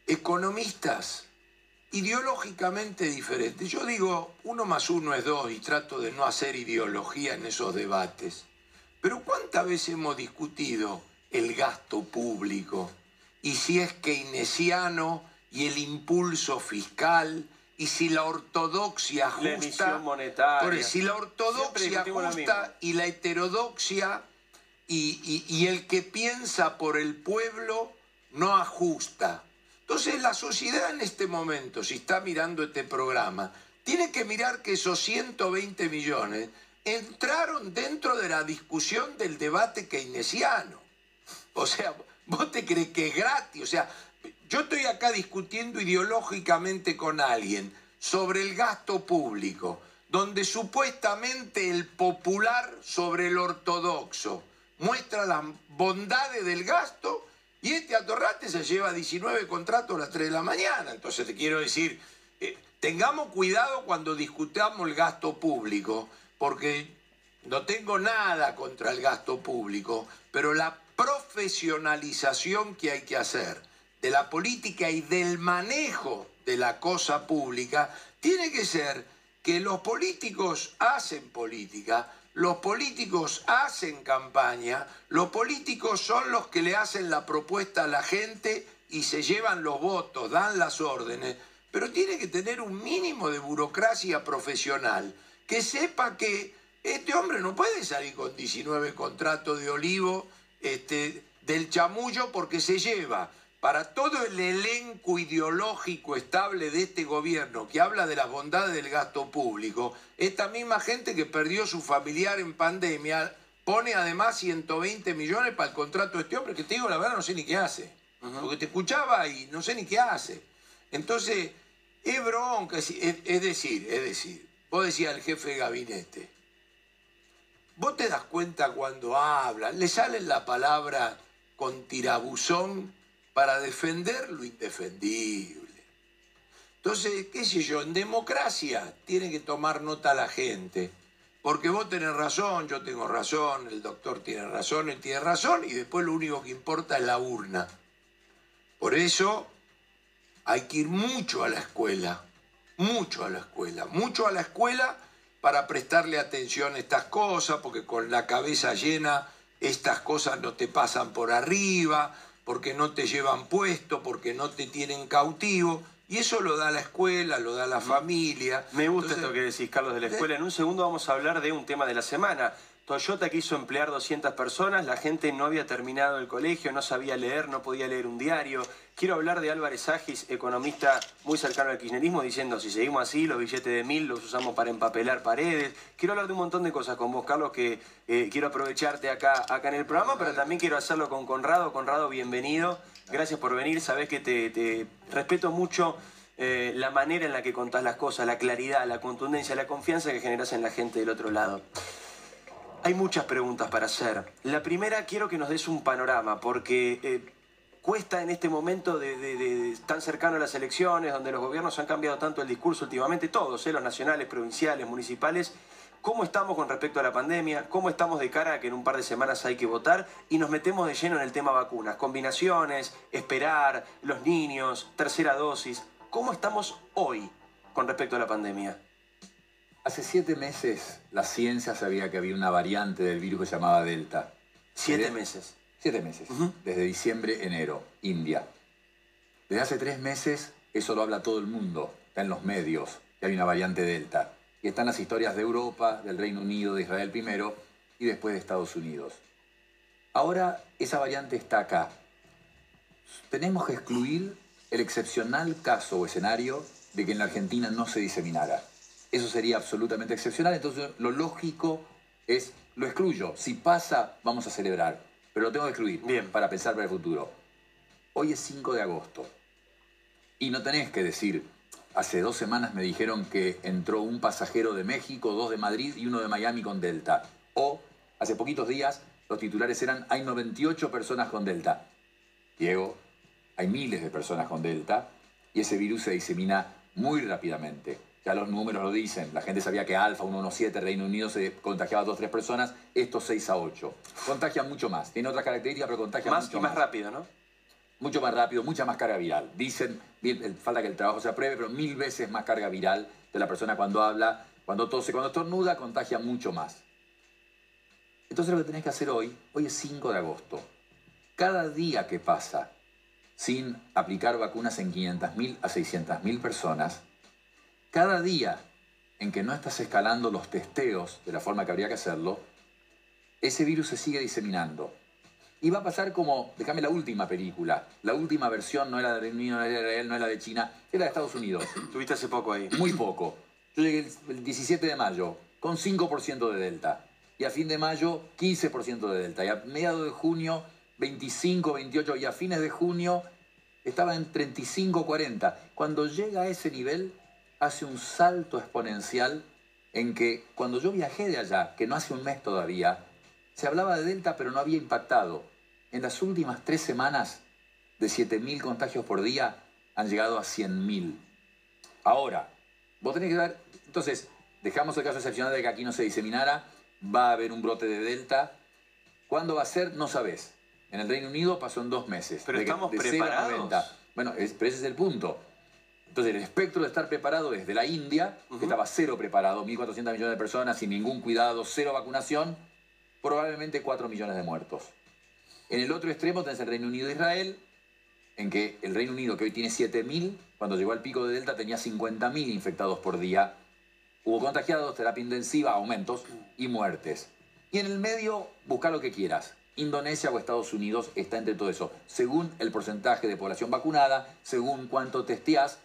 economistas ideológicamente diferentes. Yo digo, uno más uno es dos y trato de no hacer ideología en esos debates. Pero ¿cuántas veces hemos discutido el gasto público? Y si es keynesiano y el impulso fiscal, y si la ortodoxia La justa... monetaria. Por si la ortodoxia justa y la heterodoxia y, y- y el que piensa por el pueblo no ajusta. Entonces la sociedad en este momento, si está mirando este programa, tiene que mirar que esos 120 millones entraron dentro de la discusión del debate keynesiano. O sea, vos te crees que es gratis. O sea, yo estoy acá discutiendo ideológicamente con alguien sobre el gasto público, donde supuestamente el popular sobre el ortodoxo muestra las bondades del gasto y este atorrante se lleva 19 contratos a las 3 de la mañana. Entonces te quiero decir, eh, tengamos cuidado cuando discutamos el gasto público, porque no tengo nada contra el gasto público, pero la profesionalización que hay que hacer de la política y del manejo de la cosa pública tiene que ser que los políticos hacen política, los políticos hacen campaña, los políticos son los que le hacen la propuesta a la gente y se llevan los votos, dan las órdenes, pero tiene que tener un mínimo de burocracia profesional, que sepa que este hombre no puede salir con 19 contratos de olivo este, del chamullo porque se lleva para todo el elenco ideológico estable de este gobierno que habla de las bondades del gasto público, esta misma gente que perdió su familiar en pandemia pone además 120 millones para el contrato de este hombre, que te digo la verdad no sé ni qué hace. Porque te escuchaba y no sé ni qué hace. Entonces, es bronca, es, es decir, es decir, vos decías al jefe de gabinete, vos te das cuenta cuando habla, le sale la palabra con tirabuzón para defender lo indefendible. Entonces, qué sé yo, en democracia tiene que tomar nota la gente. Porque vos tenés razón, yo tengo razón, el doctor tiene razón, él tiene razón, y después lo único que importa es la urna. Por eso hay que ir mucho a la escuela, mucho a la escuela, mucho a la escuela para prestarle atención a estas cosas, porque con la cabeza llena estas cosas no te pasan por arriba, porque no te llevan puesto, porque no te tienen cautivo. Y eso lo da la escuela, lo da la familia. Me gusta esto que decís, Carlos, de la escuela. En un segundo vamos a hablar de un tema de la semana. Toyota quiso emplear 200 personas, la gente no había terminado el colegio, no sabía leer, no podía leer un diario. Quiero hablar de Álvarez Agis, economista muy cercano al kirchnerismo, diciendo si seguimos así, los billetes de mil los usamos para empapelar paredes. Quiero hablar de un montón de cosas con vos, Carlos, que eh, quiero aprovecharte acá, acá en el programa, pero también quiero hacerlo con Conrado. Conrado, bienvenido. Gracias por venir. Sabés que te, respeto mucho eh, la manera en la que contás las cosas, la claridad, la contundencia, la confianza que generas en la gente del otro lado. Hay muchas preguntas para hacer. La primera, quiero que nos des un panorama, porque eh, cuesta en este momento de, tan cercano a las elecciones, donde los gobiernos han cambiado tanto el discurso últimamente, todos, eh, los nacionales, provinciales, municipales, cómo estamos con respecto a la pandemia, cómo estamos de cara a que en un par de semanas hay que votar y nos metemos de lleno en el tema vacunas, combinaciones, esperar, los niños, tercera dosis. ¿Cómo estamos hoy con respecto a la pandemia? Hace siete meses la ciencia sabía que había una variante del virus que se llamaba Delta. ¿Siete meses? Siete meses. Desde diciembre, enero, India. Desde hace tres meses, eso lo habla todo el mundo. Está en los medios, que hay una variante Delta. Y están las historias de Europa, del Reino Unido, de Israel primero y después de Estados Unidos. Ahora esa variante está acá. Tenemos que excluir el excepcional caso o escenario de que en la Argentina no se diseminara. Eso sería absolutamente excepcional. Entonces, lo lógico es, lo excluyo. Si pasa, vamos a celebrar. Pero lo tengo que excluir. Bien. Para pensar para el futuro. Hoy es 5 de agosto. Y no tenés que decir, hace dos semanas me dijeron que entró un pasajero de México, dos de Madrid y uno de Miami con Delta. O, hace poquitos días, los titulares eran, hay 98 personas con Delta. Diego, hay miles de personas con Delta y ese virus se disemina muy rápidamente. Ya los números lo dicen. La gente sabía que Alfa 117, Reino Unido, se contagiaba a dos o tres personas. Estos 6 a 8. Contagian mucho más. Tiene otras características, pero contagian más mucho y más. rápido, ¿no? Mucho más rápido, mucha más carga viral. Dicen, falta que el trabajo se apruebe, pero mil veces más carga viral de la persona cuando habla, cuando tose, cuando estornuda, contagia mucho más. Entonces lo que tenés que hacer hoy, hoy es 5 de agosto. Cada día que pasa sin aplicar vacunas en 500.000 a 600.000 personas, cada día en que no estás escalando los testeos de la forma que habría que hacerlo, ese virus se sigue diseminando. Y va a pasar como, déjame la última película, la última versión no era de Reino Unido, no era de Israel, no era de China, era de Estados Unidos. Tuviste hace poco ahí. Muy poco. Yo llegué el 17 de mayo con 5% de Delta. Y a fin de mayo, 15% de Delta. Y a mediados de junio, 25, 28. Y a fines de junio, estaba en 35, 40. Cuando llega a ese nivel, hace un salto exponencial en que cuando yo viajé de allá, que no hace un mes todavía, se hablaba de Delta pero no había impactado. En las últimas tres semanas, de 7.000 contagios por día, han llegado a 100.000. Ahora, vos tenés que ver, entonces, dejamos el caso excepcional de que aquí no se diseminara, va a haber un brote de Delta. ¿Cuándo va a ser? No sabés. En el Reino Unido pasó en dos meses. Pero estamos preparados. Bueno, pero ese es el punto. Entonces, el espectro de estar preparado desde la India, que estaba cero preparado, 1.400 millones de personas sin ningún cuidado, cero vacunación, probablemente 4 millones de muertos. En el otro extremo tenés el Reino Unido e Israel, en que el Reino Unido, que hoy tiene 7.000, cuando llegó al pico de Delta tenía 50.000 infectados por día. Hubo contagiados, terapia intensiva, aumentos y muertes. Y en el medio, busca lo que quieras. Indonesia o Estados Unidos está entre todo eso, según el porcentaje de población vacunada, según cuánto testeás,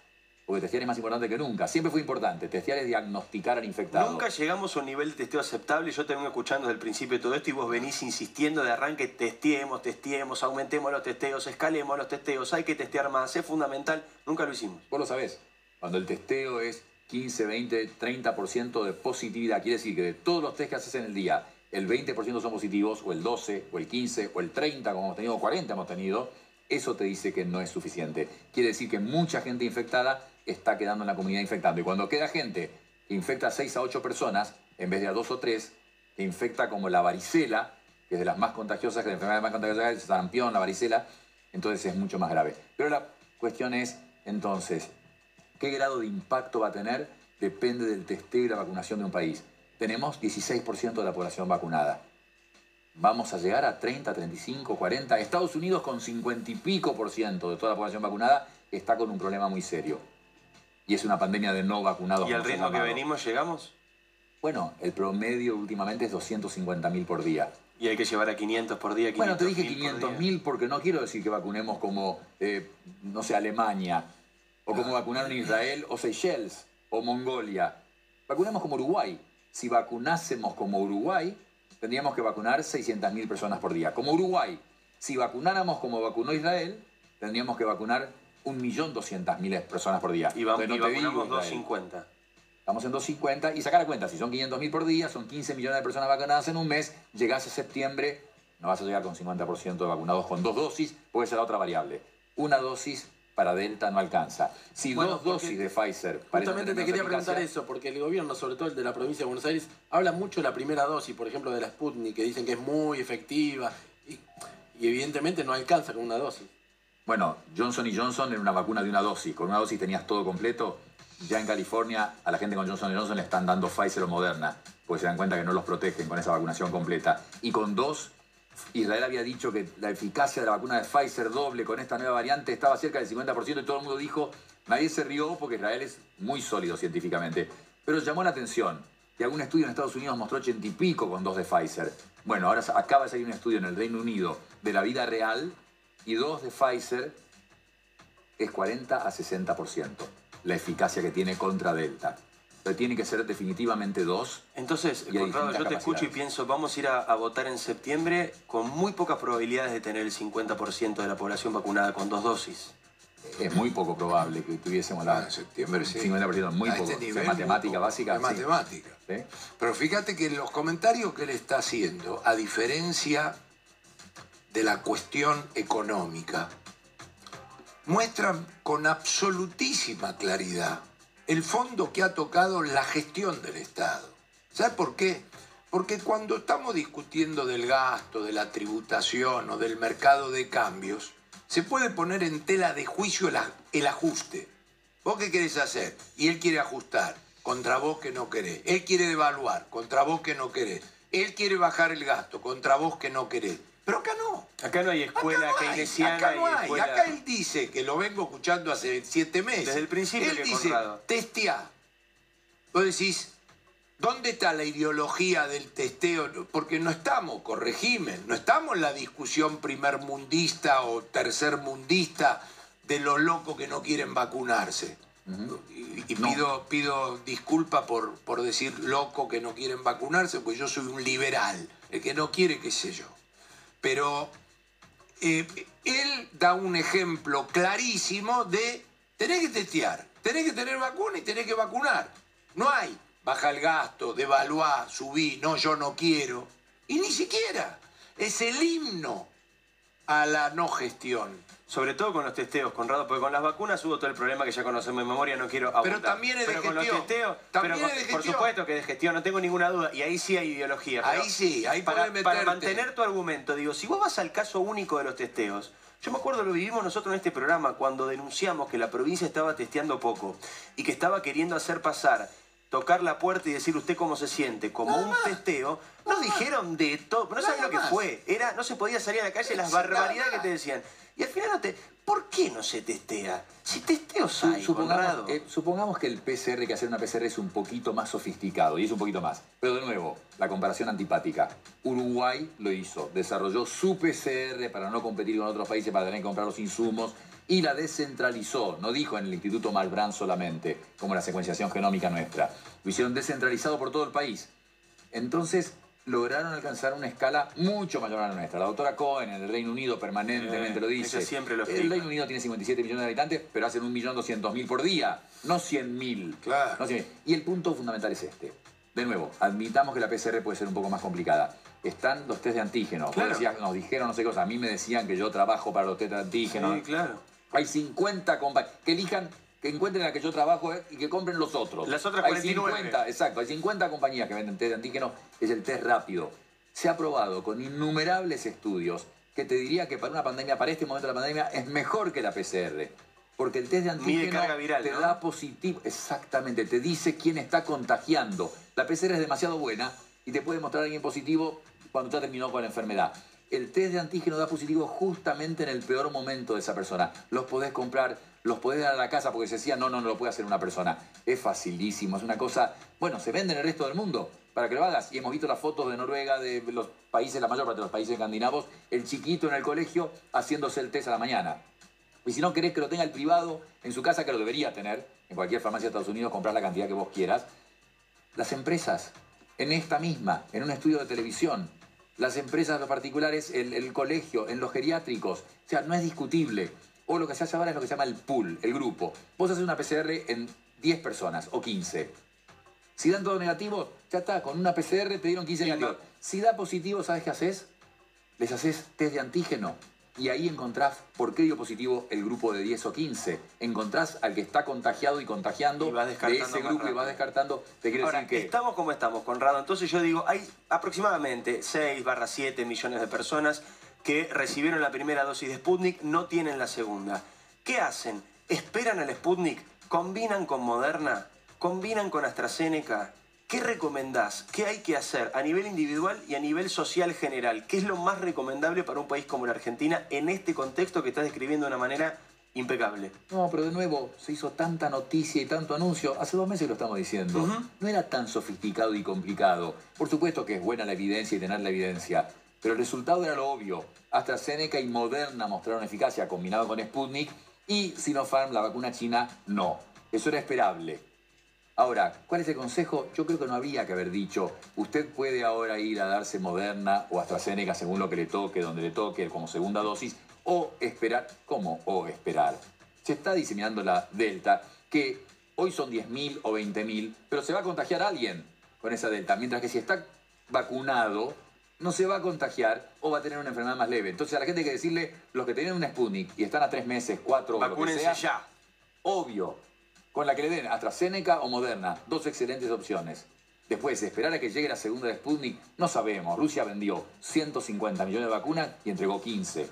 porque testear es más importante que nunca. Siempre fue importante, testear es diagnosticar al infectado. Nunca llegamos a un nivel de testeo aceptable. Yo te vengo escuchando desde el principio de todo esto y vos venís insistiendo de arranque, testeemos, testeemos, aumentemos los testeos, escalemos los testeos, hay que testear más, es fundamental. Nunca lo hicimos. Vos lo sabés, cuando el testeo es 15, 20, 30% de positividad, quiere decir que de todos los test que haces en el día, el 20% son positivos, o el 12, o el 15, o el 30, como hemos tenido, o 40 hemos tenido, eso te dice que no es suficiente. Quiere decir que mucha gente infectada está quedando en la comunidad infectando. Y cuando queda gente que infecta a 6 a 8 personas, en vez de a 2 o 3, que infecta como la varicela, que es de las más contagiosas, que la enfermedad más contagiosa es el sarampión, la varicela, entonces es mucho más grave. Pero la cuestión es, entonces, ¿qué grado de impacto va a tener? Depende del testeo y la vacunación de un país tenemos 16% de la población vacunada. Vamos a llegar a 30, 35, 40. Estados Unidos con 50 y pico por ciento de toda la población vacunada está con un problema muy serio. Y es una pandemia de no vacunados. ¿Y al ritmo que venimos llegamos? Bueno, el promedio últimamente es 250.000 por día. Y hay que llevar a 500 por día. bueno, te dije 500.000 porque no quiero decir que vacunemos como, eh, no sé, Alemania, o como vacunaron Israel, o Seychelles, o Mongolia. Vacunemos como Uruguay si vacunásemos como Uruguay, tendríamos que vacunar 600.000 personas por día. Como Uruguay, si vacunáramos como vacunó Israel, tendríamos que vacunar 1.200.000 personas por día. Y, vamos, no y vacunamos 250. Estamos en 250 y sacar la cuenta, si son 500.000 por día, son 15 millones de personas vacunadas en un mes, llegás a septiembre, no vas a llegar con 50% de vacunados con dos dosis, puede ser la otra variable. Una dosis para Delta no alcanza. Si dos dosis de Pfizer... Justamente te quería preguntar eso, porque el gobierno, sobre todo el de la provincia de Buenos Aires, habla mucho de la primera dosis, por ejemplo, de la Sputnik, que dicen que es muy efectiva, y, evidentemente no alcanza con una dosis. Bueno, Johnson y Johnson era una vacuna de una dosis. Con una dosis tenías todo completo. Ya en California a la gente con Johnson Johnson le están dando Pfizer o Moderna, porque se dan cuenta que no los protegen con esa vacunación completa. Y con dos Israel había dicho que la eficacia de la vacuna de Pfizer doble con esta nueva variante estaba cerca del 50% y todo el mundo dijo, nadie se rió porque Israel es muy sólido científicamente. Pero llamó la atención que algún estudio en Estados Unidos mostró 80 y pico con dos de Pfizer. Bueno, ahora acaba de salir un estudio en el Reino Unido de la vida real y dos de Pfizer es 40 a 60% la eficacia que tiene contra Delta pero tiene que ser definitivamente dos. Entonces, Conrado, yo te escucho y pienso, vamos a ir a, votar en septiembre con muy pocas probabilidades de tener el 50% de la población vacunada con dos dosis. Es muy poco probable que tuviésemos la... En septiembre sí. 50%, muy poco. Este matemática básica. Es matemática. Pero fíjate que los comentarios que él está haciendo, a diferencia de la cuestión económica, muestran con absolutísima claridad el fondo que ha tocado la gestión del Estado. ¿Sabe por qué? Porque cuando estamos discutiendo del gasto, de la tributación o del mercado de cambios, se puede poner en tela de juicio el, ajuste. ¿Vos qué querés hacer? Y él quiere ajustar contra vos que no querés. Él quiere devaluar contra vos que no querés. Él quiere bajar el gasto contra vos que no querés. Pero acá no. Acá no hay escuela acá no keynesiana. Acá no hay. Acá él dice, que lo vengo escuchando hace siete meses. Desde el principio él que dice, testea. Vos decís, ¿dónde está la ideología del testeo? Porque no estamos con régimen, no estamos en la discusión primer mundista o tercer mundista de los locos que no quieren vacunarse. Y, pido, pido disculpa por, por decir loco que no quieren vacunarse, pues yo soy un liberal, el que no quiere, qué sé yo. Pero eh, él da un ejemplo clarísimo de tenés que testear, tenés que tener vacuna y tenés que vacunar. No hay baja el gasto, devaluar, subir, no, yo no quiero. Y ni siquiera. Es el himno a la no gestión. Sobre todo con los testeos, Conrado, porque con las vacunas hubo todo el problema que ya conocemos en memoria, no quiero abundar. Pero también es de pero gestión. con los testeos, también pero es de por supuesto que de gestión, no tengo ninguna duda. Y ahí sí hay ideología. Ahí sí, ahí para, podés para mantener tu argumento, digo, si vos vas al caso único de los testeos, yo me acuerdo, lo vivimos nosotros en este programa, cuando denunciamos que la provincia estaba testeando poco y que estaba queriendo hacer pasar tocar la puerta y decir usted cómo se siente, como un testeo, nos dijeron de todo, no saben lo que fue. Era, no se podía salir a la calle las barbaridades que te decían. Y al final no te. ¿Por qué no se testea? Si testeos hay, supongamos, eh, supongamos que el PCR, que hacer una PCR es un poquito más sofisticado, y es un poquito más. Pero de nuevo, la comparación antipática. Uruguay lo hizo, desarrolló su PCR para no competir con otros países, para tener que comprar los insumos, y la descentralizó. No dijo en el Instituto Malbrán solamente, como la secuenciación genómica nuestra. Lo hicieron descentralizado por todo el país. Entonces, lograron alcanzar una escala mucho mayor a la nuestra. La doctora Cohen en el Reino Unido permanentemente Eh, lo dice. ella siempre lo el. Reino Unido tiene 57 millones de habitantes, pero hacen 1.200.000 por día, no 100.000. Claro. No 100.000. y el punto fundamental es este. De nuevo, admitamos que la PCR puede ser un poco más complicada. Están los test de antígeno. Claro. decías, nos dijeron no sé qué cosa. A mí me decían que yo trabajo para los test de antígeno. Sí, claro. Hay 50 compañías. Que elijan, que encuentren la que yo trabajo eh, y que compren los otros. Las otras Hay 49. 50, exacto. Hay 50 compañías que venden test de antígeno. Es el test rápido. Se ha probado con innumerables estudios que te diría que para una pandemia, para este momento de la pandemia, es mejor que la PCR. Porque el test de antígeno viral, te ¿no? da positivo. Exactamente, te dice quién está contagiando. La PCR es demasiado buena y te puede mostrar a alguien positivo cuando ya terminó con la enfermedad. El test de antígeno da positivo justamente en el peor momento de esa persona. Los podés comprar, los podés dar a la casa porque se decía, no, no, no lo puede hacer una persona. Es facilísimo, es una cosa... Bueno, se vende en el resto del mundo para que lo hagas. Y hemos visto las fotos de Noruega, de los países, la mayor parte de los países escandinavos, el chiquito en el colegio haciéndose el test a la mañana. Y si no querés que lo tenga el privado en su casa, que lo debería tener, en cualquier farmacia de Estados Unidos, comprar la cantidad que vos quieras. Las empresas, en esta misma, en un estudio de televisión, las empresas, los particulares, el, el colegio, en los geriátricos. O sea, no es discutible. O lo que se hace ahora es lo que se llama el pool, el grupo. Vos haces una PCR en 10 personas o 15. Si dan todo negativo, ya está, con una PCR te dieron 15 negativos. Si da positivo, ¿sabes qué haces? Les haces test de antígeno. Y ahí encontrás por qué dio positivo el grupo de 10 o 15. Encontrás al que está contagiado y contagiando Y vas de ese grupo y vas descartando. Te quiero Ahora, decir que... estamos como estamos, Conrado. Entonces yo digo, hay aproximadamente 6 barra 7 millones de personas que recibieron la primera dosis de Sputnik, no tienen la segunda. ¿Qué hacen? ¿Esperan al Sputnik? ¿Combinan con Moderna? ¿Combinan con AstraZeneca? ¿Qué recomendás? ¿Qué hay que hacer a nivel individual y a nivel social general? ¿Qué es lo más recomendable para un país como la Argentina en este contexto que estás describiendo de una manera impecable? No, pero de nuevo, se hizo tanta noticia y tanto anuncio. Hace dos meses lo estamos diciendo. No era tan sofisticado y complicado. Por supuesto que es buena la evidencia y tener la evidencia. Pero el resultado era lo obvio. AstraZeneca y Moderna mostraron eficacia combinado con Sputnik y Sinopharm, la vacuna china, no. Eso era esperable. Ahora, ¿cuál es el consejo? Yo creo que no había que haber dicho, usted puede ahora ir a darse Moderna o AstraZeneca según lo que le toque, donde le toque, como segunda dosis, o esperar. ¿Cómo? O esperar. Se está diseminando la Delta, que hoy son 10.000 o 20.000, pero se va a contagiar alguien con esa Delta, mientras que si está vacunado, no se va a contagiar o va a tener una enfermedad más leve. Entonces a la gente hay que decirle, los que tienen un Sputnik y están a tres meses, cuatro, o lo que Vacúnense sea, ya. Obvio. Con la que le den AstraZeneca o Moderna. Dos excelentes opciones. Después, esperar a que llegue la segunda de Sputnik, no sabemos. Rusia vendió 150 millones de vacunas y entregó 15.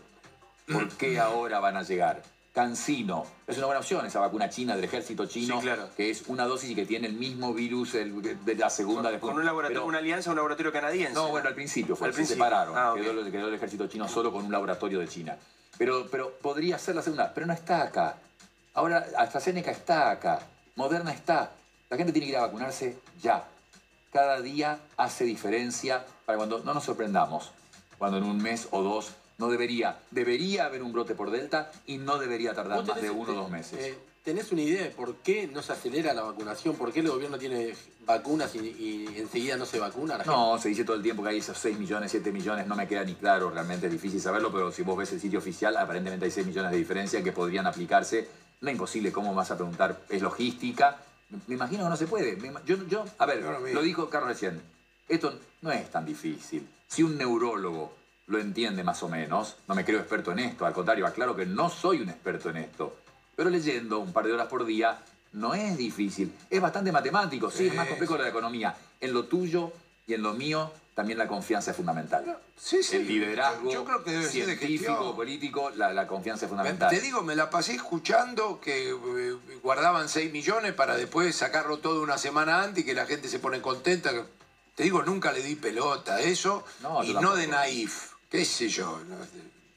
¿Por qué ahora van a llegar? Cancino. Es una buena opción esa vacuna china del ejército chino, Sí, claro. que es una dosis y que tiene el mismo virus el- de la segunda Con Sputnik. un laboratorio, Pero- una alianza, un laboratorio canadiense. no, bueno, al principio fue, Al se principio. separaron. Ah, quedó, quedó el ejército chino solo con un laboratorio de China. Pero, pero podría ser la segunda, pero no está acá. Ahora AstraZeneca está acá, Moderna está. La gente tiene que ir a vacunarse ya. Cada día hace diferencia para cuando no nos sorprendamos. Cuando en un mes o dos no debería, debería haber un brote por Delta y no debería tardar ¿Vos más de uno o eh, dos meses. eh, ¿Tenés una idea de por qué no se acelera la vacunación? ¿Por qué el gobierno tiene vacunas y, y enseguida no se vacuna gente? No, se dice todo el tiempo que hay esos 6 millones, 7 millones, no me queda ni claro, realmente es difícil saberlo, pero si vos ves el sitio oficial, aparentemente hay 6 millones de diferencia que podrían aplicarse. No es imposible, ¿cómo vas a preguntar? Es logística. Me imagino que no se puede. Yo, yo, a ver, lo dijo Carlos recién, esto no es tan difícil. Si un neurólogo lo entiende más o menos, no me creo experto en esto, al contrario, aclaro que no soy un experto en esto, pero leyendo un par de horas por día no es difícil, es bastante matemático, sí, es más complejo de la economía. En lo tuyo Y en lo mío también la confianza es fundamental. Sí, sí. El liderazgo Yo creo que debe ser de científico, político, la, la confianza es fundamental. Te digo, me la pasé escuchando que eh, guardaban 6 millones para después sacarlo todo una semana antes y que la gente se pone contenta. Te digo, nunca le di pelota a eso No, y no de naif. ¿Qué sé yo? no,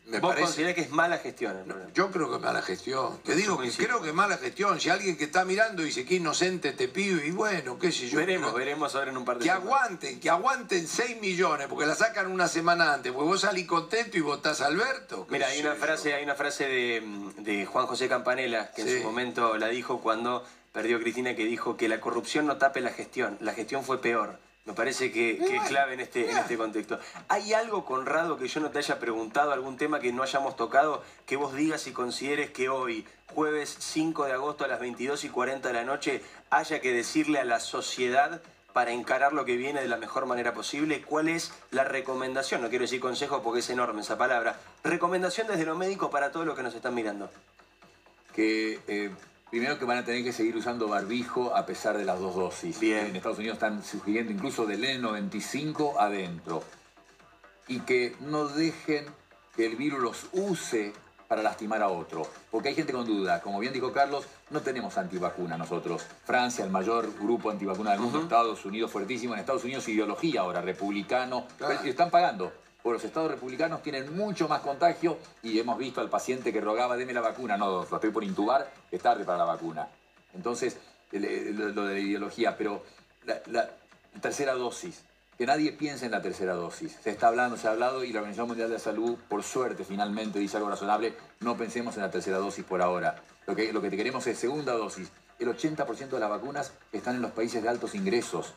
Me Vos parece. considerás que es mala gestión el. Yo creo que es mala gestión. Te digo que coincido. creo que es mala gestión. Si alguien que está mirando dice que inocente este pibe, y bueno, qué sé yo. veremos, creo- veremos ahora en un par de Que semanas. aguanten, que aguanten 6 millones, porque la sacan una semana antes, porque vos salís contento y votás a Alberto. Mira, hay una yo. frase, hay una frase de, de Juan José Campanella que Sí. en su momento la dijo cuando perdió Cristina, que dijo que la corrupción no tape la gestión, la gestión fue peor. Me parece que, que es clave en este, en este contexto. ¿Hay algo, Conrado, que yo no te haya preguntado, algún tema que no hayamos tocado, que vos digas y consideres que hoy, jueves 5 de agosto a las 22 y 40 de la noche, haya que decirle a la sociedad para encarar lo que viene de la mejor manera posible? ¿Cuál es la recomendación? No quiero decir consejo porque es enorme esa palabra. Recomendación desde lo médico para todos los que nos están mirando. que eh, primero que van a tener que seguir usando barbijo a pesar de las dos dosis. Bien. En Estados Unidos están sugiriendo incluso del N95 adentro. Y que no dejen que el virus los use para lastimar a otro. Porque hay gente con duda. Como bien dijo Carlos, no tenemos antivacuna nosotros. Francia, el mayor grupo antivacuna del mundo, Estados Unidos fuertísimo. En Estados Unidos ideología ahora, republicano. Claro. Y están pagando. Porque los estados republicanos tienen mucho más contagio y hemos visto al paciente que rogaba, deme la vacuna, no, lo estoy por intubar, es tarde para la vacuna. Entonces, lo, de la ideología, pero la, la tercera dosis, que nadie piense en la tercera dosis. Se está hablando, se ha hablado y la Organización Mundial de la Salud, por suerte, finalmente dice algo razonable, no pensemos en la tercera dosis por ahora. Lo que, lo que queremos es segunda dosis. El 80% de las vacunas están en los países de altos ingresos.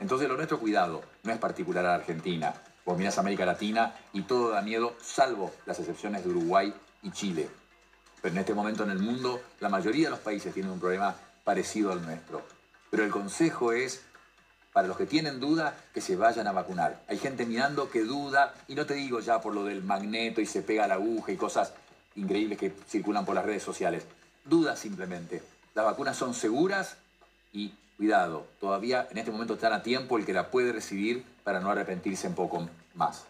Entonces lo nuestro cuidado no es particular a Argentina. Vos mirás América Latina y todo da miedo, salvo las excepciones de Uruguay y Chile. Pero en este momento en el mundo, la mayoría de los países tienen un problema parecido al nuestro. Pero el consejo es, para los que tienen duda, que se vayan a vacunar. Hay gente mirando que duda, y no te digo ya por lo del magneto y se pega la aguja y cosas increíbles que circulan por las redes sociales. Duda simplemente. Las vacunas son seguras y cuidado, todavía en este momento están a tiempo el que la puede recibir para no arrepentirse un poco más.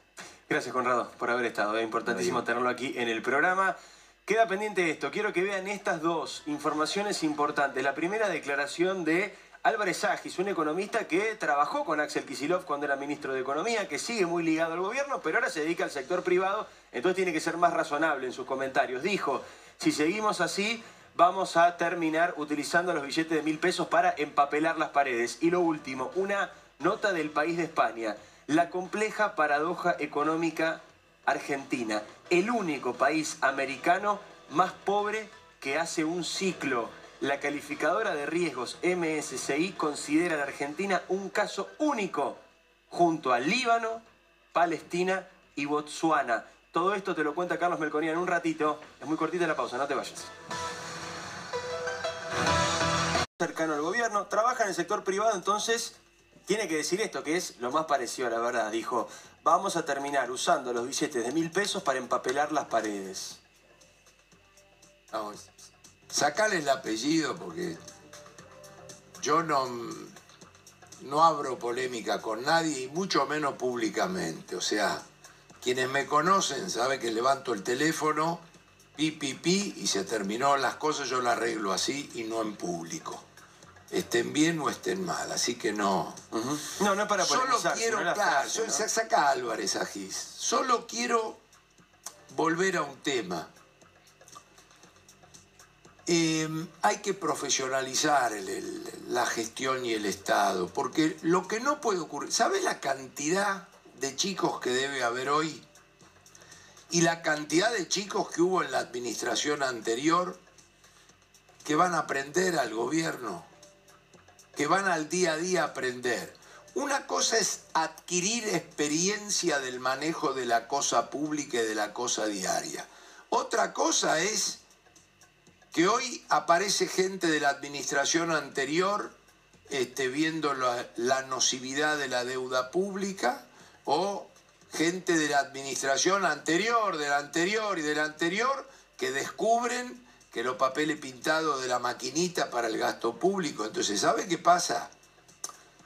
Gracias, Conrado, por haber estado. Es importantísimo tenerlo aquí en el programa. Queda pendiente esto. Quiero que vean estas dos informaciones importantes. La primera declaración de Álvarez Agis, un economista que trabajó con Axel Kisilov cuando era ministro de Economía, que sigue muy ligado al gobierno, pero ahora se dedica al sector privado, entonces tiene que ser más razonable en sus comentarios. Dijo, si seguimos así, vamos a terminar utilizando los billetes de mil pesos para empapelar las paredes. Y lo último, una nota del país de España. La compleja paradoja económica argentina. El único país americano más pobre que hace un ciclo. La calificadora de riesgos MSCI considera a la Argentina un caso único junto a Líbano, Palestina y Botsuana. Todo esto te lo cuenta Carlos Melconía en un ratito. Es muy cortita la pausa, no te vayas. cercano al gobierno, trabaja en el sector privado, entonces tiene que decir esto, que es lo más parecido a la verdad. Dijo, vamos a terminar usando los billetes de mil pesos para empapelar las paredes. Vamos, sacale el apellido porque yo no, no abro polémica con nadie y mucho menos públicamente. O sea, quienes me conocen saben que levanto el teléfono, pi, pi, y se terminó las cosas, yo las arreglo así y no en público. Estén bien o estén mal, así que no. No, no para Solo quiero, claro, frase, ¿no? sa- saca a Álvarez Agis. Solo quiero volver a un tema. Eh, hay que profesionalizar el- el- la gestión y el Estado, porque lo que no puede ocurrir, ¿sabes la cantidad de chicos que debe haber hoy? Y la cantidad de chicos que hubo en la administración anterior que van a aprender al gobierno, que van al día a día a aprender. Una cosa es adquirir experiencia del manejo de la cosa pública y de la cosa diaria. Otra cosa es que hoy aparece gente de la administración anterior este, viendo la, la nocividad de la deuda pública o gente de la administración anterior, de la anterior y de la anterior que descubren que los papeles pintados de la maquinita para el gasto público. Entonces, ¿sabe qué pasa?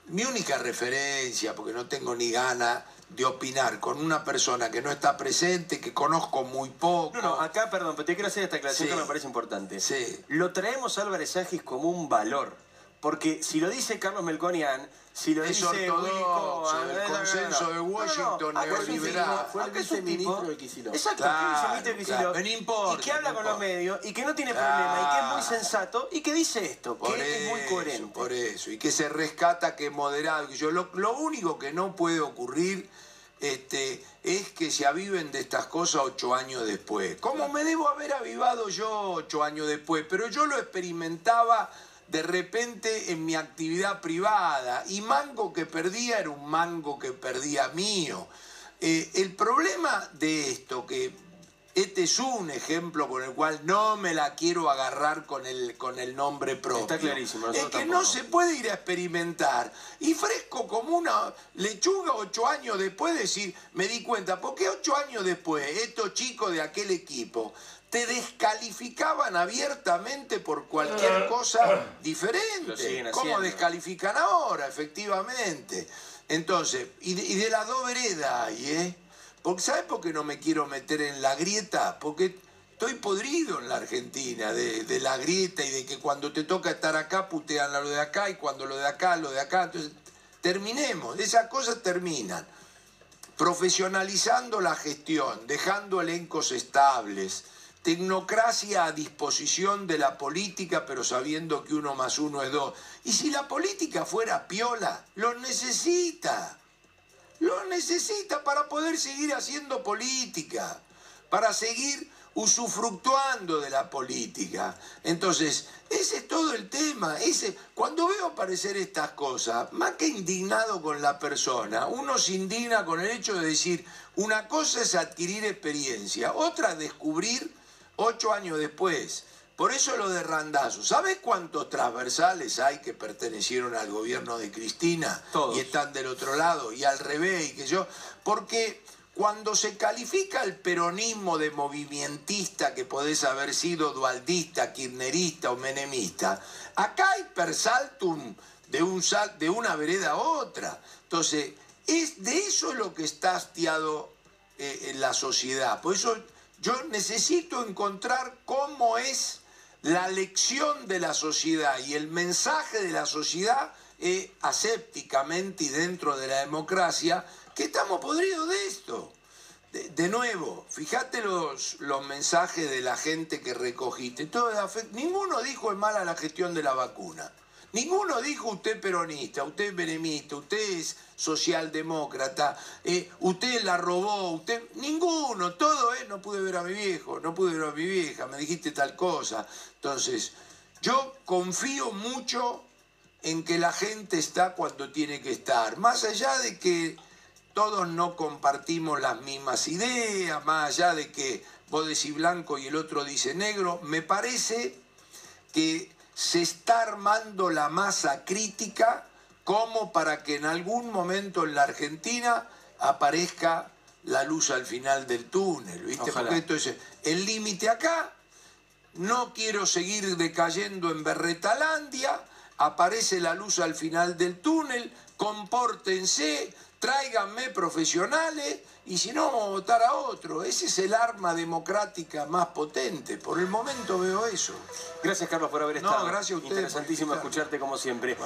mi única referencia, porque no tengo ni gana de opinar con una persona que no está presente, que conozco muy poco. No, no, acá, perdón, pero te quiero hacer esta aclaración Sí. que me parece importante. Sí. Lo traemos a Álvarez Sánchez como un valor. Porque si lo dice Carlos Melconian, si lo Es dice ortodoxo, del consenso de No, no, Washington, neoliberal. Fue el viceministro de Kicillof. Exacto, Claro, el viceministro de claro, Kicillof, importa, Y que habla no con los medios y que no tiene Claro. problema y que es muy sensato y que dice esto, Por que es muy coherente. Por eso, y que se rescata, que es moderado. que yo, lo, lo único que no puede ocurrir este, es que se aviven de estas cosas ocho años después. Como me debo haber avivado yo ocho años después, pero yo lo experimentaba de repente en mi actividad privada y mango que perdía era un mango que perdía mío. Eh, el problema de esto, que este es un ejemplo con el cual no me la quiero agarrar con el, con el nombre propio. Está clarísimo, Es que no se puede ir a experimentar. Y fresco como una lechuga ocho años después decir, me di cuenta, porque ocho años después estos chicos de aquel equipo te descalificaban abiertamente por cualquier cosa diferente. ¿Cómo descalifican ahora, efectivamente? Entonces, y de, y de las dos veredas hay, ¿eh? Porque, ¿Sabes por qué no me quiero meter en la grieta? Porque estoy podrido en la Argentina de, de la grieta y de que cuando te toca estar acá putean a lo de acá y cuando lo de acá, lo de acá. Entonces, terminemos, esas cosas terminan. Profesionalizando la gestión, dejando elencos estables, tecnocracia a disposición de la política, pero sabiendo que uno más uno es dos. Y si la política fuera piola, lo necesita. Lo necesita para poder seguir haciendo política, para seguir usufructuando de la política. Entonces, ese es todo el tema. Ese, cuando veo aparecer estas cosas, más que indignado con la persona, uno se indigna con el hecho de decir, una cosa es adquirir experiencia, otra descubrir ocho años después. Por eso lo de Randazo. ¿Sabes cuántos transversales hay que pertenecieron al gobierno de Cristina y están del otro lado? Y al revés, y que yo. Porque cuando se califica el peronismo de movimentista, que podés haber sido dualdista, kirchnerista o menemista, acá hay persaltum de, un sal- de una vereda a otra. Entonces, es de eso es lo que está hastiado eh, en la sociedad. Por eso yo necesito encontrar cómo es la lección de la sociedad y el mensaje de la sociedad eh, asépticamente y dentro de la democracia que estamos podridos de esto. De, nuevo, fíjate los, los mensajes de la gente que recogiste. Todo ninguno dijo es mala la gestión de la vacuna. Ninguno dijo usted peronista, usted benemista, usted es socialdemócrata, eh, usted la robó, usted. Ninguno, todo es no pude ver a mi viejo, no pude ver a mi vieja, me dijiste tal cosa. Entonces, yo confío mucho en que la gente está cuando tiene que estar. Más allá de que todos no compartimos las mismas ideas, más allá de que vos decís blanco y el otro dice negro, me parece que se está armando la masa crítica como para que en algún momento en la Argentina aparezca la luz al final del túnel, ¿viste? Ojalá. Porque entonces, el límite acá, no quiero seguir decayendo en Berretalandia, aparece la luz al final del túnel, compórtense, tráiganme profesionales y si no vamos a votar a otro. Ese es el arma democrática más potente. Por el momento veo eso. Gracias, Carlos, por haber No, estado. gracias a ustedes Interesantísimo escucharte como siempre.